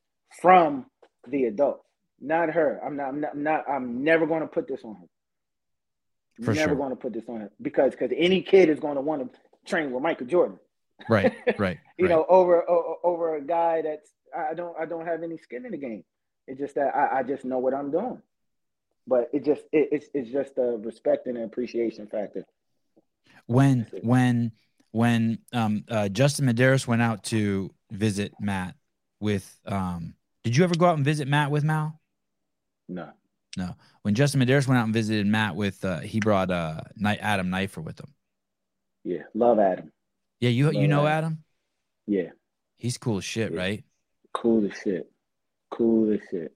from the adult, not her. I'm not. I'm not. I'm, not, I'm never going to put this on her. For never sure. going to put this on her because because any kid is going to want to train with Michael Jordan. Right. Right. you right. know, over over a guy that's I don't I don't have any skin in the game. It's just that I, I just know what I'm doing. But it just it, it's it's just a respect and appreciation factor. when when when um uh Justin Medeiros went out to visit Matt with um did you ever go out and visit Matt with Mal? No. No. When Justin Medeiros went out and visited Matt with uh he brought uh Adam Neiffer with him. Yeah. Love Adam. Yeah, you you know Adam. Adam? Yeah. He's cool as shit, Yeah. right? Cool as shit. Cool as shit.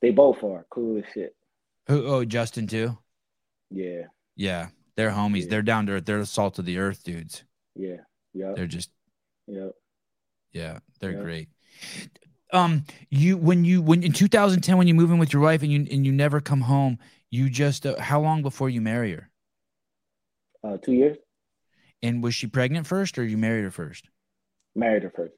They both are cool as shit. Who oh Justin too? Yeah. Yeah. They're homies. Yeah. They're down to earth. They're the salt of the earth dudes. Yeah. Yeah. They're just Yep. Yeah, they're Yeah. great. Um, you when you when in 2010 when you move in with your wife and you and you never come home, you just uh, how long before you marry her? Uh, two years. And was she pregnant first or you married her first? Married her first.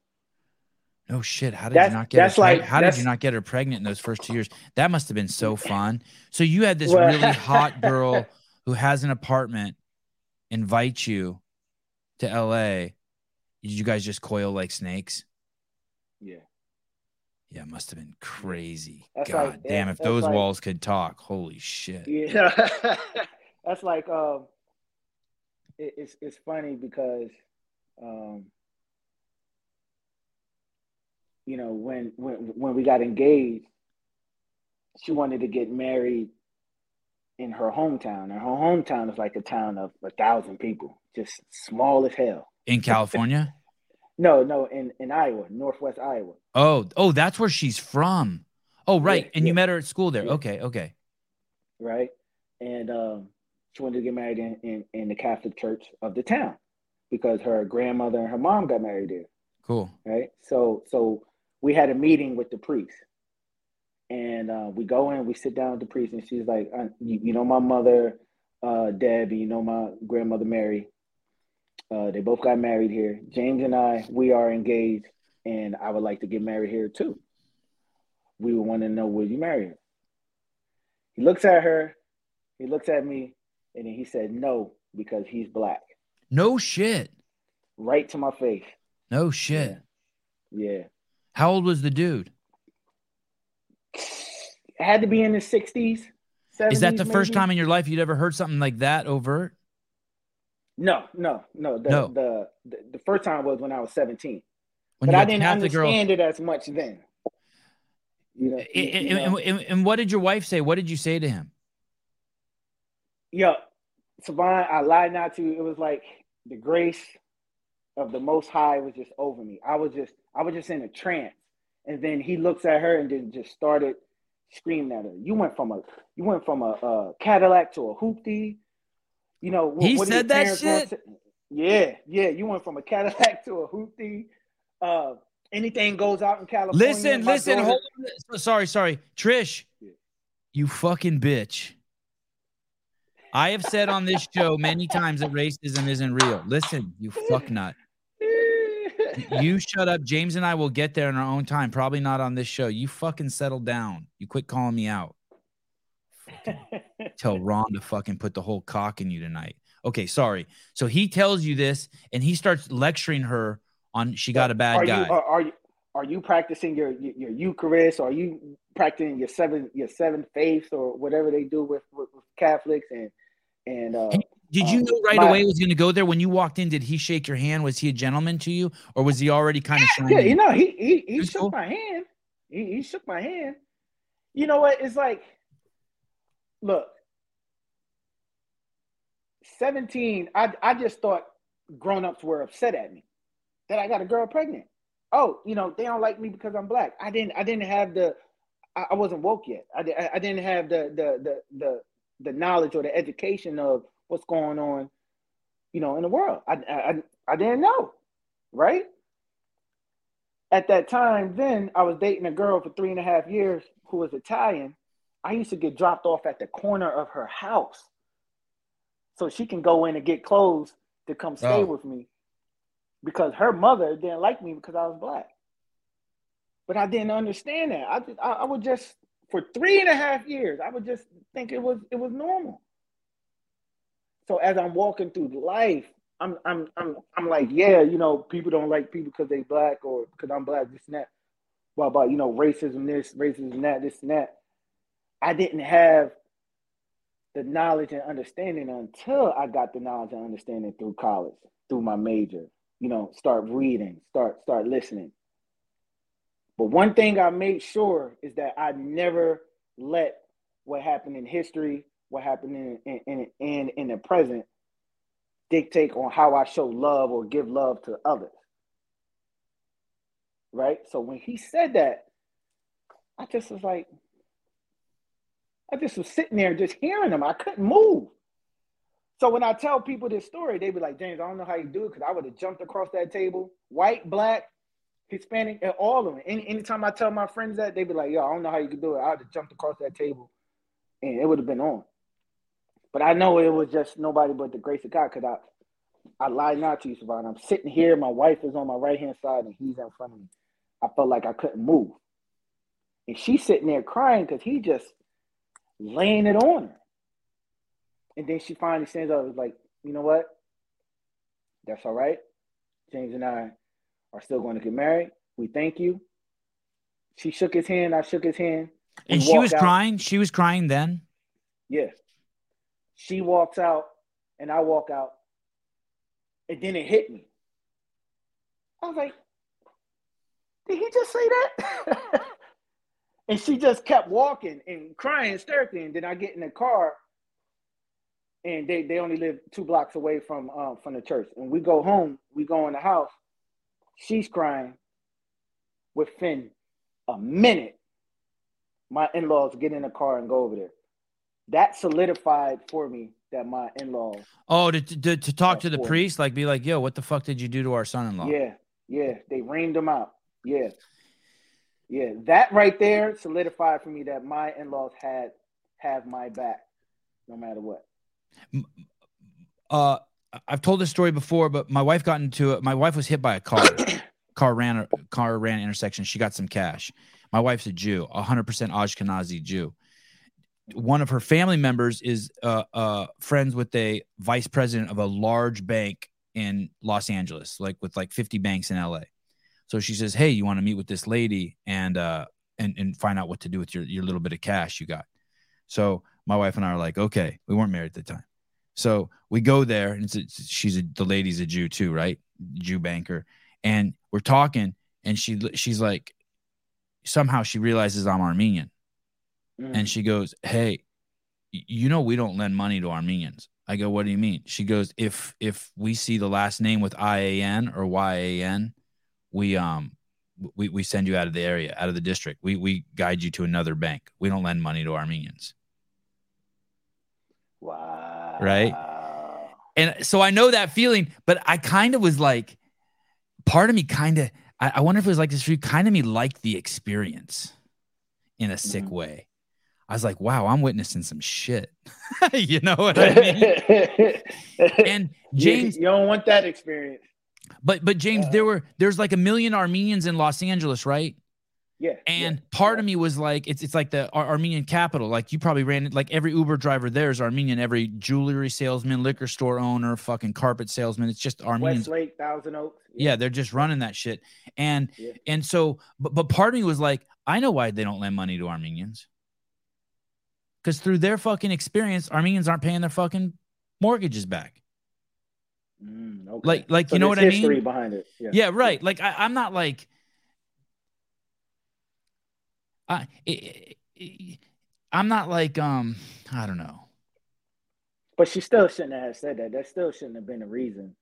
No shit. How did That's- you not get her that's preg- like- how did you not get her pregnant in those first two years? That must have been so fun. So you had this Well- really hot girl who has an apartment invite you to LA. Did you guys just coil like snakes? Yeah. Yeah, it must have been crazy. That's God like- damn, if those like- walls could talk, holy shit. Yeah, that's like um, it, it's it's funny because um, you know when when when we got engaged, she wanted to get married in her hometown, and her hometown is like a town of a thousand people, just small as hell. In California? No, no, in in Iowa, Northwest Iowa. oh, oh, that's where she's from. Oh, right. Yeah, and you met her at school there. Yeah. Okay, okay. right? And um, she wanted to get married in, in, in the Catholic Church of the town because her grandmother and her mom got married there, Cool. right? So so we had a meeting with the priest, and uh, we go in, we sit down with the priest, and she's like, you, "You know my mother, uh, Deb, you know my grandmother Mary. Uh, they both got married here. James and I, we are engaged, and I would like to get married here too. We would want to know will you marry her?" He looks at her, he looks at me, and then he said no because he's black. No shit. Right to my face. No shit. Yeah. How old was the dude? It had to be in the 60s. 70s, Is that the first time in your life you'd ever heard something like that overt? No, no, no. The, No. The, the the first time was when I was 17. When but I didn't understand it as much then. You know, And, you- you and- and- and what did your wife say? What did you say to him? Yo, Sevan, I lied not to you. It was like the grace of the Most High was just over me. I was just, I was just in a trance. And then he looks at her and then just started screaming at her. You went from a, you went from a, a Cadillac to a hoopty. You know, He what said that shit? Yeah, yeah. You went from a Cadillac to a hoopty. Uh, anything goes out in California. Listen, listen. daughter- Hold on. Sorry, sorry. Trish, Yeah. you fucking bitch. I have said on this show many times that racism isn't real. Listen, you fuck nut. You shut up. James and I will get there in our own time. Probably not on this show. You fucking settle down. You quit calling me out. Tell Ron to fucking put the whole cock in you tonight. Okay, sorry. So he tells you this and he starts lecturing her on she got a bad are guy. You, are, are you are you practicing your, your Eucharist? Are you practicing your seven your seven faiths or whatever they do with, with, with Catholics and and uh, Did you Um, know right my- away he was going to go there when you walked in? Did he shake your hand? Was he a gentleman to you, or was he already kind of yeah, you know he he, he shook cool. my hand. He, he shook my hand. You know what? It's like, look, seventeen. I I just thought grown ups were upset at me that I got a girl pregnant. Oh, you know they don't like me because I'm black. I didn't I didn't have the I, I wasn't woke yet. I, I didn't have the the the the the knowledge or the education of what's going on, you know, in the world. I I I didn't know, right? At that time, then I was dating a girl for three and a half years who was Italian. I used to get dropped off at the corner of her house, so she can go in and get clothes to come stay Oh. with me, because her mother didn't like me because I was black. But I didn't understand that. I just, I, I would just for three and a half years, I would just think it was it was normal. So as I'm walking through life, I'm I'm I'm I'm like, yeah, you know, people don't like people because they black or because I'm black, this and that. Well, about you know, racism, this, racism, that, this and that. I didn't have the knowledge and understanding until I got the knowledge and understanding through college, through my major. You know, start reading, start start listening. But one thing I made sure is that I never let what happened in history, what happened in in in, in, the present, dictate on how I show love or give love to others. Right? So when he said that, I just was like, I just was sitting there just hearing them. I couldn't move. So when I tell people this story, they be like, James, I don't know how you do it because I would have jumped across that table, white, black, Hispanic, and all of them. Any, anytime I tell my friends that, they be like, yo, I don't know how you could do it. I would have jumped across that table and it would have been on. But I know it was just nobody but the grace of God because I, I lied not to you, Savannah. I'm sitting here, my wife is on my right hand side and he's in front of me. I felt like I couldn't move. And she's sitting there crying because he just laying it on her. And then she finally stands up and is like, you know what? That's all right. James and I are still going to get married. We thank you. She shook his hand. I shook his hand. and she was out. crying. She was crying then. Yeah. She walks out and I walk out. And then it hit me. I was like, did he just say that? and she just kept walking and crying hysterically. And then I get in the car and they, they only live two blocks away from um, from the church. And we go home, we go in the house. She's crying. Within a minute, my in-laws get in the car and go over there. That solidified for me that my in-laws, Oh, to to, to talk to the priest, like be like, yo, what the fuck did you do to our son-in-law? yeah, yeah, they reamed them out. Yeah. Yeah, that right there solidified for me that my in-laws had have my back no matter what. Uh, I've told this story before, but my wife got into it. My wife was hit by a car. car ran a car ran intersection. She got some cash. My wife's a Jew, a hundred percent Ashkenazi Jew. One of her family members is uh, uh, friends with a vice president of a large bank in Los Angeles, like with like 50 banks in LA. So she says, Hey, you want to meet with this lady and uh and, and find out what to do with your, your little bit of cash you got. So my wife and I are like, okay, we weren't married at the time. So we go there, and it's, it's she's a, the lady's a Jew too, right? Jew banker, and we're talking, and she she's like, somehow she realizes I'm Armenian, Mm. and she goes, "Hey, you know we don't lend money to Armenians. I go, what do you mean? She goes, if if we see the last name with IAN or YAN, we um we, we send you out of the area, out of the district. We we guide you to another bank. We don't lend money to Armenians. Wow. Right? And so I know that feeling, but I kind of was like, part of me kind of, I, I wonder if it was like this for you, kind of me liked the experience in a sick Mhm. way. I was like, wow, I'm witnessing some shit. you know what I mean? And James, you, you don't want that experience. But but James, Uh, there were there's like a million Armenians in Los Angeles, right? Yeah. And yeah, part yeah. of me was like, it's it's like the Ar- Armenian capital. Like you probably ran like every Uber driver there is Armenian. Every jewelry salesman, liquor store owner, fucking carpet salesman. It's just Armenians. Westlake, Thousand Oaks. Yeah, they're just running that shit. And Yeah. and so, but but part of me was like, I know why they don't lend money to Armenians. Because through their fucking experience, Armenians aren't paying their fucking mortgages back. Mm, okay. Like- like, So you know what I mean? Behind it. Yeah. Yeah, right. Like I, I'm not like I, I'm not like um I don't know. But she still shouldn't have said that. That still shouldn't have been a reason.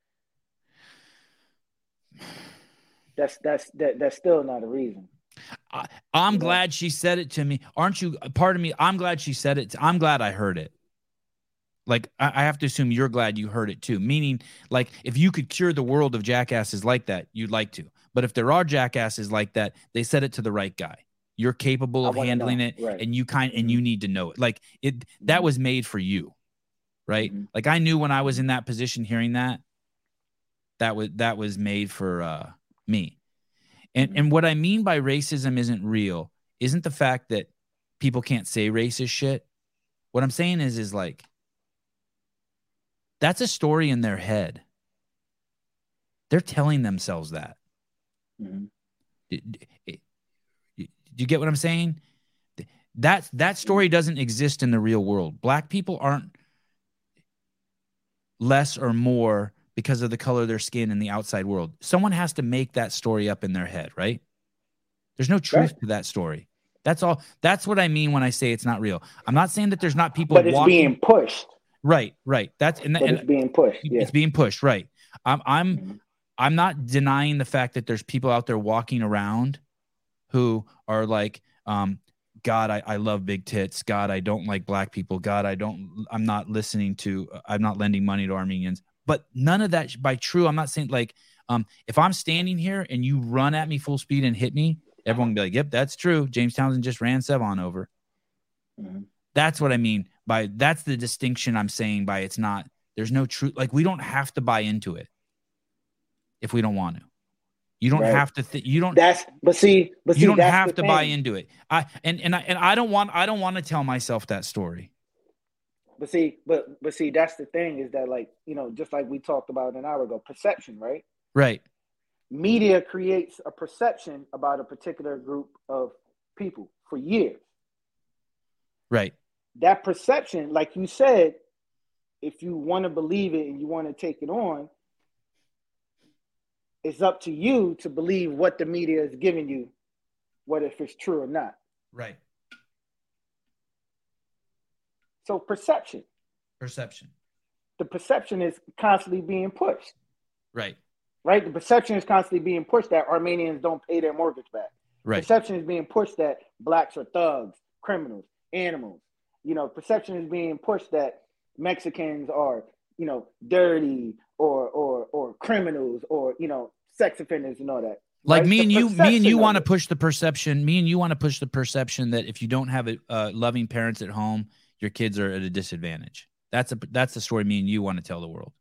That's that's that that's still not a reason. I, know? glad she said it to me. Aren't you? Part of me, I'm glad she said it. I'm glad I heard it. Like I, I have to assume you're glad you heard it too. Meaning, like if you could cure the world of jackasses like that, you'd like to. But if there are jackasses like that, they said it to the right guy. You're capable of handling it, Right. and you kind and you need to know it. Like it that Mhm. was made for you, right? Mhm. Like I knew when I was in that position, hearing that, that was that was made for uh, me. And Mhm. and what I mean by racism isn't real isn't the fact that people can't say racist shit. What I'm saying is is like that's a story in their head. They're telling themselves that. Mhm. D- d- it- Do you get what I'm saying? That that story doesn't exist in the real world. Black people aren't less or more because of the color of their skin in the outside world. Someone has to make that story up in their head, right? There's no truth Right. to that story. That's all. That's what I mean when I say it's not real. I'm not saying that there's not people But it's walking. being pushed. Right, right. That's and, But and it's being pushed. Yeah. it's being pushed right i'm i'm Mhm. i'm not denying the fact that there's people out there walking around who are like um god I, I love big tits god i don't like black people god i don't i'm not listening to i'm not lending money to armenians but none of that by true i'm not saying like um if i'm standing here and you run at me full speed and hit me everyone be like yep that's true james townsend just ran sevan over Mhm. that's what I mean by that's the distinction I'm saying by it's not there's no truth like we don't have to buy into it if we don't want to. You don't Right. have to th- you don't That's but see, but see, you don't have to buy into it. I and and I and I don't want I don't want to tell myself that story. But see, but but see, that's the thing is that like you know, just like we talked about an hour ago, perception, right? Right. Media creates a perception about a particular group of people for years. Right. That perception, like you said, if you want to believe it and you want to take it on, it's up to you to believe what the media is giving you, whether if it's true or not. Right. So perception, Perception. the perception is constantly being pushed. Right. right? The perception is constantly being pushed that Armenians don't pay their mortgage back. Right. Perception is being pushed that blacks are thugs, criminals, animals. You know, perception is being pushed that Mexicans are, you know, dirty or or or criminals or you know, sex offenders and all that. Like right? me and you, me and you want to push the perception. Me and you want to push the perception that if you don't have a, uh, loving parents at home, your kids are at a disadvantage. That's a that's the story me and you want to tell the world.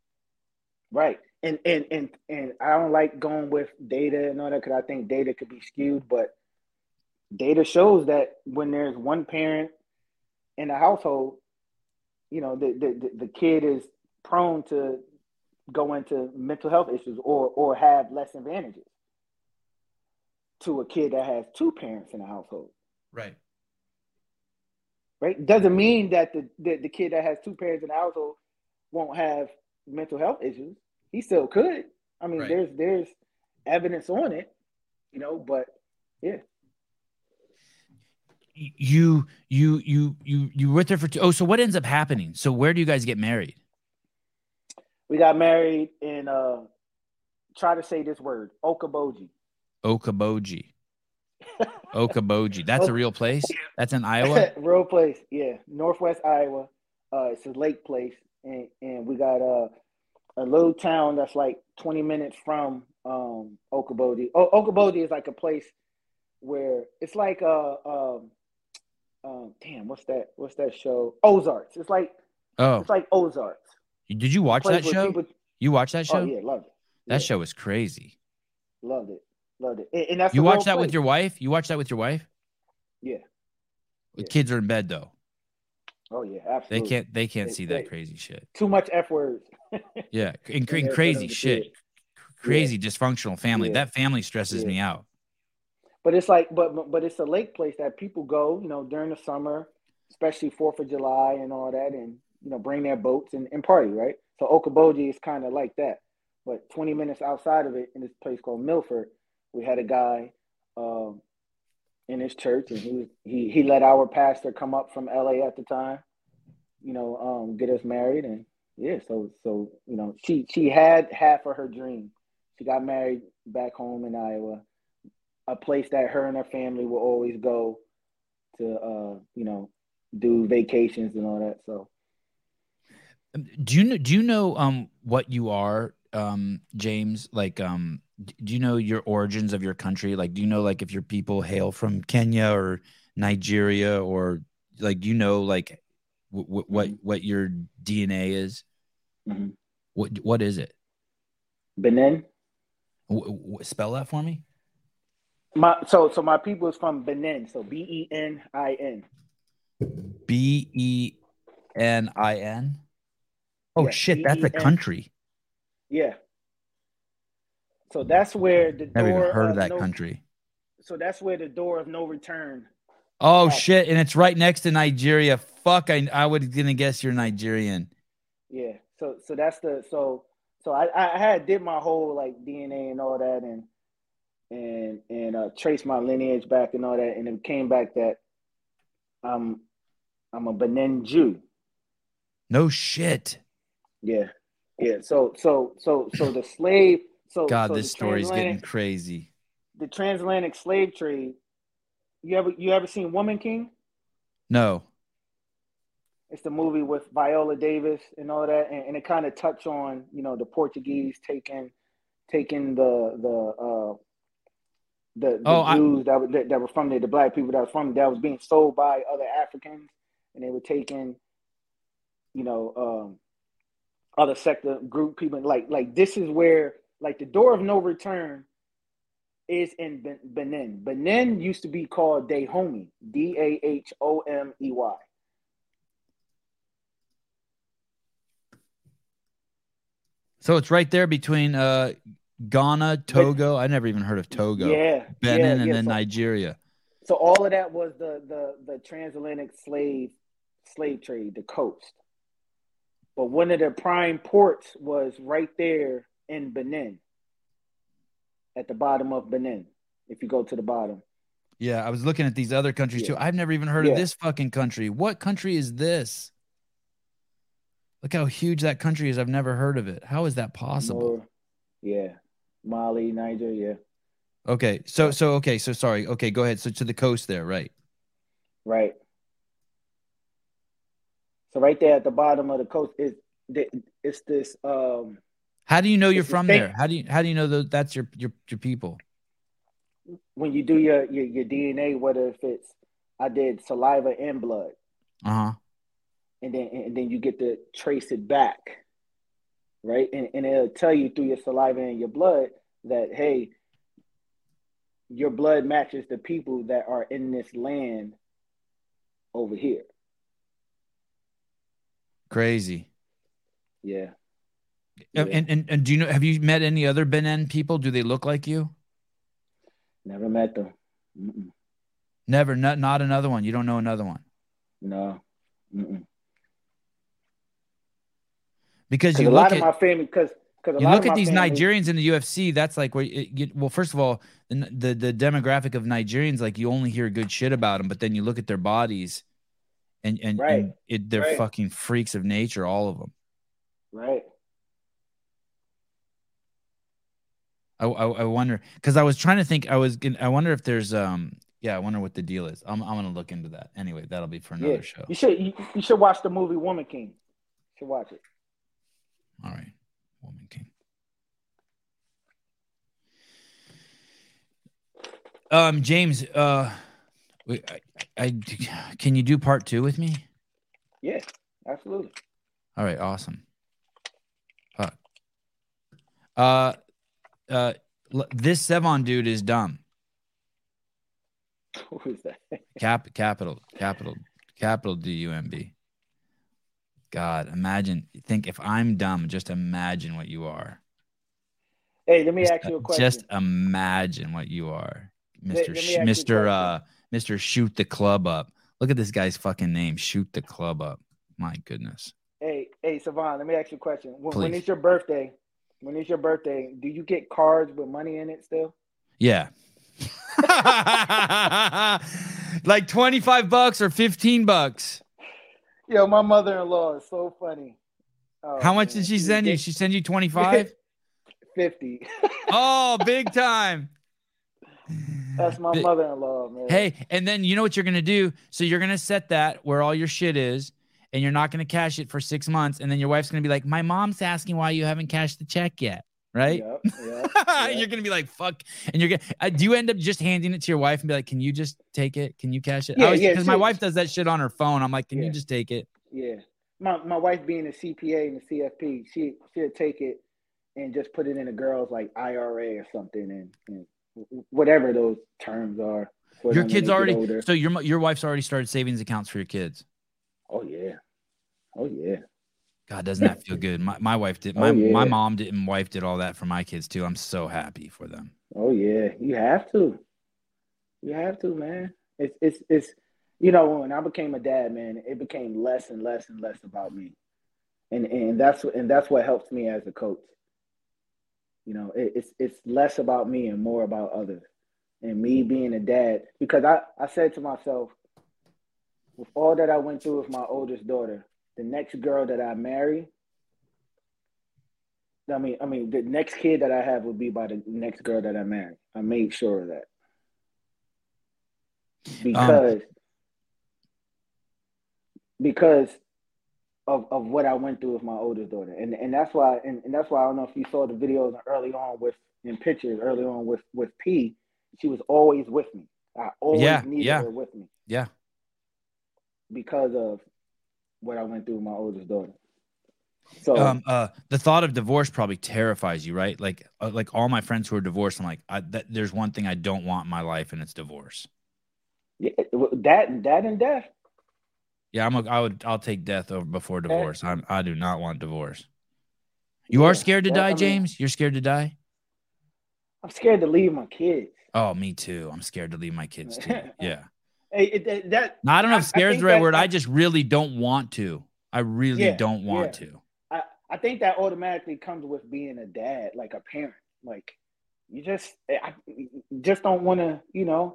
Right. And and and and I don't like going with data and all that because I think data could be skewed, but data shows that when there's one parent in a household, you know, the the, the, the kid is prone to go into mental health issues or or have less advantages to a kid that has two parents in a household. Right. Right? Doesn't mean that the, the, the kid that has two parents in the household won't have mental health issues. He still could. I mean, Right. there's there's evidence on it, you know, but yeah. You you you you you were there her for two, oh so what ends up happening so where do you guys get married We got married in uh try to say this word, Okoboji. okoboji okoboji that's a real place that's in iowa Real place, yeah. Northwest Iowa. Uh it's a lake place and, and we got uh, a little town that's like 20 minutes from um Okoboji. O- Okoboji is like a place where it's like a um um damn what's that what's that show? Ozarks. It's like oh it's like Ozarks. did you watch that show people- you watch that show Oh yeah, loved it. that Yeah, show was crazy loved it. Loved it. And, and that's you watch that with your wife you watch that with your wife Yeah. the Yeah. kids are in bed though Oh yeah, absolutely. they can't they can't They- see they- that crazy shit too much F words. yeah and, and there for them crazy shit crazy dysfunctional family Yeah. that family stresses Yeah. me out But it's like, but but- it's a lake place that people go, you know, during the summer, especially Fourth of July and all that, and you know, bring their boats and, and party, right? So Okoboji is kind of like that. But 20 minutes outside of it, in this place called Milford, we had a guy um, in his church, and he was he he let our pastor come up from LA at the time, you know, um, get us married, and yeah, so so you know, she she had half of her dream. She got married back home in Iowa a place that her and her family will always go to uh you know do vacations and all that so Um, Do you know? Do you know um what you are, um James? Like um, do you know your origins of your country? Like, do you know like if your people hail from Kenya or Nigeria or like do you know like w- w- what Mhm. what your DNA is? Mhm. What what is it? benin W- w- spell that for me. My so so my people is from benin so b-e-n-i-n B E N I N. Oh Yeah, shit, that's a B E N. country. yeah so that's where the Never door even heard of of that no, country. so that's where the door of no return Oh Yeah. shit, and it's right next to Nigeria. Fuck, I I would gonna guess you're Nigerian. yeah so so that's the so so i i had did my whole like dna and all that and and and uh traced my lineage back and all that and it came back that i'm i'm a benin jew No shit. yeah yeah so so so so the slave so God, so this story's getting crazy. the transatlantic slave trade you ever you ever seen woman king No. It's the movie with Viola Davis and all that, and, and it kind of touch on you know the Portuguese taking taking the the uh, the, the Oh, I- Jews that, were, that that were from there, the black people that were from that was being sold by other Africans, and they were taking you know um, other sector group people like like this is where like the door of no return is in Benin. Benin used to be called Dahomey, D A H O M E Y. So it's right there between uh Ghana, Togo. I never even heard of Togo. Yeah, Benin yeah, and then so, Nigeria. so all of that was the the the transatlantic slave slave trade, the coast. But one of the prime ports was right there in Benin, at the bottom of Benin. If you go to the bottom, Yeah, I was looking at these other countries too. I've never even heard of this fucking country. What country is this? Look how huge that country is. I've never heard of it. How is that possible? More- yeah, Mali, Niger, yeah, Okay, so so okay, so sorry. Okay, go ahead. So to the coast there, right? right. So right there at the bottom of the coast is it's this um How do you know you're from there? How do you how do you know that that's your your your people? when you do your your, your DNA, whether if it's I did saliva and blood. Uh huh. and then and then you get to trace it back, right? And, and it'll tell you through your saliva and your blood that hey, your blood matches the people that are in this land over here. Crazy. Yeah. And, Yeah. and and and do you know? Have you met any other Benin people? Do they look like you? Never met them. Mm-mm. Never. Not not another one. You don't know another one No. Mm-mm. Because 'Cause you a look lot at of my family, because Because You look at these Nigerians in the UFC. That's like where it, you, well, first of all, the, the the demographic of Nigerians, like you only hear good shit about them, but then you look at their bodies, and and, Right. and it, they're Right. fucking freaks of nature, all of them. Right. I I, I wonder because I was trying to think. I was gonna, I wonder if there's um yeah. I wonder what the deal is. I'm I'm gonna look into that. Anyway, that'll be for another Yeah. show. You should you, you should watch the movie Woman King. You should watch it. All right, Woman King. Um, James, uh, we- I, I can you do part two with me? Yeah, absolutely. All right, awesome. Fuck. Uh, uh, l- this Sevan dude is dumb. Who is that? Cap, capital, capital, capital D U M B. God, imagine. Think if I'm dumb, just imagine what you are. Hey, let me Just, ask you a question. just imagine what you are, Mister. Sh- ask you a Mister. Uh, Mister. Shoot the club up. Look at this guy's fucking name. Shoot the club up. My goodness. Hey, hey, Sevan, let me ask you a question. When, when Please. your birthday? When is your birthday? Do you get cards with money in it still? Yeah. like 25 bucks or 15 bucks. Yo, my mother-in-law is so funny. Oh, How much man. did she send you? She send you 25? Fifty. oh, big time. That's my mother-in-law, man. Hey, and then you know what you're going to do? So you're going to set that where all your shit is and you're not going to cash it for 6 months and then your wife's going to be like, "My mom's asking why you haven't cashed the check yet." Right? Yep, yep, yep. you're gonna be like, "Fuck," and you're gonna. Uh, do you end up just handing it to your wife and be like, "Can you just take it? Can you cash it?" Yeah, yeah, Because my wife does that shit on her phone. I'm like, "Can you just take it?" Yeah. My my wife being a CPA and a CFP, she she'll take it and just put it in a girl's like IRA or something and, and whatever those terms are. Your kids already. So your your wife's already started savings accounts for your kids. Oh yeah. Oh yeah. God, doesn't that feel good? My my wife did. Oh, My my mom did, and wife did all that for my kids too. I'm so happy for them. Oh yeah. You have to. You have to, man. It's it's it's you know, when I became a dad, man, it became less and less and less about me. And and that's and that's what helps me as a coach. You know, it, it's it's less about me and more about others. And me being a dad, because I, I said to myself, with all that I went through with my oldest daughter, the next girl that I marry, I mean, I mean, the next kid that I have will be by the next girl that I marry. I made sure of that um, because because of of what I went through with my oldest daughter, and and that's why, and, and that's why I don't know if you saw the videos early on with in pictures early on with with P. She was always with me. I always Yeah, needed yeah. her with me Yeah. because of what I went through with my oldest daughter. So Um. Uh. The thought of divorce probably terrifies you, right? Like, uh, like all my friends who are divorced, I'm like, I, that, there's one thing I don't want in my life, and it's divorce. yeah, that that and death. Yeah, I'm. A, I would. I'll take death over before divorce. I'm. I do not want divorce. You are scared to die, I mean- James. You're scared to die. I'm scared to leave my kids. Oh, me too. I'm scared to leave my kids too. Yeah. It, that, No, I don't know if is the right that- word. I- I just really don't want to. I really Yeah, don't want yeah. to. I, I think that automatically comes with being a dad, like a parent. Like you just eh, I just don't want to, you know,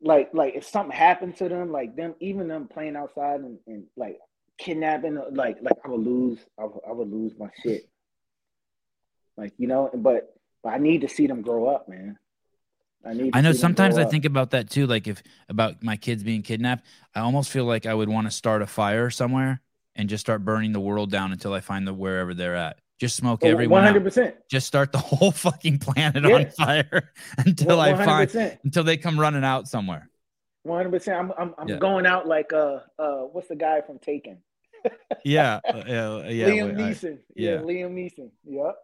like like if something happened to them, like them even them playing outside and, and like kidnapping, like like I would lose, I would, I would lose my shit. Like you know, but but I need to see them grow up, man. I. I know sometimes I think about that too. Like if about my kids being kidnapped, I almost feel like I would want to start a fire somewhere and just start burning the world down until I find the wherever they're at. Just smoke everyone out. hundred percent, Just start the whole fucking planet Yeah. on fire until I find until they come running out somewhere. One hundred percent. I'm I'm I'm Yeah. going out like uh uh what's the guy from Taken? Yeah, uh, yeah, yeah. Liam wait, I- Neeson. yeah. yeah. Liam Neeson. Yep.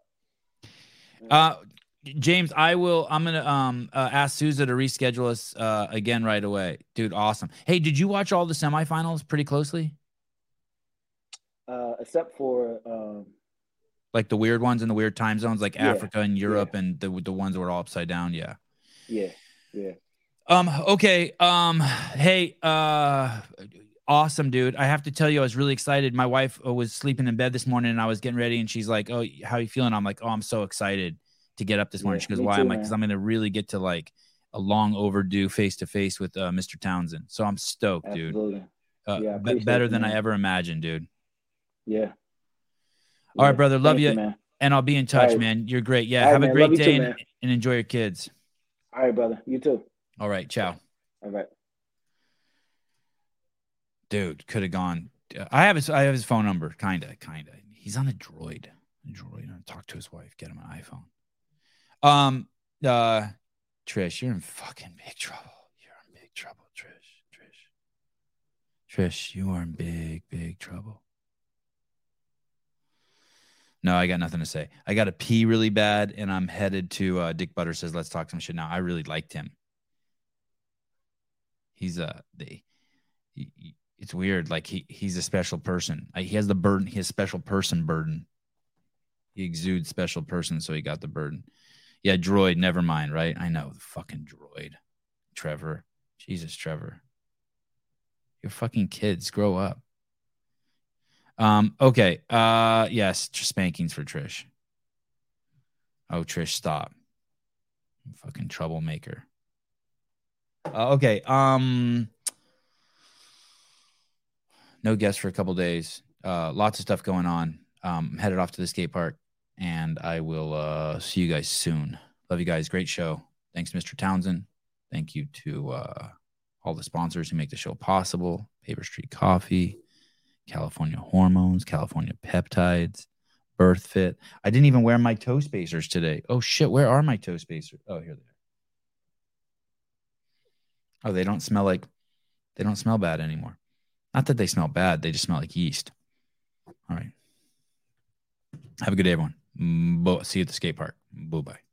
Uh, James, I will. I'm gonna um uh, ask Souza to reschedule us uh again right away, dude. Awesome. Hey, did you watch all the semifinals pretty closely? Uh, except for um Like the weird ones in the weird time zones, like Yeah, Africa and Europe, and the the ones that were all upside down. Yeah. yeah, yeah. Um. Okay. Um. Hey. Uh. awesome, dude. I have to tell you, I was really excited. My wife uh, was sleeping in bed this morning, and I was getting ready, and she's like, "Oh, how you feeling?" I'm like, "Oh, I'm so excited to get up this morning." Yeah, she goes, "Why?" too, I'm like, man. "Because I'm gonna really get to like a long overdue face to face with uh, Mr. Townsend." So I'm stoked, dude. Uh, Yeah, I be- better than I ever imagined, dude. Yeah. All right, Yeah. brother. Love you. man. And I'll be in touch, right. man. You're great. Yeah. All right, have a great day too, and, and enjoy your kids. All right, brother. You too. All right. Ciao. All right. dude could have gone i have his i have his phone number kind of kind of he's on a droid a droid talk to his wife get him an iphone um uh trish you're in fucking big trouble you're in big trouble trish trish trish you are in big big trouble no i got nothing to say i got to pee really bad and i'm headed to uh dick butter says let's talk some shit now i really liked him he's a the he, he- it's weird. Like he he's a special person. He has the burden. He has special person burden. He exudes special person, so he got the burden. Yeah, droid. Never mind. Right? I know the fucking droid. Trevor. Jesus, Trevor. You're fucking kids. Grow up. Um. Okay. Uh. Yes. Spankings for Trish. Oh, Trish, stop. Fucking troublemaker. Uh, okay. Um no guests for a couple days. Uh, lots of stuff going on. Um, I'm headed off to the skate park, and I will uh, see you guys soon. Love you guys. Great show. Thanks, Mr. Townsend. Thank you to uh, all the sponsors who make the show possible: Paper Street Coffee, California Hormones, California Peptides, Birth Fit. I didn't even wear my toe spacers today. Oh shit! Where are my toe spacers? Oh, here they are. Oh, they don't smell like they don't smell bad anymore. Not that they smell bad, they just smell like yeast. All right. Have a good day, everyone. Mm, bo- See you at the skate park. Bye bye.